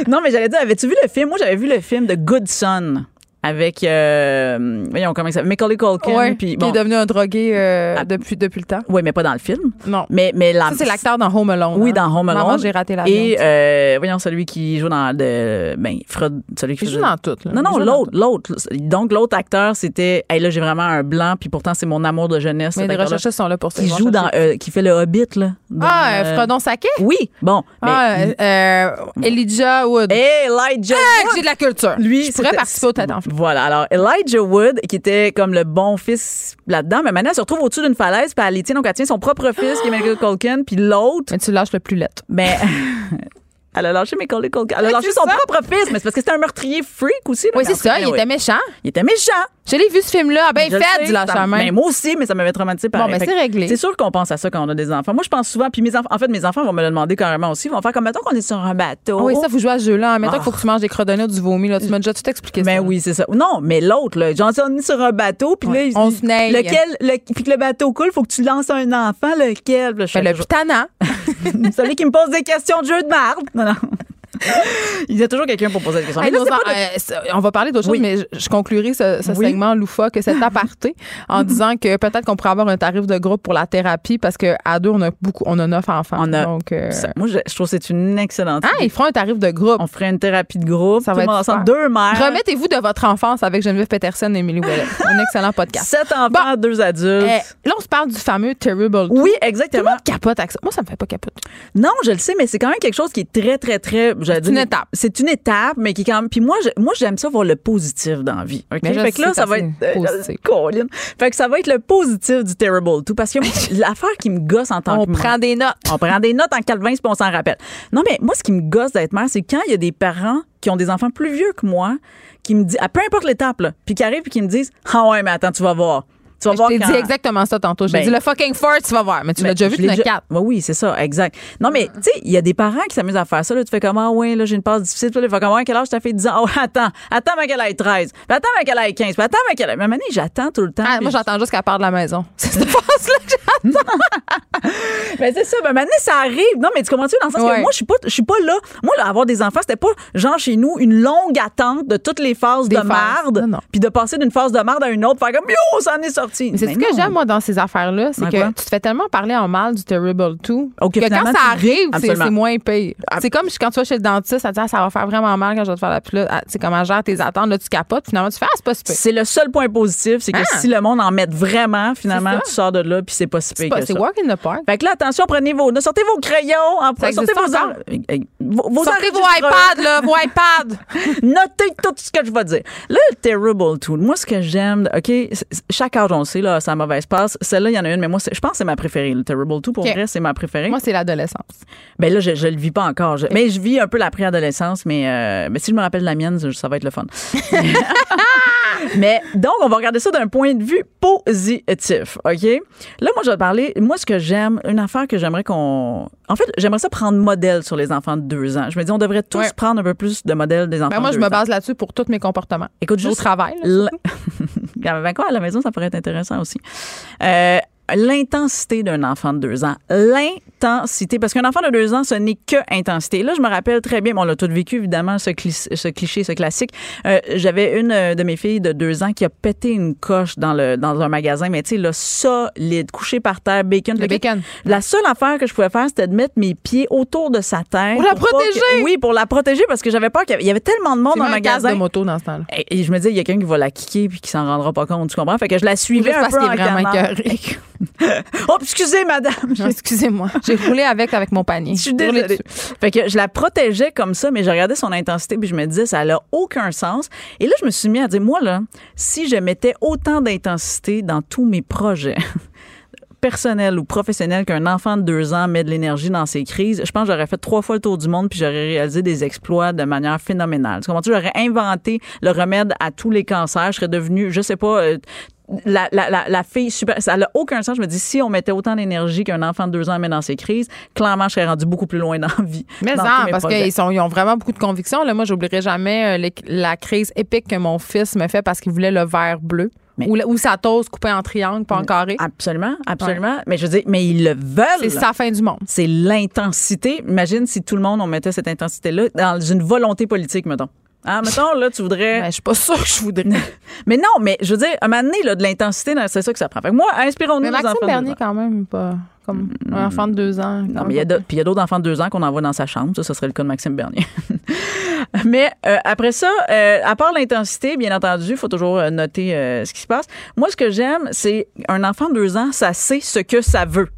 non, mais j'allais dire, avais-tu vu le film? Moi, j'avais vu le film de Good Son avec, euh, voyons, comment s'appelle? Macaulay Culkin. Ouais, puis qui bon. est devenu un drogué euh, Ah. depuis, depuis le temps. Oui, mais pas dans le film. Non. Mais, mais la. Ça, c'est l'acteur dans Home Alone. Oui, hein. dans Home Alone. J'ai raté l'avion. Et, euh, voyons, celui qui joue dans le. Ben, Freud, celui qui Il joue dans tout. là. Non, non, l'autre, l'autre. Donc, l'autre acteur, c'était. Hey, là, j'ai vraiment un blanc, puis pourtant, c'est mon amour de jeunesse. Mais les recherchistes sont là pour ça. Qui joue dans. euh, qui fait le Hobbit, là. Dans, Ah, euh, Fredon Saquet? Oui, bon. Mais, Ah, Elijah Wood. Hey, Elijah Ah, Wood! j'ai de la culture. Lui, je pourrais participer au tête en Voilà. Alors, Elijah Wood, qui était comme le bon fils là-dedans, mais maintenant, elle se retrouve au-dessus d'une falaise, puis elle tient, donc elle tient son propre fils, qui est Macaulay Culkin, puis l'autre, Mais tu lâches le plus lettre. ben, elle a lâché Macaulay Culkin. Elle a Ouais, lâché son ça. propre fils, mais c'est parce que c'était un meurtrier freak aussi. là, Oui, mais c'est ça. Il était méchant. Il était méchant. Je l'ai vu ce film-là. Ah, Ben, Je fait du lâche ça- la main. Mais moi aussi, mais ça m'avait traumatisé Bon, pareil. ben, c'est réglé. C'est sûr qu'on pense à ça quand on a des enfants. Moi, je pense souvent, puis mes enfants, en fait, mes enfants vont me le demander carrément aussi. Ils vont faire comme, mettons qu'on est sur un bateau. Ah Oui, ça, vous jouez à ce jeu-là. Mettons qu'il faut que tu manges des credonnées ou du vomi. Là. Tu m'as déjà tout expliqué Ben ça. oui, c'est ça. Non, mais l'autre, là, genre, on est sur un bateau, puis Ouais. là, On se. Lequel, le, puis que le bateau coule, faut que tu lances un enfant, lequel? Ben, le plus Celui qui me pose des questions de jeu de merde. Non, non. Il y a toujours quelqu'un pour poser Mais là, de- euh, ça- on va parler d'autre chose, Oui. mais je, je conclurai ce, ce Oui. segment loufoque, cet aparté, en disant que peut-être qu'on pourrait avoir un tarif de groupe pour la thérapie parce qu'à deux, on a beaucoup, on a neuf enfants. On a- Donc, euh, Ça, moi, je, je trouve que c'est une excellente ah, idée. ils feront un tarif de groupe. On ferait une thérapie de groupe. Ça tout va être ensemble, deux mères. Remettez-vous de votre enfance avec Geneviève Peterson et Émilie Ouellet. un excellent podcast. Sept enfants, deux adultes. Eh, là, on se parle du fameux Terrible. oui, Tout le exactement. monde capote avec ça. Moi, ça me fait pas capoter. Non, je le sais, mais c'est quand même quelque chose qui est très, très, très. C'est une étape. C'est une étape, mais qui est quand même. Puis moi, moi j'aime ça voir le positif dans la vie. Mais fait que là, ça va être. euh. Fait que ça va être le positif du Terrible tout. Parce que l'affaire qui me gosse en tant On que mère- prend des notes. on prend des notes en calvin, puis on s'en rappelle. Non, mais moi, ce qui me gosse d'être mère, c'est quand il y a des parents qui ont des enfants plus vieux que moi, qui me disent, à peu importe l'étape, là, puis qui arrivent puis qui me disent, ah ouais, mais attends, tu vas voir. Tu vas Je voir t'ai quand- dit exactement ça tantôt. Je t'ai Ben- dit le fucking fort, tu vas voir. Mais tu l'as mais déjà vu, je tu n'as déjà- quatre. Ouais, oui, c'est ça, exact. Non, mais tu sais, il y a des parents qui s'amusent à faire ça. Là, tu fais comme, ah ouais, là, j'ai une passe difficile. Puis là, il fait comme, Ouais, quel âge t'as fait 10 ans? Oh, attends, attends, mais qu'elle ait 13. Puis attends, mais qu'elle ait 15. Puis attends, mais qu'elle ait. Mais maintenant, j'attends tout le temps. Ah, moi, je- j'attends juste qu'elle parte de la maison. C'est cette phase-là que j'attends. Ben, c'est ça. Ben, maintenant, ça arrive. Non, mais tu comprends-tu? Dans le sens Ouais. que moi, je suis pas, je suis pas là. Moi, là, avoir des enfants, c'était pas, genre, chez nous, une longue attente de toutes les phases Des de phases. non. Puis de passer d'une phase de marde à une autre, faire comme, yo, ça en est sorti. Mais c'est ce que j'aime, moi, dans ces affaires-là, c'est que tu te fais tellement parler en mal du Terrible 2 Ok, que quand ça arrive, c'est moins pire. C'est comme quand tu vas chez le dentiste, ça te dit ah, ça va faire vraiment mal quand je vais te faire la là, ah, C'est comme à gère tes attentes, là, tu capotes, finalement, tu fais Ah, c'est pas super. C'est le seul point positif, c'est que Ah. si le monde en met vraiment, finalement, tu sors de là, puis c'est pas si pire C'est walk in the park. Fait que là, attention, prenez vos, sortez vos crayons, en, Ça sortez vos, en- euh, vos, vos Sortez vos iPads, là, vos iPads. Notez tout ce que je vais dire. Là, le Terrible Tool. Moi, ce que j'aime, OK, chaque âge, on le sait, là, sa mauvaise passe. Celle-là, il y en a une, mais moi, je pense que c'est ma préférée. Le Terrible Tool, pour OK. vrai, c'est ma préférée. Moi, c'est l'adolescence. Ben là, je, je le vis pas encore. Je- mais je vis un peu la préadolescence, mais, euh, mais si je me rappelle de la mienne, ça va être le fun. mais donc, on va regarder ça d'un point de vue positif, OK? Là, moi, je vais te parler, moi, ce que j'aime, une affaire que j'aimerais qu'on... En fait, j'aimerais ça prendre modèle sur les enfants de deux ans. Je me dis, on devrait tous Ouais. prendre un peu plus de modèle des enfants Ben, moi, de je deux me ans. base là-dessus pour tous mes comportements. Écoute, Au juste travail. ben quoi, à la maison, ça pourrait être intéressant aussi. Euh, L'intensité d'un enfant de deux ans. L'intensité. Parce qu'un enfant de deux ans, ce n'est que intensité. Là, je me rappelle très bien, bon, on l'a tout vécu, évidemment, ce, cli- ce cliché, ce classique. Euh, J'avais une euh, de mes filles de deux ans qui a pété une coche dans, le, dans un magasin, mais tu sais, là, solide, couché par terre, bacon. Le bacon. La seule affaire que je pouvais faire, c'était de mettre mes pieds autour de sa tête. Pour la que- protéger! oui, pour la protéger, parce que j'avais peur qu'il y avait- il y avait tellement de monde dans le magasin. de moto dans ce temps-là. Et, et je me dis, il y a quelqu'un qui va la kicker puis qui s'en rendra pas compte, tu comprends? Fait que je la suivais un peu en oh, excusez, madame. Excusez-moi. J'ai roulé avec avec mon panier. Je suis désolée. Fait que je la protégeais comme ça, mais je regardais son intensité puis je me disais, ça n'a aucun sens. Et là, je me suis mis à dire, moi, là, si je mettais autant d'intensité dans tous mes projets, personnels ou professionnels qu'un enfant de deux ans met de l'énergie dans ses crises, je pense que j'aurais fait trois fois le tour du monde puis j'aurais réalisé des exploits de manière phénoménale. Tu comprends? J'aurais inventé le remède à tous les cancers. Je serais devenue, je sais pas, euh, la, la, la, la fille super, ça n'a aucun sens. Je me dis, si on mettait autant d'énergie qu'un enfant de deux ans met dans ses crises, clairement, je serais rendu beaucoup plus loin dans la vie. Mais non, parce qu'ils ils ont vraiment beaucoup de convictions. Là, moi, j'oublierai jamais euh, les- la crise épique que mon fils me fait parce qu'il voulait le vert bleu. Mais- Ou, sa toast coupée en triangle, pas en carré. Absolument, absolument. Mais je veux dire, mais ils le veulent. C'est sa fin du monde. C'est l'intensité. Imagine si tout le monde, on mettait cette intensité-là dans une volonté politique, mettons. Ah, mettons, là, tu voudrais. Ben, je suis pas sûre que je voudrais. mais non, mais je veux dire, à un moment donné, là, de l'intensité, c'est ça que ça prend. Fait que moi, inspirons-nous Mais Maxime enfants Bernier, quand même, pas comme un enfant de deux ans. Non, mais il y a d'autres- puis il y a d'autres enfants de deux ans qu'on envoie dans sa chambre. Ça, ce serait le cas de Maxime Bernier. mais euh, après ça, euh, à part l'intensité, bien entendu, il faut toujours euh, noter euh, ce qui se passe. Moi, ce que j'aime, c'est un enfant de deux ans, ça sait ce que ça veut.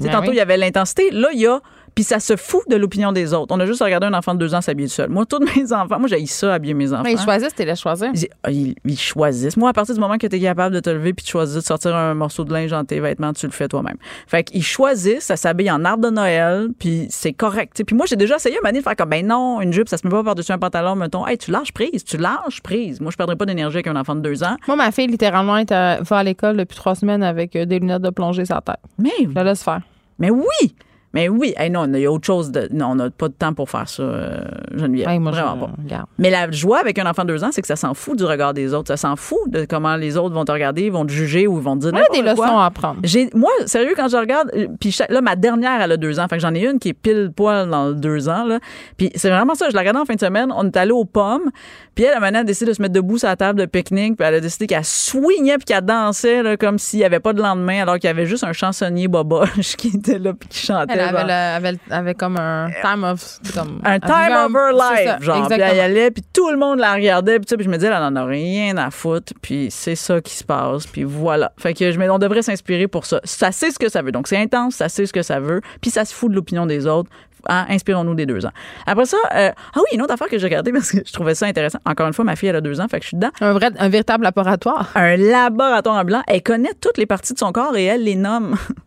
Ben tantôt, oui. il y avait l'intensité. Là, il y a. Puis ça se fout de l'opinion des autres. On a juste regardé un enfant de deux ans s'habiller tout seul. Moi, tous mes enfants, moi, j'ai ça, habiller mes enfants. Mais ils choisissent, t'es les choisir. Ils, ah, ils- choisissent. Moi, à partir du moment que tu es capable de te lever puis de choisir de sortir un morceau de linge dans tes vêtements, tu le fais toi-même. Fait qu'ils choisissent, ça s'habille en arbre de Noël, puis c'est correct. Puis moi, j'ai déjà essayé année de faire comme, ben non, une jupe, ça se met pas par-dessus un pantalon, mettons. Hey, tu lâches prise, tu lâches prise. Moi, je perdrais pas d'énergie avec un enfant de deux ans. Moi, ma fille, littéralement, est à- va à l'école depuis trois semaines avec euh, des lunettes de plongée sur la tête. Mais, Je la laisse faire. mais oui! Mais oui, Hey, non, il y a autre chose de. Non, on n'a pas de temps pour faire ça, euh, Geneviève. Hey, moi, je- Vraiment pas. regarde. Mais la joie avec un enfant de deux ans, c'est que ça s'en fout du regard des autres. Ça s'en fout de comment les autres vont te regarder, vont te juger ou vont te dire On a des quoi. leçons à apprendre. J'ai, moi, sérieux, quand je regarde, euh, puis là, ma dernière, elle a deux ans. Fait que j'en ai une qui est pile poil dans le deux ans, là. Puis c'est vraiment ça. Je la regardais en fin de semaine. On est allé aux pommes. Puis elle, maintenant, a décidé de se mettre debout sur la table de pique-nique. Puis elle a décidé qu'elle swingait puis qu'elle dansait, là, comme s'il n'y avait pas de lendemain, alors qu'il y avait juste un chansonnier boboche qui était là puis qui chantait. Elle avait, genre. le- avait, comme un time of. Comme, un elle time over c'est life, ça, genre. Puis elle y allait, puis tout le monde la regardait, puis, ça, puis je me disais, elle en a rien à foutre, puis c'est ça qui se passe, puis voilà. Fait que je me, on devrait s'inspirer pour ça. Ça sait ce que ça veut, donc c'est intense, ça sait ce que ça veut, puis ça se fout de l'opinion des autres. hein, inspirons-nous des deux ans. Après ça, euh, ah oui, une autre affaire que j'ai regardée parce que je trouvais ça intéressant. Encore une fois, ma fille, elle a deux ans, fait que je suis dedans. Un vrai, un véritable laboratoire. Un laboratoire en blanc. Elle connaît toutes les parties de son corps et elle les nomme.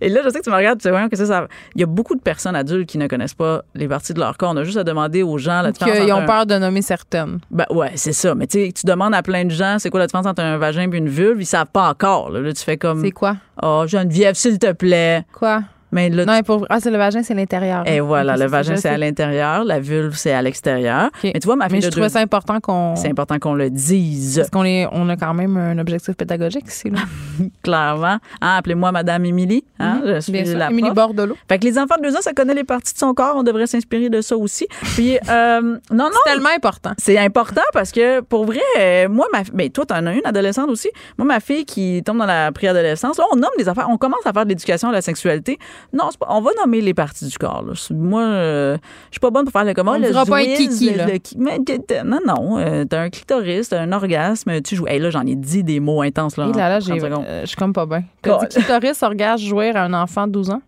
Et là, je sais que tu me regardes, tu sais, que ça, ça. Il y a beaucoup de personnes adultes qui ne connaissent pas les parties de leur corps. On a juste à demander aux gens la différence. Qu'ils ont un- peur de nommer certaines. Ben ouais, c'est ça. Mais tu sais, tu demandes à plein de gens, c'est quoi la différence entre un vagin et une vulve, ils savent pas encore. Là, Là, tu fais comme. C'est quoi? Oh, Geneviève, s'il te plaît. Quoi? Mais là, Non, pour... Ah, c'est le vagin, c'est l'intérieur. et voilà, Ok, le vagin, c'est à l'intérieur, la vulve, c'est à l'extérieur. Mais tu vois, ma fille Mais je de trouvais deux- ça important qu'on. C'est important qu'on le dise, Parce qu'on est, on a quand même un objectif pédagogique ici. Là. clairement. Hein, appelez-moi Madame Émilie. Hein, je suis Bien sûr. la Émilie. Bordelot. Fait que les enfants de deux ans, ça connaît les parties de son corps. On devrait s'inspirer de ça aussi. Puis, euh, non, non. C'est tellement important. C'est important parce que pour vrai, euh, moi, ma, mais toi, t'en as une adolescente aussi. Moi, ma fille qui tombe dans la préadolescence, là, on nomme des affaires, on commence à faire de l'éducation à la sexualité. Non, c'est pas- on va nommer les parties du corps. là. Moi, euh, je suis pas bonne pour faire le comment. On le dira pas un kiki, le- là. non, non. euh, t'as un clitoris, t'as un orgasme, tu joues. Hey, là, j'en ai dit des mots intenses. Là, Et là, là, en j'ai, 30 secondes. euh, je suis comme pas bien. T'as dit clitoris, orgasme, jouir à un enfant de 12 ans?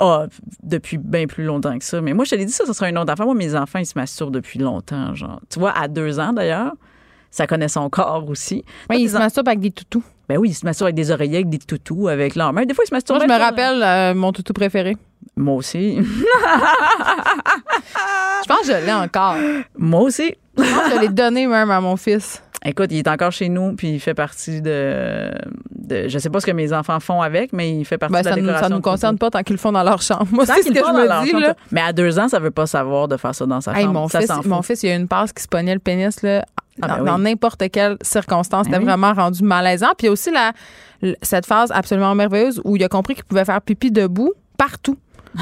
Ah, depuis bien plus longtemps que ça. Mais moi, je te l'ai dit, ça, ce sera une autre affaire. Moi, mes enfants, ils se masturbent depuis longtemps. Genre. Tu vois, à deux ans, d'ailleurs, ça connaît son corps aussi. Oui, il tes se en- masturbe avec des toutous. Ben oui, ils se masturbent avec des oreillers, avec des toutous, avec leurs mains. Des fois, ils se masturbent. Moi, je me rappelle euh, mon toutou préféré. Moi aussi. Je pense que je l'ai encore. Moi aussi. Je pense que je l'ai donné même à mon fils. Écoute, il est encore chez nous, puis il fait partie de, de. Je sais pas ce que mes enfants font avec, mais il fait partie Ben, de la ça ne nous, décoration. ça nous de concerne pas tant qu'ils le font dans leur chambre. Moi, c'est ce que je me dis. chambre, Là. Mais à deux ans, ça veut pas savoir de faire ça dans sa Hey, chambre. mon, ça fils, mon fils, il y a une passe qui se pognait le pénis là, Ah, dans, ben oui. dans n'importe quelle circonstance. Ben C'était oui. vraiment rendu malaisant. Puis il y a aussi la, cette phase absolument merveilleuse où il a compris qu'il pouvait faire pipi debout partout.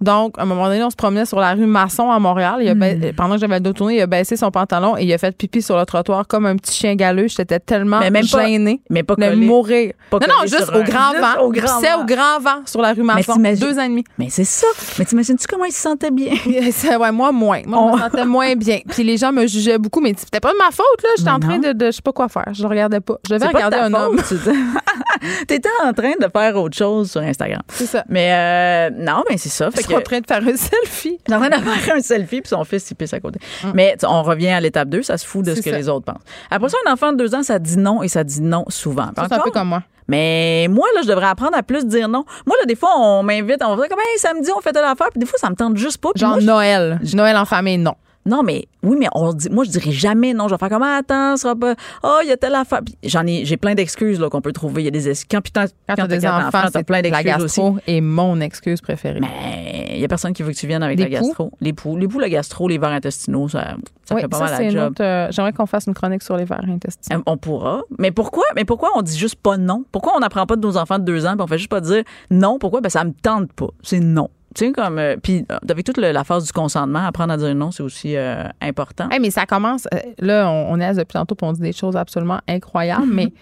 Donc, à un moment donné, on se promenait sur la rue Masson à Montréal. Il a Hmm. Pendant que j'avais le dos tourné, il a baissé son pantalon et il a fait pipi sur le trottoir comme un petit chien galeux. J'étais tellement Mais même pas- gênée Mais pas de collé. mourir. pas non, non, juste au grand juste vent. vent. au grand vent sur la rue Masson. Deux ans et demi. Mais c'est ça. Mais t'imagines-tu comment il se sentait bien? C'est- ouais, moi, moins. Moi, je On- me sentais moins bien. Puis les gens me jugeaient beaucoup, mais c'était pas de ma faute, là. J'étais Mais en train de, de. Je sais pas quoi faire. Je le regardais pas. Je devais C'est pas de regarder un homme. T'étais en train de faire autre chose sur Instagram. C'est ça. Mais euh, non, mais c'est ça. Fait suis en que, train de faire un selfie. en train de faire un selfie puis son fils il pisse à côté. Mais tu- on revient à l'étape 2, ça se fout de ce que ça. les autres pensent. Après ça, un enfant de deux ans, ça dit non et ça dit non souvent. C'est un peu comme moi. Mais moi, là, je devrais apprendre à plus dire non. Moi, là, des fois, on m'invite, on va dire comme, hey, samedi, on fait de l'affaire, puis des fois, ça me tente juste pas. Genre moi, je- Noël. Noël en famille, non. Non, mais oui, mais on dit, moi, je dirais jamais non. Je vais faire comme, ah, attends, ce sera pas, oh, il y a telle affaire. J'en ai, j'ai plein d'excuses, là, qu'on peut trouver. Il y a des excuses. Quand, Quand quand t'as des enfants, t'as plein la d'excuses aussi. gastro est mon excuse préférée. Mais il y a personne qui veut que tu viennes avec Les la gastro. Les poux. Les poux, la gastro, les vers intestinaux, ça, ça oui, fait pas ça, mal la job. euh, J'aimerais qu'on fasse une chronique sur les vers intestinaux. Euh, On pourra. Mais pourquoi? Mais pourquoi on dit juste pas non? Pourquoi on n'apprend pas de nos enfants de deux ans puis on fait juste pas dire non? Pourquoi? Ben, ça me tente pas. C'est non. Tu sais, comme. euh, puis, euh, avec toute le- la phase du consentement, apprendre à dire non, c'est aussi euh, important. Hey, mais ça commence. euh, là, on, on est à depuis tantôt on dit des choses absolument incroyables, mais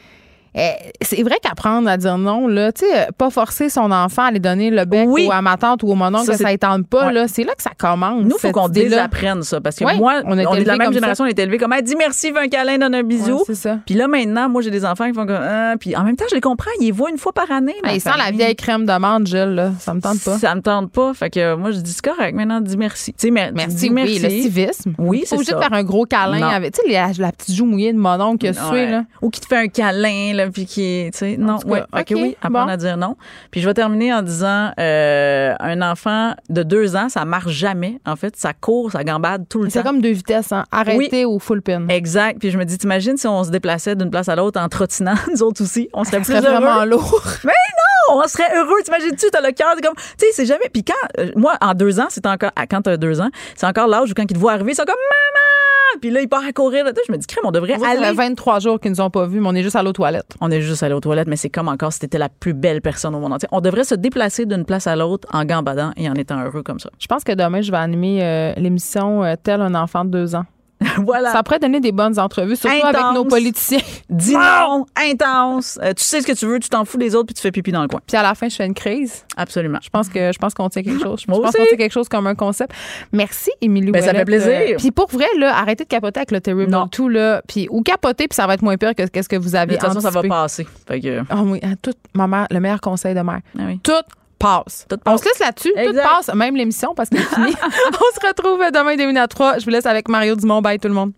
c'est vrai qu'apprendre à dire non, là, tu sais, euh, pas forcer son enfant à aller donner le bec Oui. ou à ma tante ou au mononcle Ça, que ça ne tente pas, Ouais. là, c'est là que ça commence. Nous, il faut qu'on désapprenne ça. Parce que Ouais, moi, on on est est, de la même génération, on est élevé comme, hey, dis merci, fais un câlin, donne un bisou. Ouais, c'est ça. Puis là, maintenant, moi, j'ai des enfants qui font comme, ah, puis en même temps, je les comprends, ils les voient une fois par année. ma Hey, sans la vieille crème d'amande, Gilles, là, ça me tente pas. Ça me tente pas. Fait que moi, je dis, correct, maintenant, dis merci. Tu sais, Merci, dis oui, merci. le civisme. Oui, c'est obligé ça. de faire un gros câlin avec, tu sais, la, petite joue mouillée de a sué, Ouais. là. Ou qui te fait un câlin, là, puis qui est, tu sais, non, cas, que OK, oui, apprendre bon. à dire non. Puis je vais terminer en disant, euh, un enfant de deux ans, ça marche jamais. En fait, ça court, ça gambade tout le C'est temps. comme deux vitesses, hein. Arrêter ou full pin. Exact. Puis je me dis, t'imagines si on se déplaçait d'une place à l'autre en trottinant, nous autres aussi, on serait Ça plus serait heureux. vraiment lourd. on serait heureux. T'imagines-tu, t'as le cœur, comme, tu sais, c'est jamais. Puis quand, euh, moi, en deux ans, c'est encore, quand t'as deux ans, c'est encore l'âge où quand ils te voient arriver, ils sont comme, maman! Puis là, ils partent à courir. Là, je me dis, crème, on devrait Ça fait aller. 23 jours qu'ils nous ont pas vus, mais on est juste allés aux toilettes. On est juste allé aux toilettes, mais c'est comme encore si t'étais la plus belle personne au monde entier. On devrait se déplacer d'une place à l'autre en gambadant et en étant heureux comme ça. Je pense que demain, je vais animer euh, l'émission euh, Tel un enfant de deux ans. voilà. Ça pourrait donner des bonnes entrevues, surtout Intense. avec nos politiciens. Dis non, intense. Euh, tu sais ce que tu veux, tu t'en fous des autres puis tu fais pipi dans le coin. Puis à la fin, je fais une crise. Absolument. Je pense que je pense qu'on tient quelque chose. Je Moi pense qu'on tient quelque chose comme un concept. Merci, Émilie Ben, ça fait plaisir. Puis pour vrai, là, arrêtez de capoter avec le Terrible Non. 2, là. Puis, ou capoter, puis ça va être moins pire que ce que vous De aviez toute façon, ça va passer. Fait que, Ah oui, hein, tout, ma mère, le meilleur conseil de mère. ah oui. Tout passe. On se laisse là-dessus. Tout passe, même l'émission parce qu'elle est finie. On se retrouve demain de 1 à 3. Je vous laisse avec Mario Dumont. Bye tout le monde.